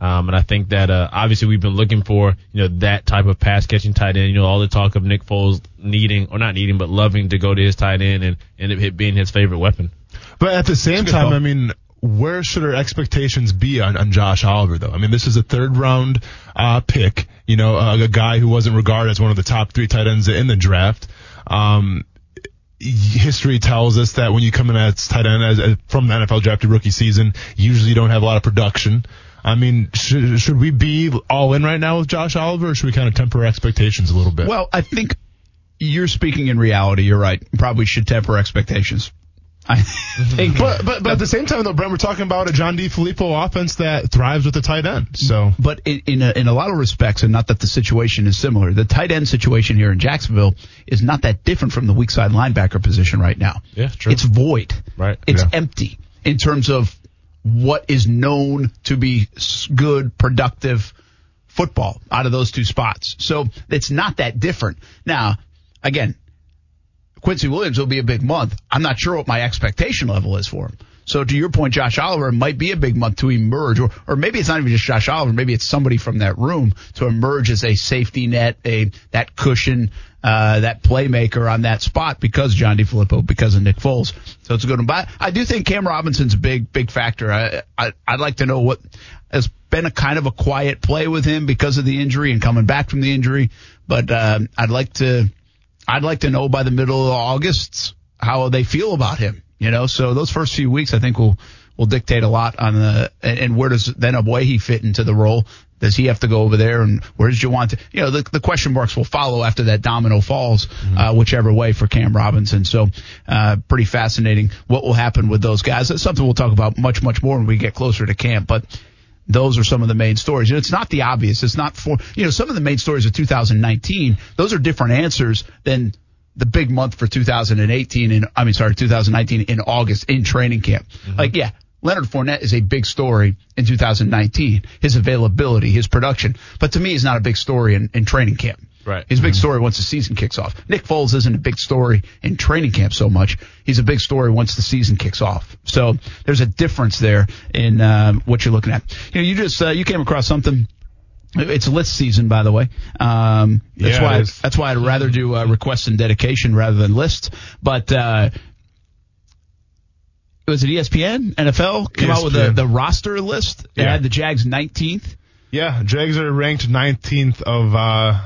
Um, and I think that uh, obviously we've been looking for you know that type of pass catching tight end. You know all the talk of Nick Foles needing or not needing, but loving to go to his tight end and and it being his favorite weapon. But at the same time, call. I mean, where should our expectations be on, on Josh Oliver, though? I mean, this is a third round uh, pick, you know, uh, a guy who wasn't regarded as one of the top three tight ends in the draft. Um, history tells us that when you come in as tight end as, as from the NFL drafted rookie season, usually you don't have a lot of production. I mean, should, should we be all in right now with Josh Oliver, or should we kind of temper our expectations a little bit? Well, I think you're speaking in reality. You're right. Probably should temper expectations. I think, but, but but at the same time, though, Brent, we're talking about a John DeFilippo offense that thrives with the tight end. So, but in in a, in a lot of respects, and not that the situation is similar, the tight end situation here in Jacksonville is not that different from the weak side linebacker position right now. Yeah, true. It's void. Right. It's Yeah. empty in terms of what is known to be good, productive football out of those two spots. So it's not that different. Now, again, Quincy Williams will be a big month. I'm not sure what my expectation level is for him. So to your point, Josh Oliver might be a big month to emerge, or, or maybe it's not even just Josh Oliver. Maybe it's somebody from that room to emerge as a safety net, a that cushion, uh, that playmaker on that spot because John DeFilippo, because of Nick Foles. So it's a good one. But I do think Cam Robinson's a big, big factor. I, I I'd like to know what has been a kind of a quiet play with him because of the injury and coming back from the injury. But uh, I'd like to. I'd like to know by the middle of August how they feel about him. You know, so those first few weeks I think will will dictate a lot on the and, where does then Abuehi fit into the role? Does he have to go over there and where does Javante? You know, the, the question marks will follow after that domino falls, uh, whichever way for Cam Robinson. So, uh, pretty fascinating what will happen with those guys. That's something we'll talk about much, much more when we get closer to camp, but those are some of the main stories. And it's not the obvious. It's not for, you know, some of the main stories of 2019, those are different answers than the big month for 2018 in, I mean, sorry, 2019 in August in training camp. Like, yeah, Leonard Fournette is a big story in 2019. His availability, his production. But to me, he's not a big story in, in training camp. Right. He's a big story once the season kicks off. Nick Foles isn't a big story in training camp so much. He's a big story once the season kicks off. So there's a difference there in um, what you're looking at. You know, you just uh, you came across something. It's list season, by the way. Um, that's Yeah, why that's why I'd rather do uh, requests and dedication rather than lists. But uh, was it ESPN NFL came out with the, the roster list? It Yeah. had the Jags 19th. Yeah, Jags are ranked 19th of, uh,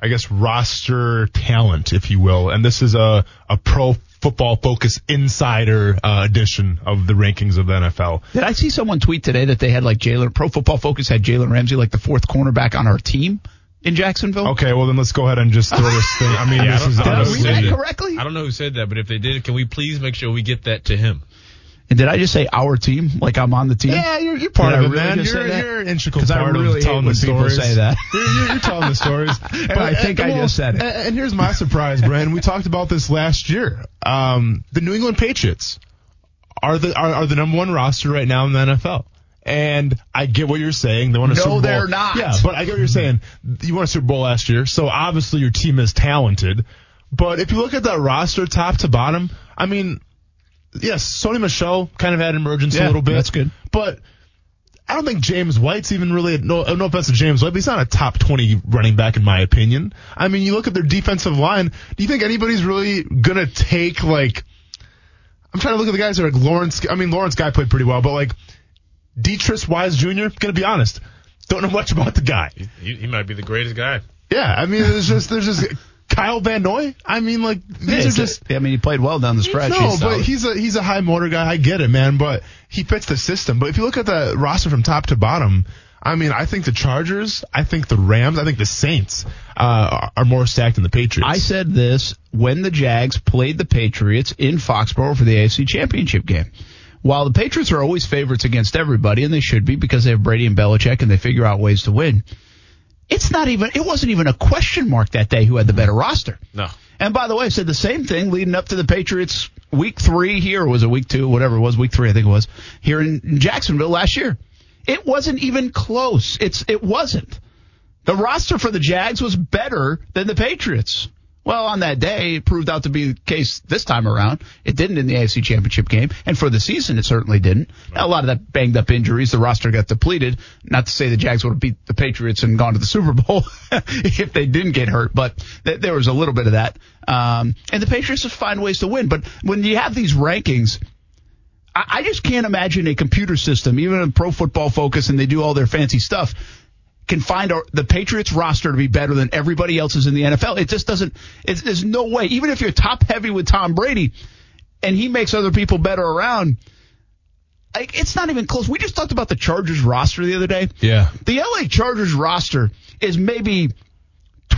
I guess, roster talent, if you will. And this is a, a pro football focus insider uh, edition of the rankings of the NFL. Did I see someone tweet today that they had like Jalen Pro Football Focus had Jalen Ramsey like the fourth cornerback on our team in Jacksonville? Okay, well then let's go ahead and just throw this thing. I mean, Yeah, this don't- is I Did I who read that that. correctly? I don't know who said that, but if they did, can we please make sure we get that to him? And did I just say our team? Like I'm on the team? Yeah, you're, you're part Did I of it, really man. You're, say that? you're an integral 'Cause I really of hate telling when the people stories. say that. You're, you're, you're telling the stories. And I think I just said it. And, and here's my surprise, Brandon. We talked about this last year. Um, the New England Patriots are the are, are the number one roster right now in the NFL. And I get what you're saying. They won a No, Super Bowl. No, they're not. Yeah, but I get what you're saying. You won a Super Bowl last year, so obviously your team is talented. But if you look at that roster top to bottom, I mean, yes, Sony Michel kind of had emergence Yeah, a little bit. that's good. But I don't think James White's even really no no offense to James White, but he's not a top twenty running back in my opinion. I mean, you look at their defensive line. Do you think anybody's really gonna take like? I'm trying to look at the guys that are like Lawrence. I mean, Lawrence Guy played pretty well, but like Deatrich Wise Jr. Gonna be honest, don't know much about the guy. He, he might be the greatest guy. Yeah, I mean, there's just there's just Kyle Van Noy. I mean, like these Yeah, are just I mean, he played well down the stretch. no, He's but he's a he's a high motor guy. I get it, man. But he fits the system. But if you look at the roster from top to bottom, I mean, I think the Chargers, I think the Rams, I think the Saints uh, are- are more stacked than the Patriots. I said this when the Jags played the Patriots in Foxborough for the AFC Championship game. While the Patriots are always favorites against everybody, and they should be because they have Brady and Belichick and they figure out ways to win, it's not even, it wasn't even a question mark that day who had the mm-hmm. better roster. No. And by the way, I said the same thing leading up to the Patriots week three here, or was it week two, whatever it was, week three, I think it was, here in Jacksonville last year. It wasn't even close. It's, it wasn't. The roster for the Jags was better than the Patriots. Well, on that day, it proved out to be the case this time around. It didn't in the AFC Championship game, and for the season, it certainly didn't. Now, a lot of that banged up injuries, the roster got depleted. Not to say the Jags would have beat the Patriots and gone to the Super Bowl if they didn't get hurt, but th- there was a little bit of that. Um, and the Patriots just find ways to win. But when you have these rankings, I, just can't imagine a computer system, even in Pro Football Focus, and they do all their fancy stuff can find our, the Patriots roster to be better than everybody else's in the NFL. It just doesn't. It's, there's no way. Even if you're top heavy with Tom Brady, and he makes other people better around, like it's not even close. We just talked about the Chargers roster the other day. yeah. The LA Chargers roster is maybe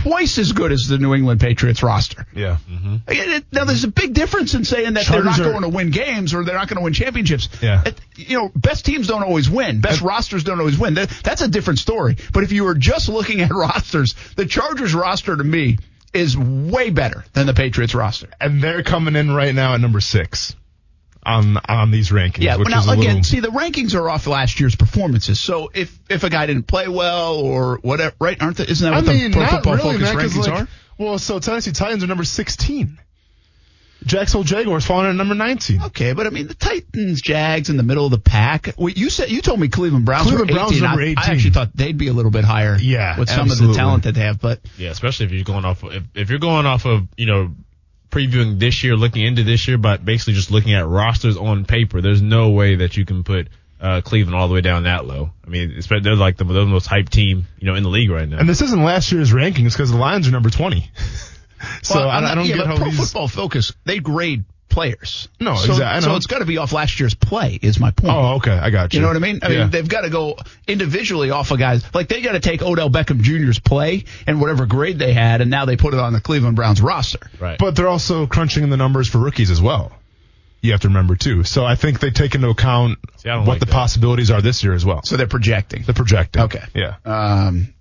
twice as good as the New England Patriots roster. Yeah. Mm-hmm. It- Now, there's a big difference in saying that they're not are- going to win games or they're not going to win championships. Yeah. You know, best teams don't always win. Best rosters don't always win. That, that's a different story. But if you were just looking at rosters, the Chargers roster to me is way better than the Patriots roster. And they're coming in right now at number six on on these rankings. Yeah, which but now is a again, little, see the rankings are off last year's performances. So if if a guy didn't play well or whatever, right? Aren't they, isn't that I what mean, the Pro not Football really, Focus man. 'cause, rankings like, are? Well, so Tennessee Titans are number sixteen. Jacksonville Jaguars falling at number nineteen. Okay, but I mean the Titans, Jags in the middle of the pack. Well, you said you told me Cleveland Browns Cleveland were Browns 18. number I, I actually thought they'd be a little bit higher. Yeah, with some of the talent that they have, but Yeah, especially if you're going off if, if you're going off of you know previewing this year, looking into this year, but basically just looking at rosters on paper. There's no way that you can put uh, Cleveland all the way down that low. I mean, it's, they're like the, they're the most hyped team you know in the league right now. And this isn't last year's rankings because the Lions are number twenty. so Well, I, I don't yeah, get how Pro these. Football Focus they grade players. No, so, exact- I So it's got to be off last year's play. Is my point. Oh, okay, I got you. You know what I mean? I Yeah. mean, they've got to go individually off of guys. Like they got to take Odell Beckham Jr.'s play and whatever grade they had, and now they put it on the Cleveland Browns roster. right. But they're also crunching the numbers for rookies as well. You have to remember too. So I think they take into account See, what like the that. possibilities are this year as well. So they're projecting. They're projecting. Okay. Yeah. Um,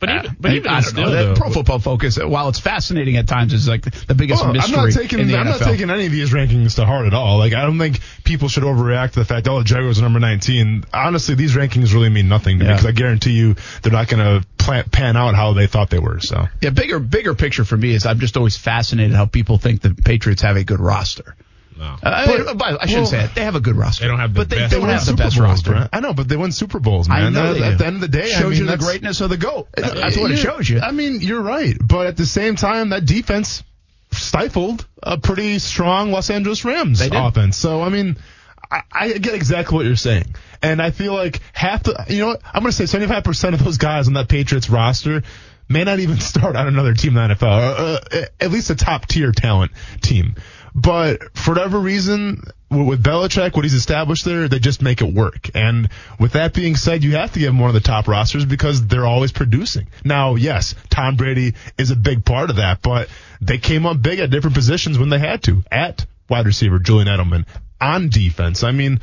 but even, but even I don't still, know. That though, Pro Football Focus, while it's fascinating at times, is like the biggest Well, I'm mystery not taking in the I'm NFL. not taking any of these rankings to heart at all. Like I don't think people should overreact to the fact oh the Jaguars are number 19. Honestly, these rankings really mean nothing to me because I guarantee you they're not going to pan out how they thought they were. So Yeah, bigger bigger picture for me is I'm just always fascinated how people think the Patriots have a good roster. No. Uh, I, I shouldn't well, say it. They have a good roster. They don't have the but they best don't have the Super best Bowls, roster. Brent. I know, but they won Super Bowls, man. I know At- they at, the end of the day, I shows mean, you the greatness of the goat. That- That's what it shows you. I mean, you're right, but at the same time, that defense stifled a pretty strong Los Angeles Rams offense. So, I mean, I, I get exactly what you're saying, and I feel like half the, you know, what? I'm going to say 75 percent of those guys on that Patriots roster may not even start on another team in the NFL, or, uh, at least a top tier talent team. But for whatever reason, with Belichick, what he's established there, they just make it work. And with that being said, you have to give them one of the top rosters because they're always producing. Now, yes, Tom Brady is a big part of that, but they came up big at different positions when they had to. At wide receiver, Julian Edelman. On defense, I mean,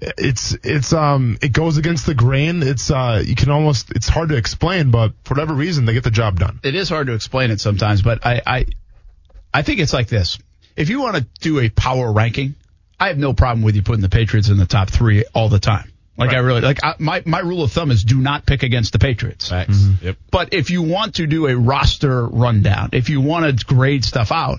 it's it's um it goes against the grain. It's uh you can almost it's hard to explain, but for whatever reason, they get the job done. it is hard to explain it sometimes, but I, I, I think it's like this. If you want to do a power ranking, I have no problem with you putting the Patriots in the top three all the time. Like I really like I, my my rule of thumb is do not pick against the Patriots. Facts. Yep. But if you want to do a roster rundown, if you want to grade stuff out,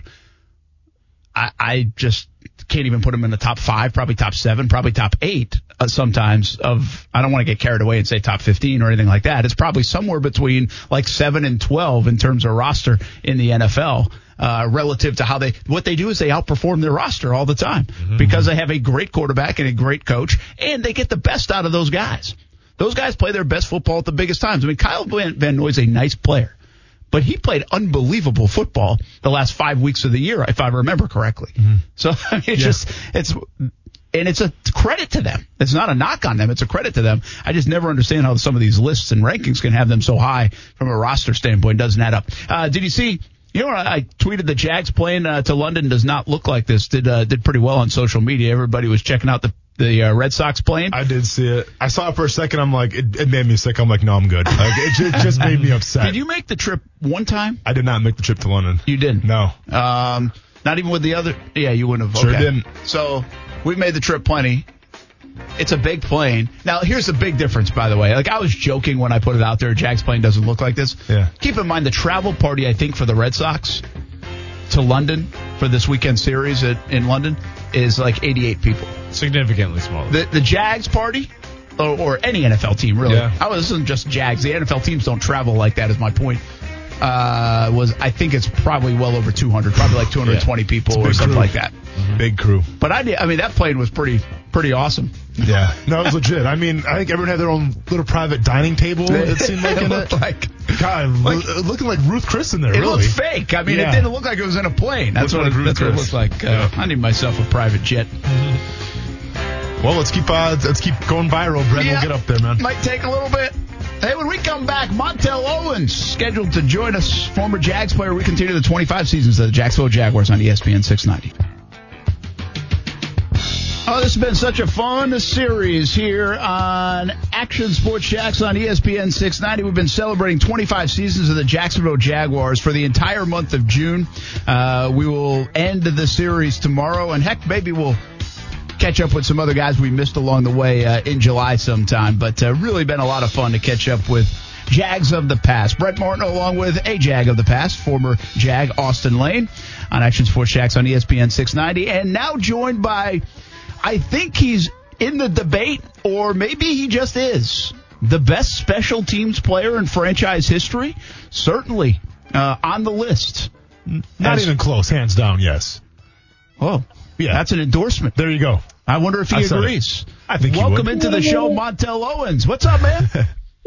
I, I just can't even put them in the top five, probably top seven, probably top eight uh, sometimes of, I don't want to get carried away and say top 15 or anything like that. It's probably somewhere between like seven and 12 in terms of roster in the NFL. Uh, relative to how they, what they do is they outperform their roster all the time because they have a great quarterback and a great coach and they get the best out of those guys. Those guys play their best football at the biggest times. I mean, Kyle Van, Van Noy is a nice player, but he played unbelievable football the last five weeks of the year, if I remember correctly. So I mean, it's just, it's, and it's a credit to them. It's not a knock on them. It's a credit to them. I just never understand how some of these lists and rankings can have them so high from a roster standpoint. Doesn't add up. Uh, did you see? You know, I tweeted the Jags playing uh, to London does not look like this. Did uh, did pretty well on social media. Everybody was checking out the the uh, Red Sox playing. I did see it. I saw it for a second. I'm like, it, it made me sick. I'm like, no, I'm good. Like, it, ju- it just made me upset. Did you make the trip one time? I did not make the trip to London. You didn't. No. Um, not even with the other. Yeah, you wouldn't have. Sure okay. didn't. So we made the trip plenty. It's a big plane. Now, here's the big difference, by the way. Like, I was joking when I put it out there. Jack's plane doesn't look like this. Yeah. Keep in mind the travel party, I think, for the Red Sox to London for this weekend series at, in London is like 88 people. Significantly smaller. The the Jags party, or, or any NFL team really. Yeah. I was this isn't just Jags. The NFL teams don't travel like that. Is my point. Uh, was I think it's probably well over 200, probably like 220 people or something crew. like that. Big crew. But I did. I mean, that plane was pretty pretty awesome. Yeah. No, it was legit. I mean, I think everyone had their own little private dining table. It seemed like in looked it. like God, lo- looking like Ruth Chris in there. it really. looked fake. I mean, Yeah. it didn't look like it was in a plane. That's Looked what like it, that's what it looked Chris. like. Uh, I need myself a private jet. Well, let's keep uh, let's keep going viral, Brent. Yeah. We'll get up there, man. Might take a little bit. Hey, when we come back, Montell Owens scheduled to join us, former Jags player. We continue the 25 seasons of the Jacksonville Jaguars on ESPN 690. This has been such a fun series here on Action Sports Jax on ESPN 690. We've been celebrating 25 seasons of the Jacksonville Jaguars for the entire month of June. Uh, we will end the series tomorrow, and heck, maybe we'll catch up with some other guys we missed along the way uh, in July sometime. But uh, really been a lot of fun to catch up with Jags of the past. Brent Martineau along with a Jag of the past, former Jag Austin Lane on Action Sports Jax on ESPN 690, and now joined by, I think he's in the debate, or maybe he just is. The best special teams player in franchise history? Certainly uh, on the list. Not As- even close, hands down. Yes. Oh, Yeah. that's an endorsement. There you go. I wonder if he I agrees. I think he Welcome would. into the show, Montell Owens. What's up, man?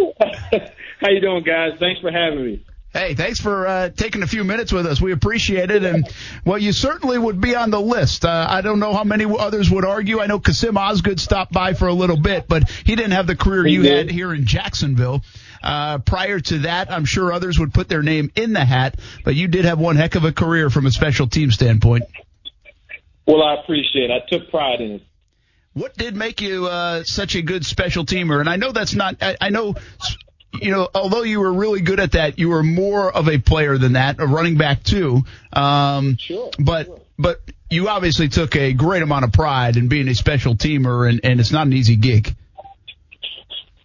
How you doing, guys? Thanks for having me. Hey, thanks for uh, taking a few minutes with us. We appreciate it. And, well, you certainly would be on the list. Uh, I don't know how many others would argue. I know Kassim Osgood stopped by for a little bit, but he didn't have the career He you did. had here in Jacksonville. Uh, prior to that, I'm sure others would put their name in the hat, but you did have one heck of a career from a special team standpoint. Well, I appreciate it. I took pride in it. What did make you uh, such a good special teamer? And I know that's not. I, I know, you know, although you were really good at that, you were more of a player than that, a running back too. Um, Sure, But but you obviously took a great amount of pride in being a special teamer, and, and it's not an easy gig.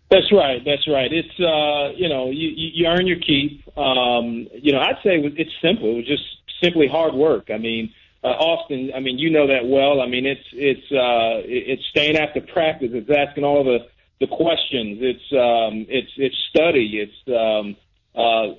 That's right. That's right. It's uh, you know, you, you you earn your keep. Um, you know, I'd say it's simple. It was just simply hard work. I mean, uh, Austin. I mean, you know that well. I mean, it's it's uh, it's staying after practice. It's asking all the the questions. It's um, it's it's study. It's um, uh,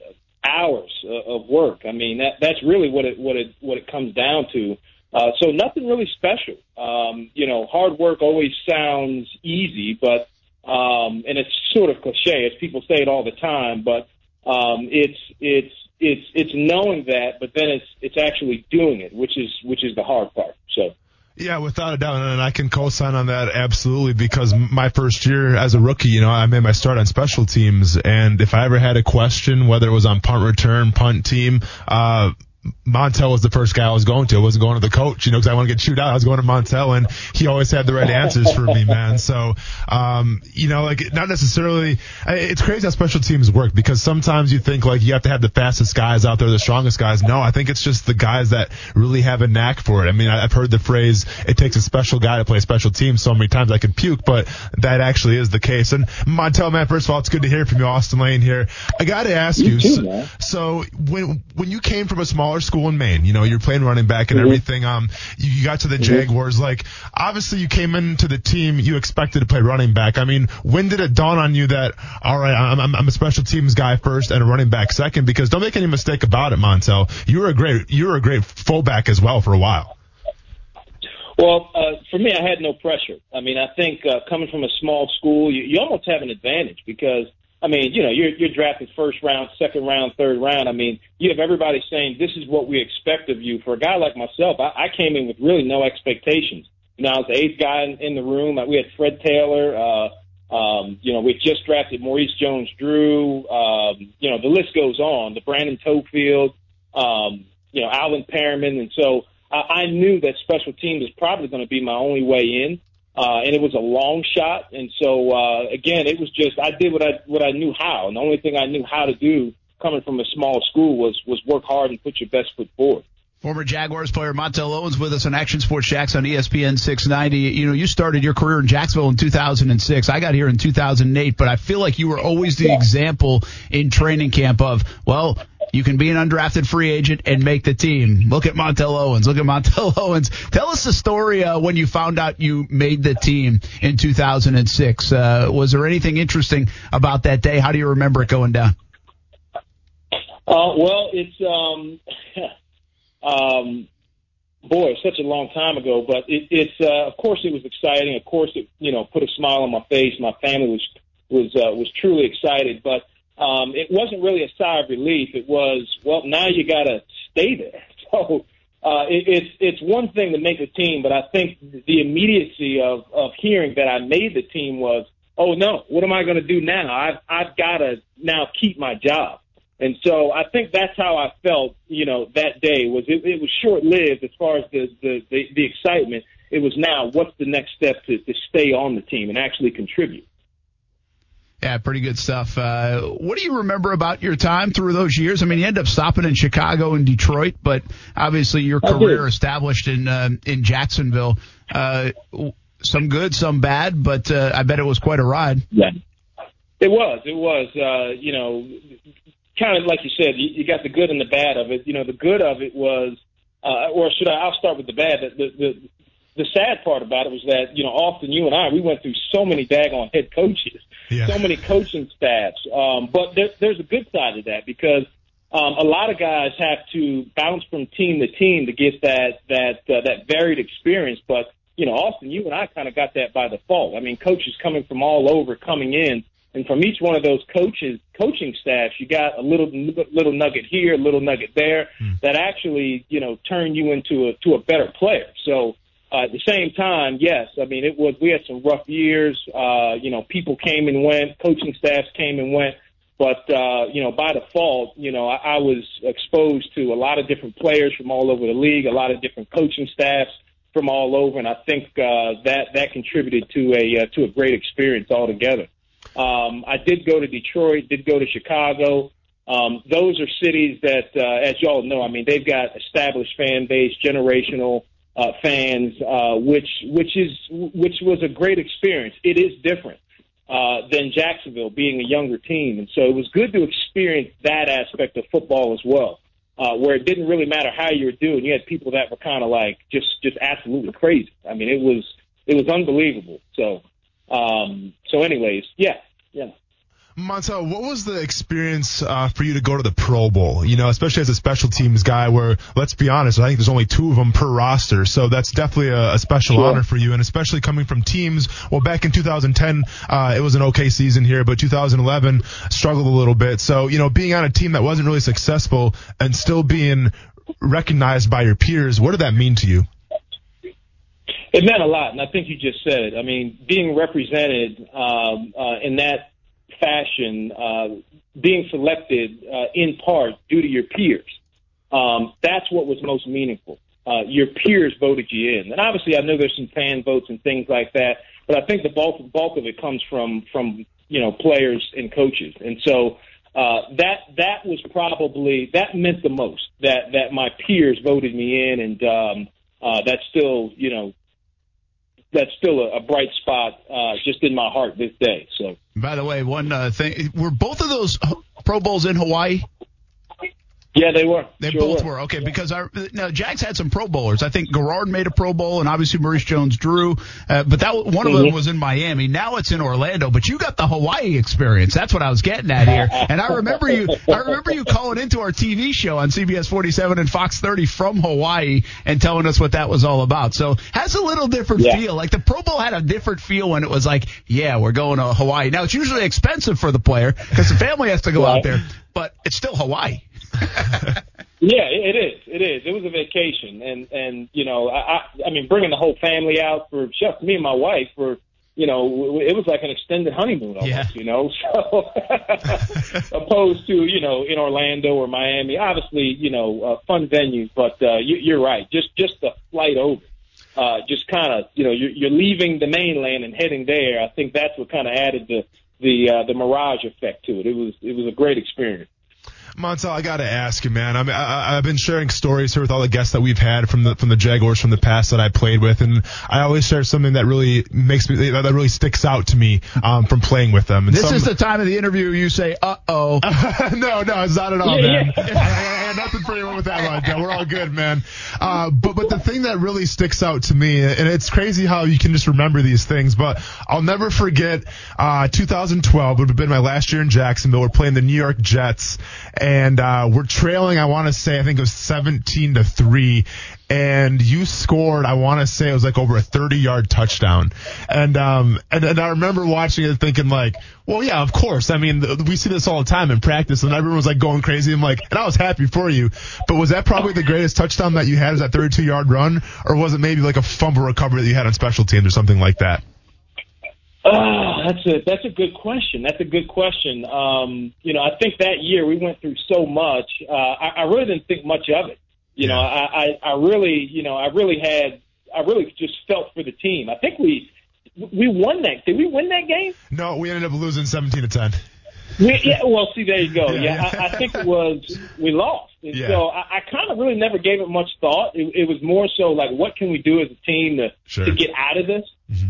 hours of work. I mean, that that's really what it what it what it comes down to. Uh, so nothing really special. Um, you know, hard work always sounds easy, but um, and it's sort of cliche, as people say it all the time. But um, it's it's it's it's knowing that, but then it's it's actually doing it, which is which is the hard part. So. Yeah, without a doubt, and I can co-sign on that absolutely because my first year as a rookie, you know, I made my start on special teams, and if I ever had a question, whether it was on punt return, punt team, uh, Montell was the first guy I was going to. I wasn't going to the coach, you know, because I want to get chewed out. I was going to Montell, and he always had the right answers for me, man. So, um, you know, like not necessarily. It's crazy how special teams work because sometimes you think like you have to have the fastest guys out there, the strongest guys. No, I think it's just the guys that really have a knack for it. I mean, I've heard the phrase "it takes a special guy to play a special team" so many times I could puke, but that actually is the case. And Montell, man, first of all, it's good to hear from you, Austin Lane here. I got to ask You you. too, so- so when when you came from a small smaller school in Maine. You know, you're playing running back and everything. Um, you, you got to the Jaguars. Like, obviously, you came into the team. You expected to play running back. I mean, when did it dawn on you that all right, I'm, I'm, I'm a special teams guy first and a running back second? Because don't make any mistake about it, Montell. You were a great you were a great fullback as well for a while. Well, uh, for me, I had no pressure. I mean, I think uh, coming from a small school, you, you almost have an advantage because, I mean, you know, you're, you're drafted first round, second round, third round. I mean, you have everybody saying this is what we expect of you. For a guy like myself, I, I came in with really no expectations. You know, I was the eighth guy in, in the room. We had Fred Taylor. Uh, um, you know, we just drafted Maurice Jones-Drew. Um, you know, the list goes on. LaBrandon Toefield. Um, you know, Alvin Pearman, and so I, I knew that special teams was probably going to be my only way in. Uh, and it was a long shot, and so uh, again, it was just I did what I what I knew how, and the only thing I knew how to do coming from a small school was was work hard and put your best foot forward. Former Jaguars player Montell Owens with us on Action Sports Jax on ESPN 690. You know, you started your career in Jacksonville in 2006. I got here in 2008, but I feel like you were always the example in training camp of, well, you can be an undrafted free agent and make the team. Look at Montell Owens. Look at Montell Owens. Tell us the story uh, when you found out you made the team in 2006. Uh, was there anything interesting about that day? How do you remember it going down? Uh, well, it's um, um, boy, such a long time ago. But it, it's uh, of course it was exciting. Of course it you know put a smile on my face. My family was was uh, was truly excited. But um, it wasn't really a sigh of relief. It was well now you got to stay there. So. Uh, it, it's it's one thing to make a team, but I think the immediacy of of hearing that I made the team was, oh no, what am I going to do now? I've I've got to now keep my job. And so I think that's how I felt, you know, that day was it, it was short lived as far as the, the, the, the excitement. It was now what's the next step to, to stay on the team and actually contribute. Yeah, pretty good stuff. Uh, what do you remember about your time through those years? I mean, you end up stopping in Chicago and Detroit, but obviously your career established in uh, in Jacksonville. Uh, some good, some bad, but uh, I bet it was quite a ride. Yeah, it was. It was. Uh, you know, kind of like you said, you, you got the good and the bad of it. You know, the good of it was, uh, or should I? I'll start with the bad. The, the the the sad part about it was that you know, often you and I, we went through so many daggone head coaches, yeah. so many coaching staffs. Um, but there, there's a good side to that because um, a lot of guys have to bounce from team to team to get that that uh, that varied experience. But you know, Austin, you and I kind of got that by default. I mean, coaches coming from all over coming in and from each one of those coaches, coaching staffs, you got a little little nugget here, a little nugget there mm. that actually, you know, turn you into a to a better player. So uh, at the same time, yes, I mean it was we had some rough years. Uh, you know, people came and went, coaching staffs came and went, but uh, you know, by default, you know, I, I was exposed to a lot of different players from all over the league, a lot of different coaching staffs from all over, and I think uh, that that contributed to a uh, to a great experience altogether. Um, I did go to Detroit, did go to Chicago. Um, those are cities that, uh, as y'all know, I mean, they've got established fan base, generational uh, fans, uh, which which is which was a great experience. It is different uh, than Jacksonville being a younger team, and so it was good to experience that aspect of football as well, uh, where it didn't really matter how you were doing. You had people that were kind of like just just absolutely crazy. I mean, it was it was unbelievable. So um, so, anyways, yeah, yeah. Montell, what was the experience uh, for you to go to the Pro Bowl? You know, especially as a special teams guy, where let's be honest, I think there's only two of them per roster, so that's definitely a, a special sure. honor for you, and especially coming from teams. Well, back in 2010, uh, it was an okay season here, but 2011 struggled a little bit. So, you know, being on a team that wasn't really successful and still being recognized by your peers, what did that mean to you? It meant a lot, and I think you just said it. I mean, being represented um, uh, in that fashion, uh, being selected uh, in part due to your peers, um, that's what was most meaningful. Uh, your peers voted you in, and obviously, I know there's some fan votes and things like that, but I think the bulk bulk of it comes from from you know players and coaches, and so. Uh, that that was probably that meant the most that that my peers voted me in and um, uh, that's still you know that's still a, a bright spot uh, just in my heart this day. So, by the way, one uh, thing: were both of those Pro Bowls in Hawaii? Yeah, they were. They Sure both were. were. Okay, because our now Jags had some Pro Bowlers. I think Garrard made a Pro Bowl, and obviously Maurice Jones-Drew. Uh, but that one of them Mhm. was in Miami. Now it's in Orlando. But you got the Hawaii experience. That's what I was getting at here. And I remember you. I remember you calling into our TV show on CBS 47 and Fox 30 from Hawaii and telling us what that was all about. So has a little different Yeah. feel. Like the Pro Bowl had a different feel when it was like, yeah, we're going to Hawaii. Now it's usually expensive for the player because the family has to go out there, but it's still Hawaii. Yeah, it it is. It is. It was a vacation, and and you know, I I, I mean, bringing the whole family out for just me and my wife for you know, it was like an extended honeymoon almost. Yeah. You know, so opposed to you know in Orlando or Miami, obviously you know uh, fun venues, but uh, you, you're right. Just just the flight over. Uh, just kind of, you know, you're, you're leaving the mainland and heading there. I think that's what kind of added the the uh, the mirage effect to it. It was it was a great experience. Montell, I gotta ask you, man. I mean, I, I've been sharing stories here with all the guests that we've had from the from the Jaguars from the past that I played with, and I always share something that really makes me that really sticks out to me um, from playing with them. And This some, is the time of the interview you say, "Uh oh." no, no, it's not at all, man. yeah. I, I had nothing for you with that one. Joe. We're all good, man. Uh, but but the thing that really sticks out to me, and it's crazy how you can just remember these things, but I'll never forget uh, 2012 would have been my last year in Jacksonville. We're playing the New York Jets, and uh, we're trailing. I want to say I think it was 17 to three. And you scored, I want to say it was like over a 30 yard touchdown. And, um, and, and I remember watching it thinking like, well, yeah, of course. I mean, th- we see this all the time in practice and everyone was like going crazy. I'm like, and I was happy for you. But was that probably the greatest touchdown that you had was that 32 yard run? Or was it maybe like a fumble recovery that you had on special teams or something like that? Ah, that's a that's a good question. That's a good question. Um, you know, I think that year we went through so much. Uh, I, I really didn't think much of it. You know, I, I I really you know I really had I really just felt for the team. I think we we won that. Did we win that game? No, we ended up losing 17 to 10. We, yeah, well, see, there you go. Yeah, Yeah, yeah. I, I think it was we lost, and Yeah. so I, I kind of really never gave it much thought. It, it was more so like, what can we do as a team to Sure. to get out of this?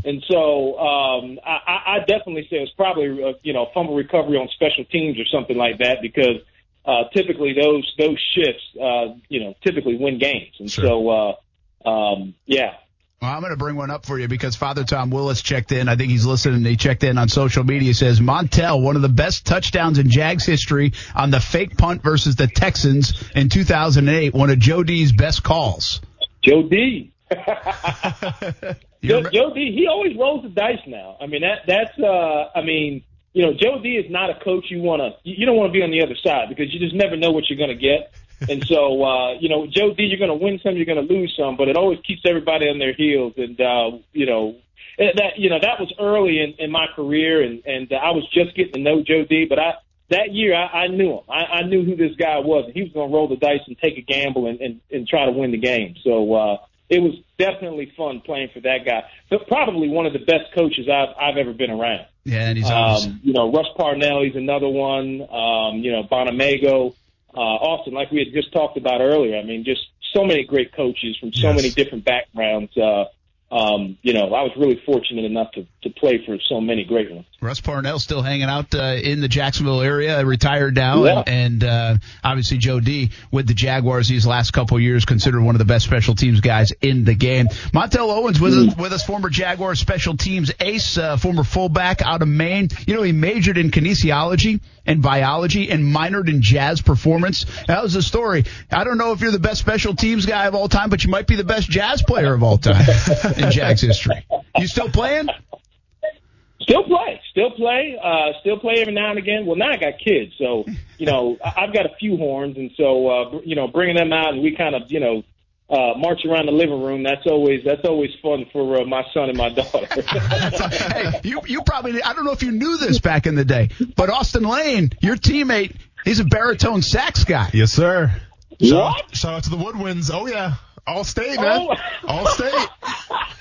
And so um, I, I I definitely say it's probably uh, you know fumble recovery on special teams or something like that because uh, typically those those shifts uh, you know typically win games, and Sure. so uh, um, yeah. Well, I'm going to bring one up for you because Father Tom Willis checked in. I think he's listening. He checked in on social media. He says Montell, one of the best touchdowns in Jags history on the fake punt versus the Texans in 2008. One of Joe D's best calls. Joe D. Joe, Joe D. He always rolls the dice now. I mean that that's uh I mean you know Joe D. is not a coach you want to you don't want to be on the other side because you just never know what you're going to get. And so uh you know Joe D. You're going to win some, you're going to lose some, but it always keeps everybody on their heels. And uh you know that you know that was early in, in my career, and and uh, I was just getting to know Joe D. But I that year I, I knew him. I, I knew who this guy was, and he was going to roll the dice and take a gamble and, and and try to win the game. So. uh it was definitely fun playing for that guy, but probably one of the best coaches I've I've ever been around. Yeah, and he's always, Um, you know, Russ Purnell, he's another one. Um, you know, Bonamego, uh, Austin, like we had just talked about earlier. I mean, just so many great coaches from so Yes. many different backgrounds. Uh, um, you know, I was really fortunate enough to, to play for so many great ones. Russ Purnell still hanging out uh, in the Jacksonville area, retired now, Yeah. and, and uh, obviously Joe D with the Jaguars these last couple of years, considered one of the best special teams guys in the game. Montell Owens with us, with us, former Jaguars special teams ace, uh, former fullback out of Maine. You know, he majored in kinesiology and biology and minored in jazz performance. That was the story. I don't know if you're the best special teams guy of all time, but you might be the best jazz player of all time in Jags history. You still playing? Still play, still play, uh, still play every now and again. Well, now I got kids, so you know I've got a few horns, and so uh, you know bringing them out and we kind of you know uh, march around the living room. That's always that's always fun for uh, my son and my daughter. hey, you you probably I don't know if you knew this back in the day, but Austin Lane, your teammate, he's a baritone sax guy. Yes, sir. Shout, What? shout out to the Woodwinds. Oh yeah. All state, man. Oh. All state.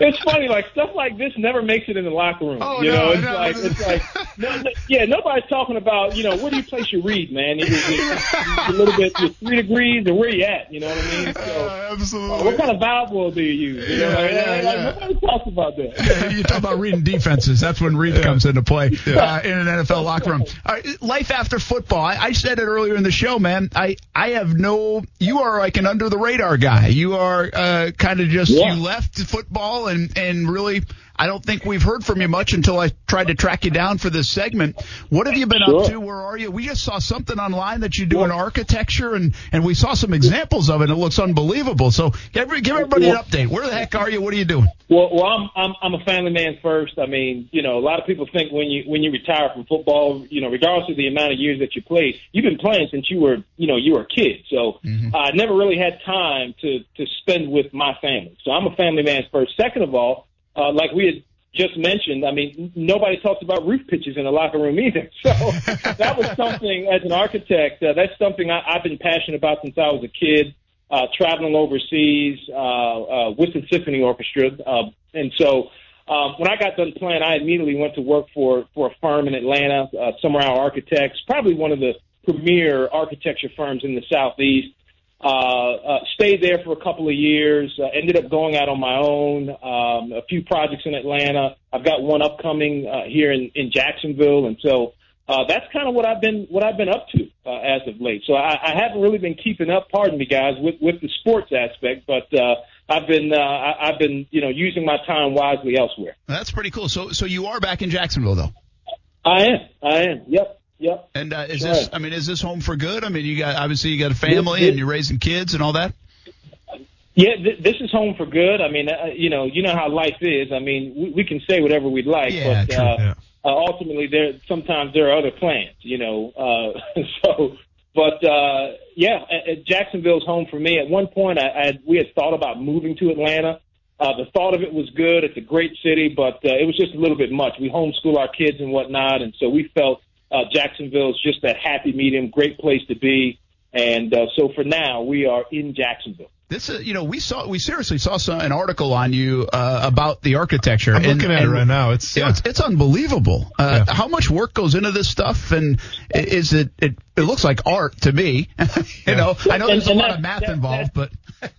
it's funny, like stuff like this never makes it in the locker room. Oh, you no, know, it's no. like it's like no, yeah, nobody's talking about you know where do you place your reed, man? It, it a little bit three degrees or where you at? You know what I mean? So, Uh, absolutely. uh, what kind of valve will do you use? You know, Yeah, like, yeah, like, yeah. nobody talks about that. you talk about reading defenses. That's when read comes into play uh, in an NFL locker room. Right, life after football. I, I said it earlier in the show, man. I I have no. You are like an under the radar guy. You are uh, kind of just Yeah. you left football and and really. I don't think we've heard from you much until I tried to track you down for this segment. What have you been up to? Where are you? We just saw something online that you do in architecture, and and we saw some examples of it. It looks unbelievable. So give, give everybody an update. Where the heck are you? What are you doing? Well, well, I'm I'm I'm a family man first. I mean, you know, a lot of people think when you when you retire from football, you know, regardless of the amount of years that you played, you've been playing since you were, you know, you were a kid. So mm-hmm. I never really had time to to spend with my family. So I'm a family man first. Second of all, uh, like we had just mentioned, I mean, nobody talks about roof pitches in the locker room either. So that was something as an architect. Uh, that's something I, I've been passionate about since I was a kid uh, traveling overseas uh, uh, with the symphony orchestra, uh, and so um, when I got done playing, I immediately went to work for for a firm in Atlanta, uh, Summer Hour Architects, probably one of the premier architecture firms in the southeast. Uh, uh, stayed there for a couple of years. Uh, ended up going out on my own. Um, a few projects in Atlanta. I've got one upcoming uh, here in, in Jacksonville, and so uh, that's kind of what I've been what I've been up to uh, as of late. So I, I haven't really been keeping up. Pardon me, guys, with with the sports aspect, but uh, I've been uh, I, I've been you know using my time wisely elsewhere. That's pretty cool. So so you are back in Jacksonville though. I am. I am. Yep. Yep. And uh, is Sure. this? I mean, is this home for good? I mean, you got obviously you got a family and you're raising kids and all that. Yeah, th- this is home for good. I mean, uh, you know, you know how life is. I mean, we, we can say whatever we'd like, Yeah, but true, uh, yeah. uh, ultimately, there sometimes there are other plans. You know, uh, so. But uh, yeah, uh, uh, Jacksonville's home for me. At one point, I, I had, we had thought about moving to Atlanta. Uh, the thought of it was good. It's a great city, but uh, it was just a little bit much. We homeschool our kids and whatnot, and so we felt uh, Jacksonville is just that happy medium, great place to be. And uh, so for now, we are in Jacksonville. This is, you know, we saw, we seriously saw some, an article on you uh, about the architecture. I'm and, looking at it right now. It's Yeah, yeah. it's, it's unbelievable. Uh, Yeah. How much work goes into this stuff, and i- is it? It, it looks like art to me. you know, I know And- there's a and lot of math that- involved, but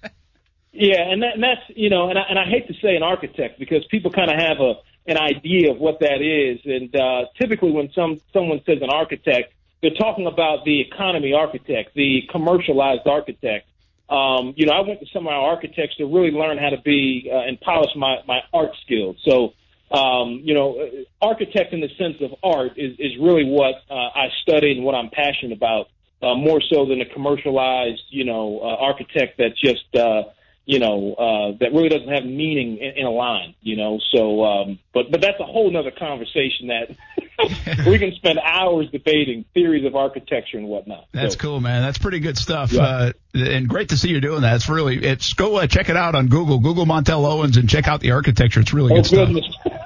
Yeah, and that and that's you know, and I, and I hate to say an architect because people kind of have a an idea of what that is, and uh, typically when some someone says an architect, they're talking about the economy architect, the commercialized architect. Um, you know, I went to some of our architects to really learn how to be uh, and polish my my art skills. So. Um, you know, uh, architect in the sense of art is, is really what uh, I study and what I'm passionate about, uh, more so than a commercialized, you know, uh, architect that just, uh, you know, uh, that really doesn't have meaning in, in a line, you know. So, um, but but that's a whole nother conversation that we can spend hours debating theories of architecture and whatnot. that's So, cool, man. That's pretty good stuff. Yeah. Uh, and great to see you doing that. It's really, it's go uh, check it out on Google. Google Montell Owens and check out the architecture. It's really Oh good stuff. goodness!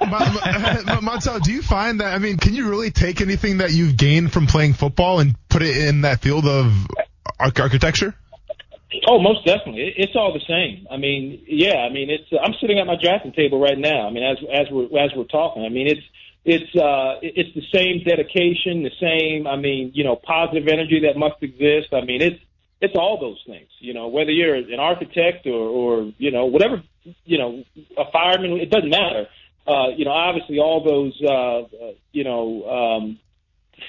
Montell, do you find that? I mean, can you really take anything that you've gained from playing football and put it in that field of arch- architecture? Oh, most definitely. It's all the same. I mean, yeah. I mean, it's. I'm sitting at my drafting table right now. I mean, as as we're as we're talking. I mean, it's it's uh it's the same dedication, the same. I mean, you know, positive energy that must exist. I mean, it's it's all those things. You know, whether you're an architect or or you know whatever you know a fireman, it doesn't matter. Uh, you know, obviously all those uh, uh you know um,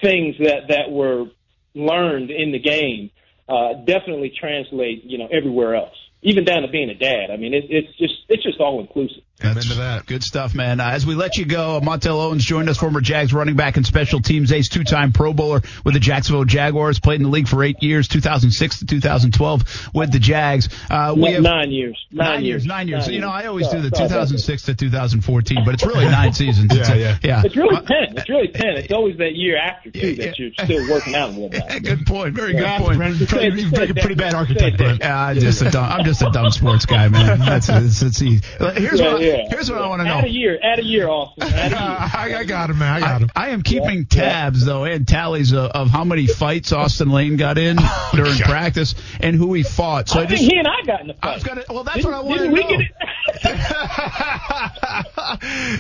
things that that were learned in the game uh, definitely translate, you know, everywhere else, even down to being a dad. I mean, it, it's just it's just all inclusive. I'm into that. Good stuff, man. Uh, as we let you go, Montell Owens joined us, former Jags running back and special teams ace, two-time Pro Bowler with the Jacksonville Jaguars, played in the league for eight years, 2006 to 2012 with the Jags. Uh, we have nine years, nine, years, nine years. Nine you know. I always Sorry, do the sorry 2006 to 2014, but it's really nine seasons. It's Yeah, a- yeah. yeah. It's really Uh, ten. It's really ten. It's always that year after too Yeah, that yeah. you're still working out and whatnot. Good point. Very good Yeah, point. You're probably- pretty- pretty bad architect, Brent. Uh, I'm just a dumb, I'm just a dumb sports guy, man. That's it's, it's easy. Here's Yeah, what I- yeah. Yeah. Here's what I want to know. Add a year. Add a year, Austin. A year. I, I got him, man. I got him. I am keeping tabs though and tallies of, of how many fights Austin Lane got in during God. practice and who he fought. So I, I think just he and I got in the I fight. was gonna. Well, that's Didn't- what I want to we know. get it?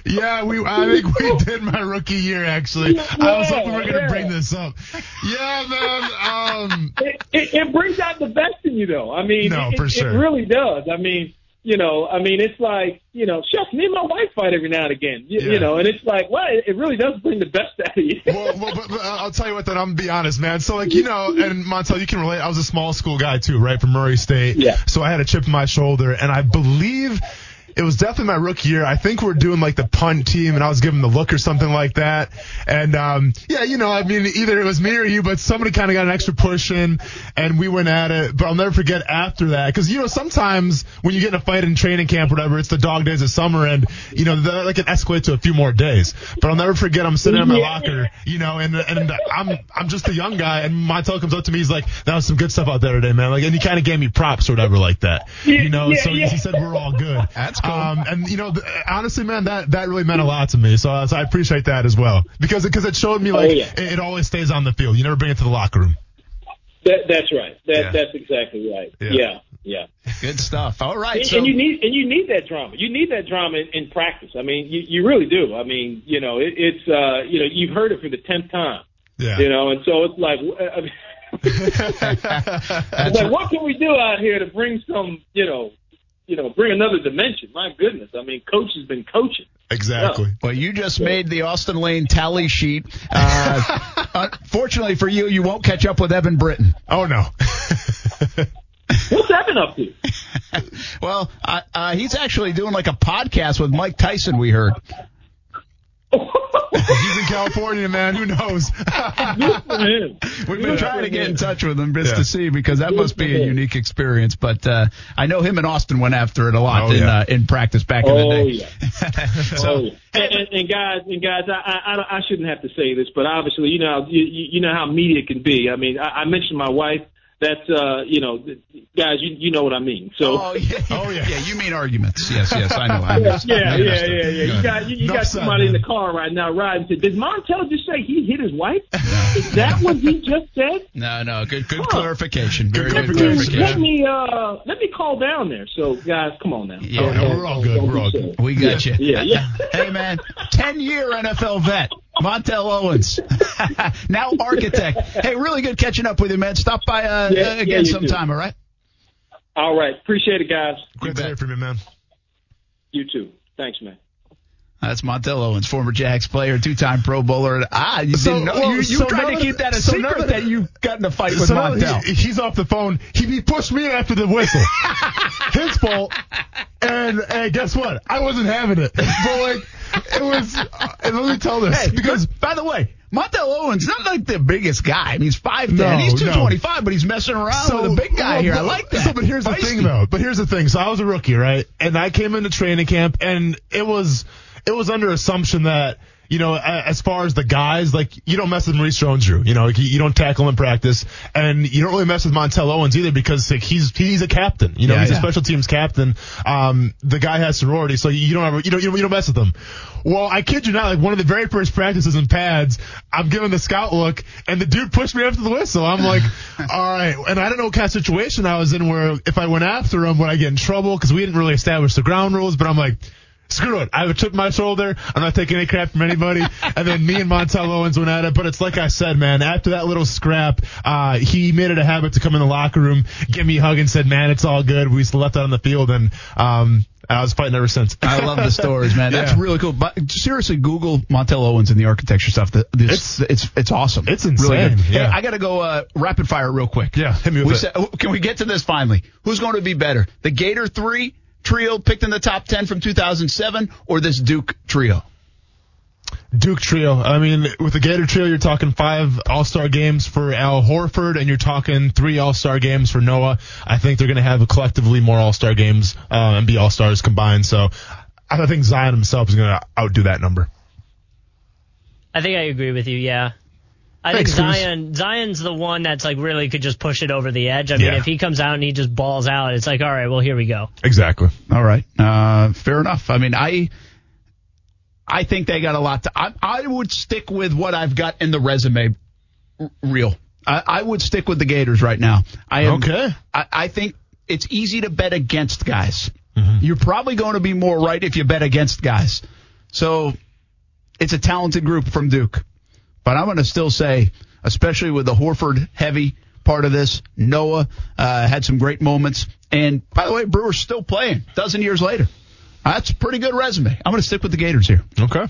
yeah, we. I think we did my rookie year. Actually, I was hoping we were gonna yeah. bring this up. Yeah, man. Um, it, it, it brings out the best in you, though. I mean, No, it, for it, sure. Really does. I mean, you know, I mean, it's like, you know, shucks, me and my wife fight every now and again, you, Yeah. you know, and it's like, well, it, it really does bring the best out of you. well, well but, but uh, I'll tell you what. Then I'm gonna be honest, man. So like you know, and Montell, you can relate. I was a small school guy too, right, from Murray State. Yeah. So I had a chip in my shoulder, and I believe. It was definitely my rookie year. I think we're doing like the punt team, and I was giving the look or something like that. And um, yeah, you know, I mean, either it was me or you, but somebody kind of got an extra push in, and we went at it. But I'll never forget after that, because you know, sometimes when you get in a fight in training camp, or whatever, it's the dog days of summer, and you know, that like it escalates to a few more days. But I'll never forget, I'm sitting in my Yeah. locker, you know, and and I'm I'm just a young guy, and my Montell comes up to me, he's like, "That was some good stuff out there today, man." Like, and he kind of gave me props or whatever like that, you know. Yeah, so yeah. he said we're all good. That's cool. Um, and you know, th- honestly, man, that that really meant a lot to me. So, uh, so I appreciate that as well because because it showed me like Oh, yeah. it, it always stays on the field. You never bring it to the locker room. that, that's right. That, Yeah. That's exactly right. Yeah. Yeah, yeah. Good stuff. All right. And, So and you need and you need that drama. You need that drama in, in practice. I mean, you, you really do. I mean, you know, it, it's uh, you know, you've heard it for the tenth time. Yeah. You know, and so it's like, I mean, it's like, what can we do out here to bring some, you know, you know, bring another dimension? My goodness, I mean, coach has been coaching. exactly. Well, you just made the Austin Lane tally sheet. Uh, unfortunately for you, you won't catch up with Eben Britton. Oh no. What's Eben up to? Well, uh, uh, he's actually doing like a podcast with Mike Tyson. We heard. He's in California, man. Who knows? Good for him. We've been trying to get in touch with him just Yeah. to see because that must be a unique experience. But uh, I know him and Austin went after it a lot Oh, in yeah. uh, in practice back in the Oh day. yeah. so, Oh, yeah. And, and, and guys, and guys, I, I, I shouldn't have to say this, but obviously, you know, you, you you know how media can be. I mean, I, I mentioned my wife. That's, uh, you know, guys, you you know what I mean. So. oh yeah, Oh, yeah. yeah. You mean arguments? Yes, yes. I know. I Yeah, understand. yeah, I yeah, understand. yeah, yeah. You got you, you Enough got said, somebody in the car right now riding. Said, Did Montell just say he hit his wife? Is that what he just said? No, no. Good, good Huh. clarification. Very Good good clarification. Let me uh let me call down there. So guys, come on now. Yeah, Don't- no, we're all good. don't We're all silly. We got you. Yeah, yeah. hey man, ten year NFL vet, Montell Owens, now architect. Hey, really good catching up with you, man. Stop by uh, Yeah, uh, yeah, again too. sometime. All right. All right, appreciate it, guys. Great to hear from you, man. You too. Thanks, man. That's Montell Owens, former Jags player, two-time Pro Bowler. Ah, you So, didn't know. well, you you so tried to keep that a so secret that, you got in a fight with So Montell. he- he's off the phone. He, he pushed me after the whistle. His fault. And hey, guess what? I wasn't having it. But like, it was. Uh, and let me tell this Hey, because by the way, Montell Owens not like the biggest guy. I mean, he's five ten. No, he's no. two twenty five, but he's messing around with a big guy well, here. I like that. So, but here's the thing, though. But here's the thing. So I was a rookie, right? And I came into training camp, and it was it was under assumption that. You know, as far as the guys, like you don't mess with Maurice Jones-Drew. You know, you don't tackle him in practice, and you don't really mess with Montell Owens either because like, he's he's a captain. You know, Yeah, he's yeah. a special teams captain. Um, the guy has sorority, so you don't ever you don't you don't, you don't mess with them. Well, I kid you not, like one of the very first practices in pads, I'm giving the scout look, and the dude pushed me after the whistle. I'm like, all right, and I don't know what kind of situation I was in where if I went after him, would I get in trouble? Because we didn't really establish the ground rules, but I'm like. Screw it. I have a chip in my shoulder. I'm not taking any crap from anybody. and then me and Montell Owens went at it. But it's like I said, man, after that little scrap, uh, he made it a habit to come in the locker room, give me a hug and said, man, it's all good. We still left that on the field and, um, I was fighting ever since. I love the stories, man. That's Yeah. really cool. But seriously, Google Montell Owens and the architecture stuff. The- This, it's, it's awesome. It's Really insane, good. yeah. Hey, I got to go uh, rapid fire real quick. Yeah, hit me with we it. said, can we get to this finally? Who's going to be better, the Gator three trio picked in the top ten from 2007, or this Duke trio? Duke trio. I mean, with the Gator trio, you're talking five All-Star games for Al Horford, and you're talking three All-Star games for Noah. I think they're going to have collectively more All-Star games uh, and be All-Stars combined. So, I think Zion himself is going to outdo that number. I think I agree with you. Yeah, I think Thanks, Kuz. Zion Zion's the one that's like really could just push it over the edge. I mean, Yeah. if he comes out and he just balls out, it's like, all right, well, here we go. Exactly. All right. Uh, fair enough. I mean, I I think they got a lot to. I, I would stick with what I've got in the resume r- reel. I, I would stick with the Gators right now. I am, Okay. I, I think it's easy to bet against guys. Mm-hmm. You're probably going to be more right if you bet against guys. So it's a talented group from Duke. But I'm going to still say, especially with the Horford heavy part of this, Noah uh, had some great moments. And by the way, Brewer's still playing a dozen years later. That's a pretty good resume. I'm going to stick with the Gators here. Okay.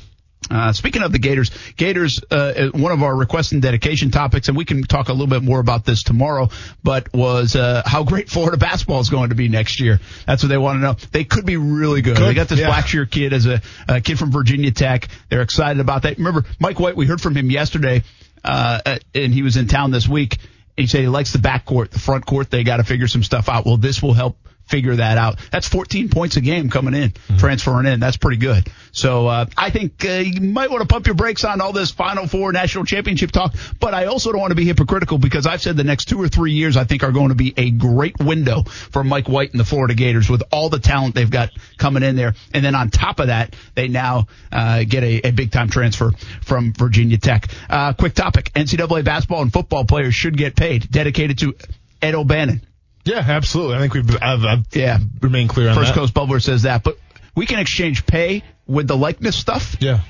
Uh, speaking of the Gators, Gators, uh, one of our request and dedication topics, and we can talk a little bit more about this tomorrow, but was uh, how great Florida basketball is going to be next year. That's what they want to know. They could be really good. Could, they got this yeah. Blackshear kid as a, a kid from Virginia Tech. They're excited about that. Remember, Mike White, we heard from him yesterday, uh, and he was in town this week. He said he likes the back court, the front court. They got to figure some stuff out. Well, this will help figure that out. That's 14 points a game coming in, transferring in. That's pretty good. So uh, I think uh, you might want to pump your brakes on all this Final Four national championship talk. But I also don't want to be hypocritical because I've said the next two or three years I think are going to be a great window for Mike White and the Florida Gators with all the talent they've got coming in there. And then on top of that, they now uh, get a, a big time transfer from Virginia Tech. Uh, quick topic: NCAA basketball and football players should get paid. Dedicated to Ed O'Bannon. Yeah, absolutely. I think we've I've, I've Yeah. remained clear on First that. Coast Bubbler says that, but we can exchange pay with the likeness stuff. Yeah.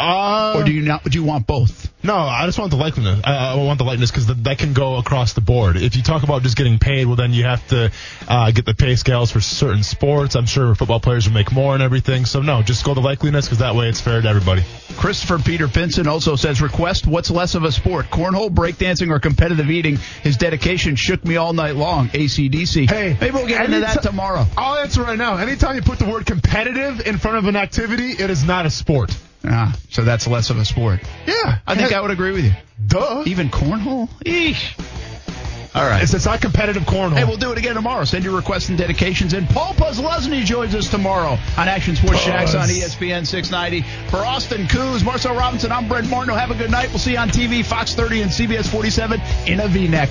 Uh, Or do you not? Do you want both? No, I just want the likeness. I, I want the likeness because that can go across the board. If you talk about just getting paid, well, then you have to uh, get the pay scales for certain sports. I'm sure football players will make more and everything. So no, just go the likeliness because that way it's fair to everybody. Christopher Peter Pinson also says, request what's less of a sport, cornhole, breakdancing, or competitive eating. His dedication shook me all night long. ACDC. Hey, maybe we'll get into that anyti- tomorrow. I'll answer right now. Anytime you put the word competitive in front of an activity, it is not a sport. Ah, so that's less of a sport. Yeah, I think I would agree with you. Duh. Even cornhole? Eesh. All right. It's, it's not competitive cornhole. Hey, we'll do it again tomorrow. Send your requests and dedications in. Paul Puzzlesny joins us tomorrow on Action Sports Jax on ESPN 690. For Austin Kuz, Marcel Robinson, I'm Brent Martineau. Have a good night. We'll see you on TV, Fox 30 and CBS 47 in a V-neck.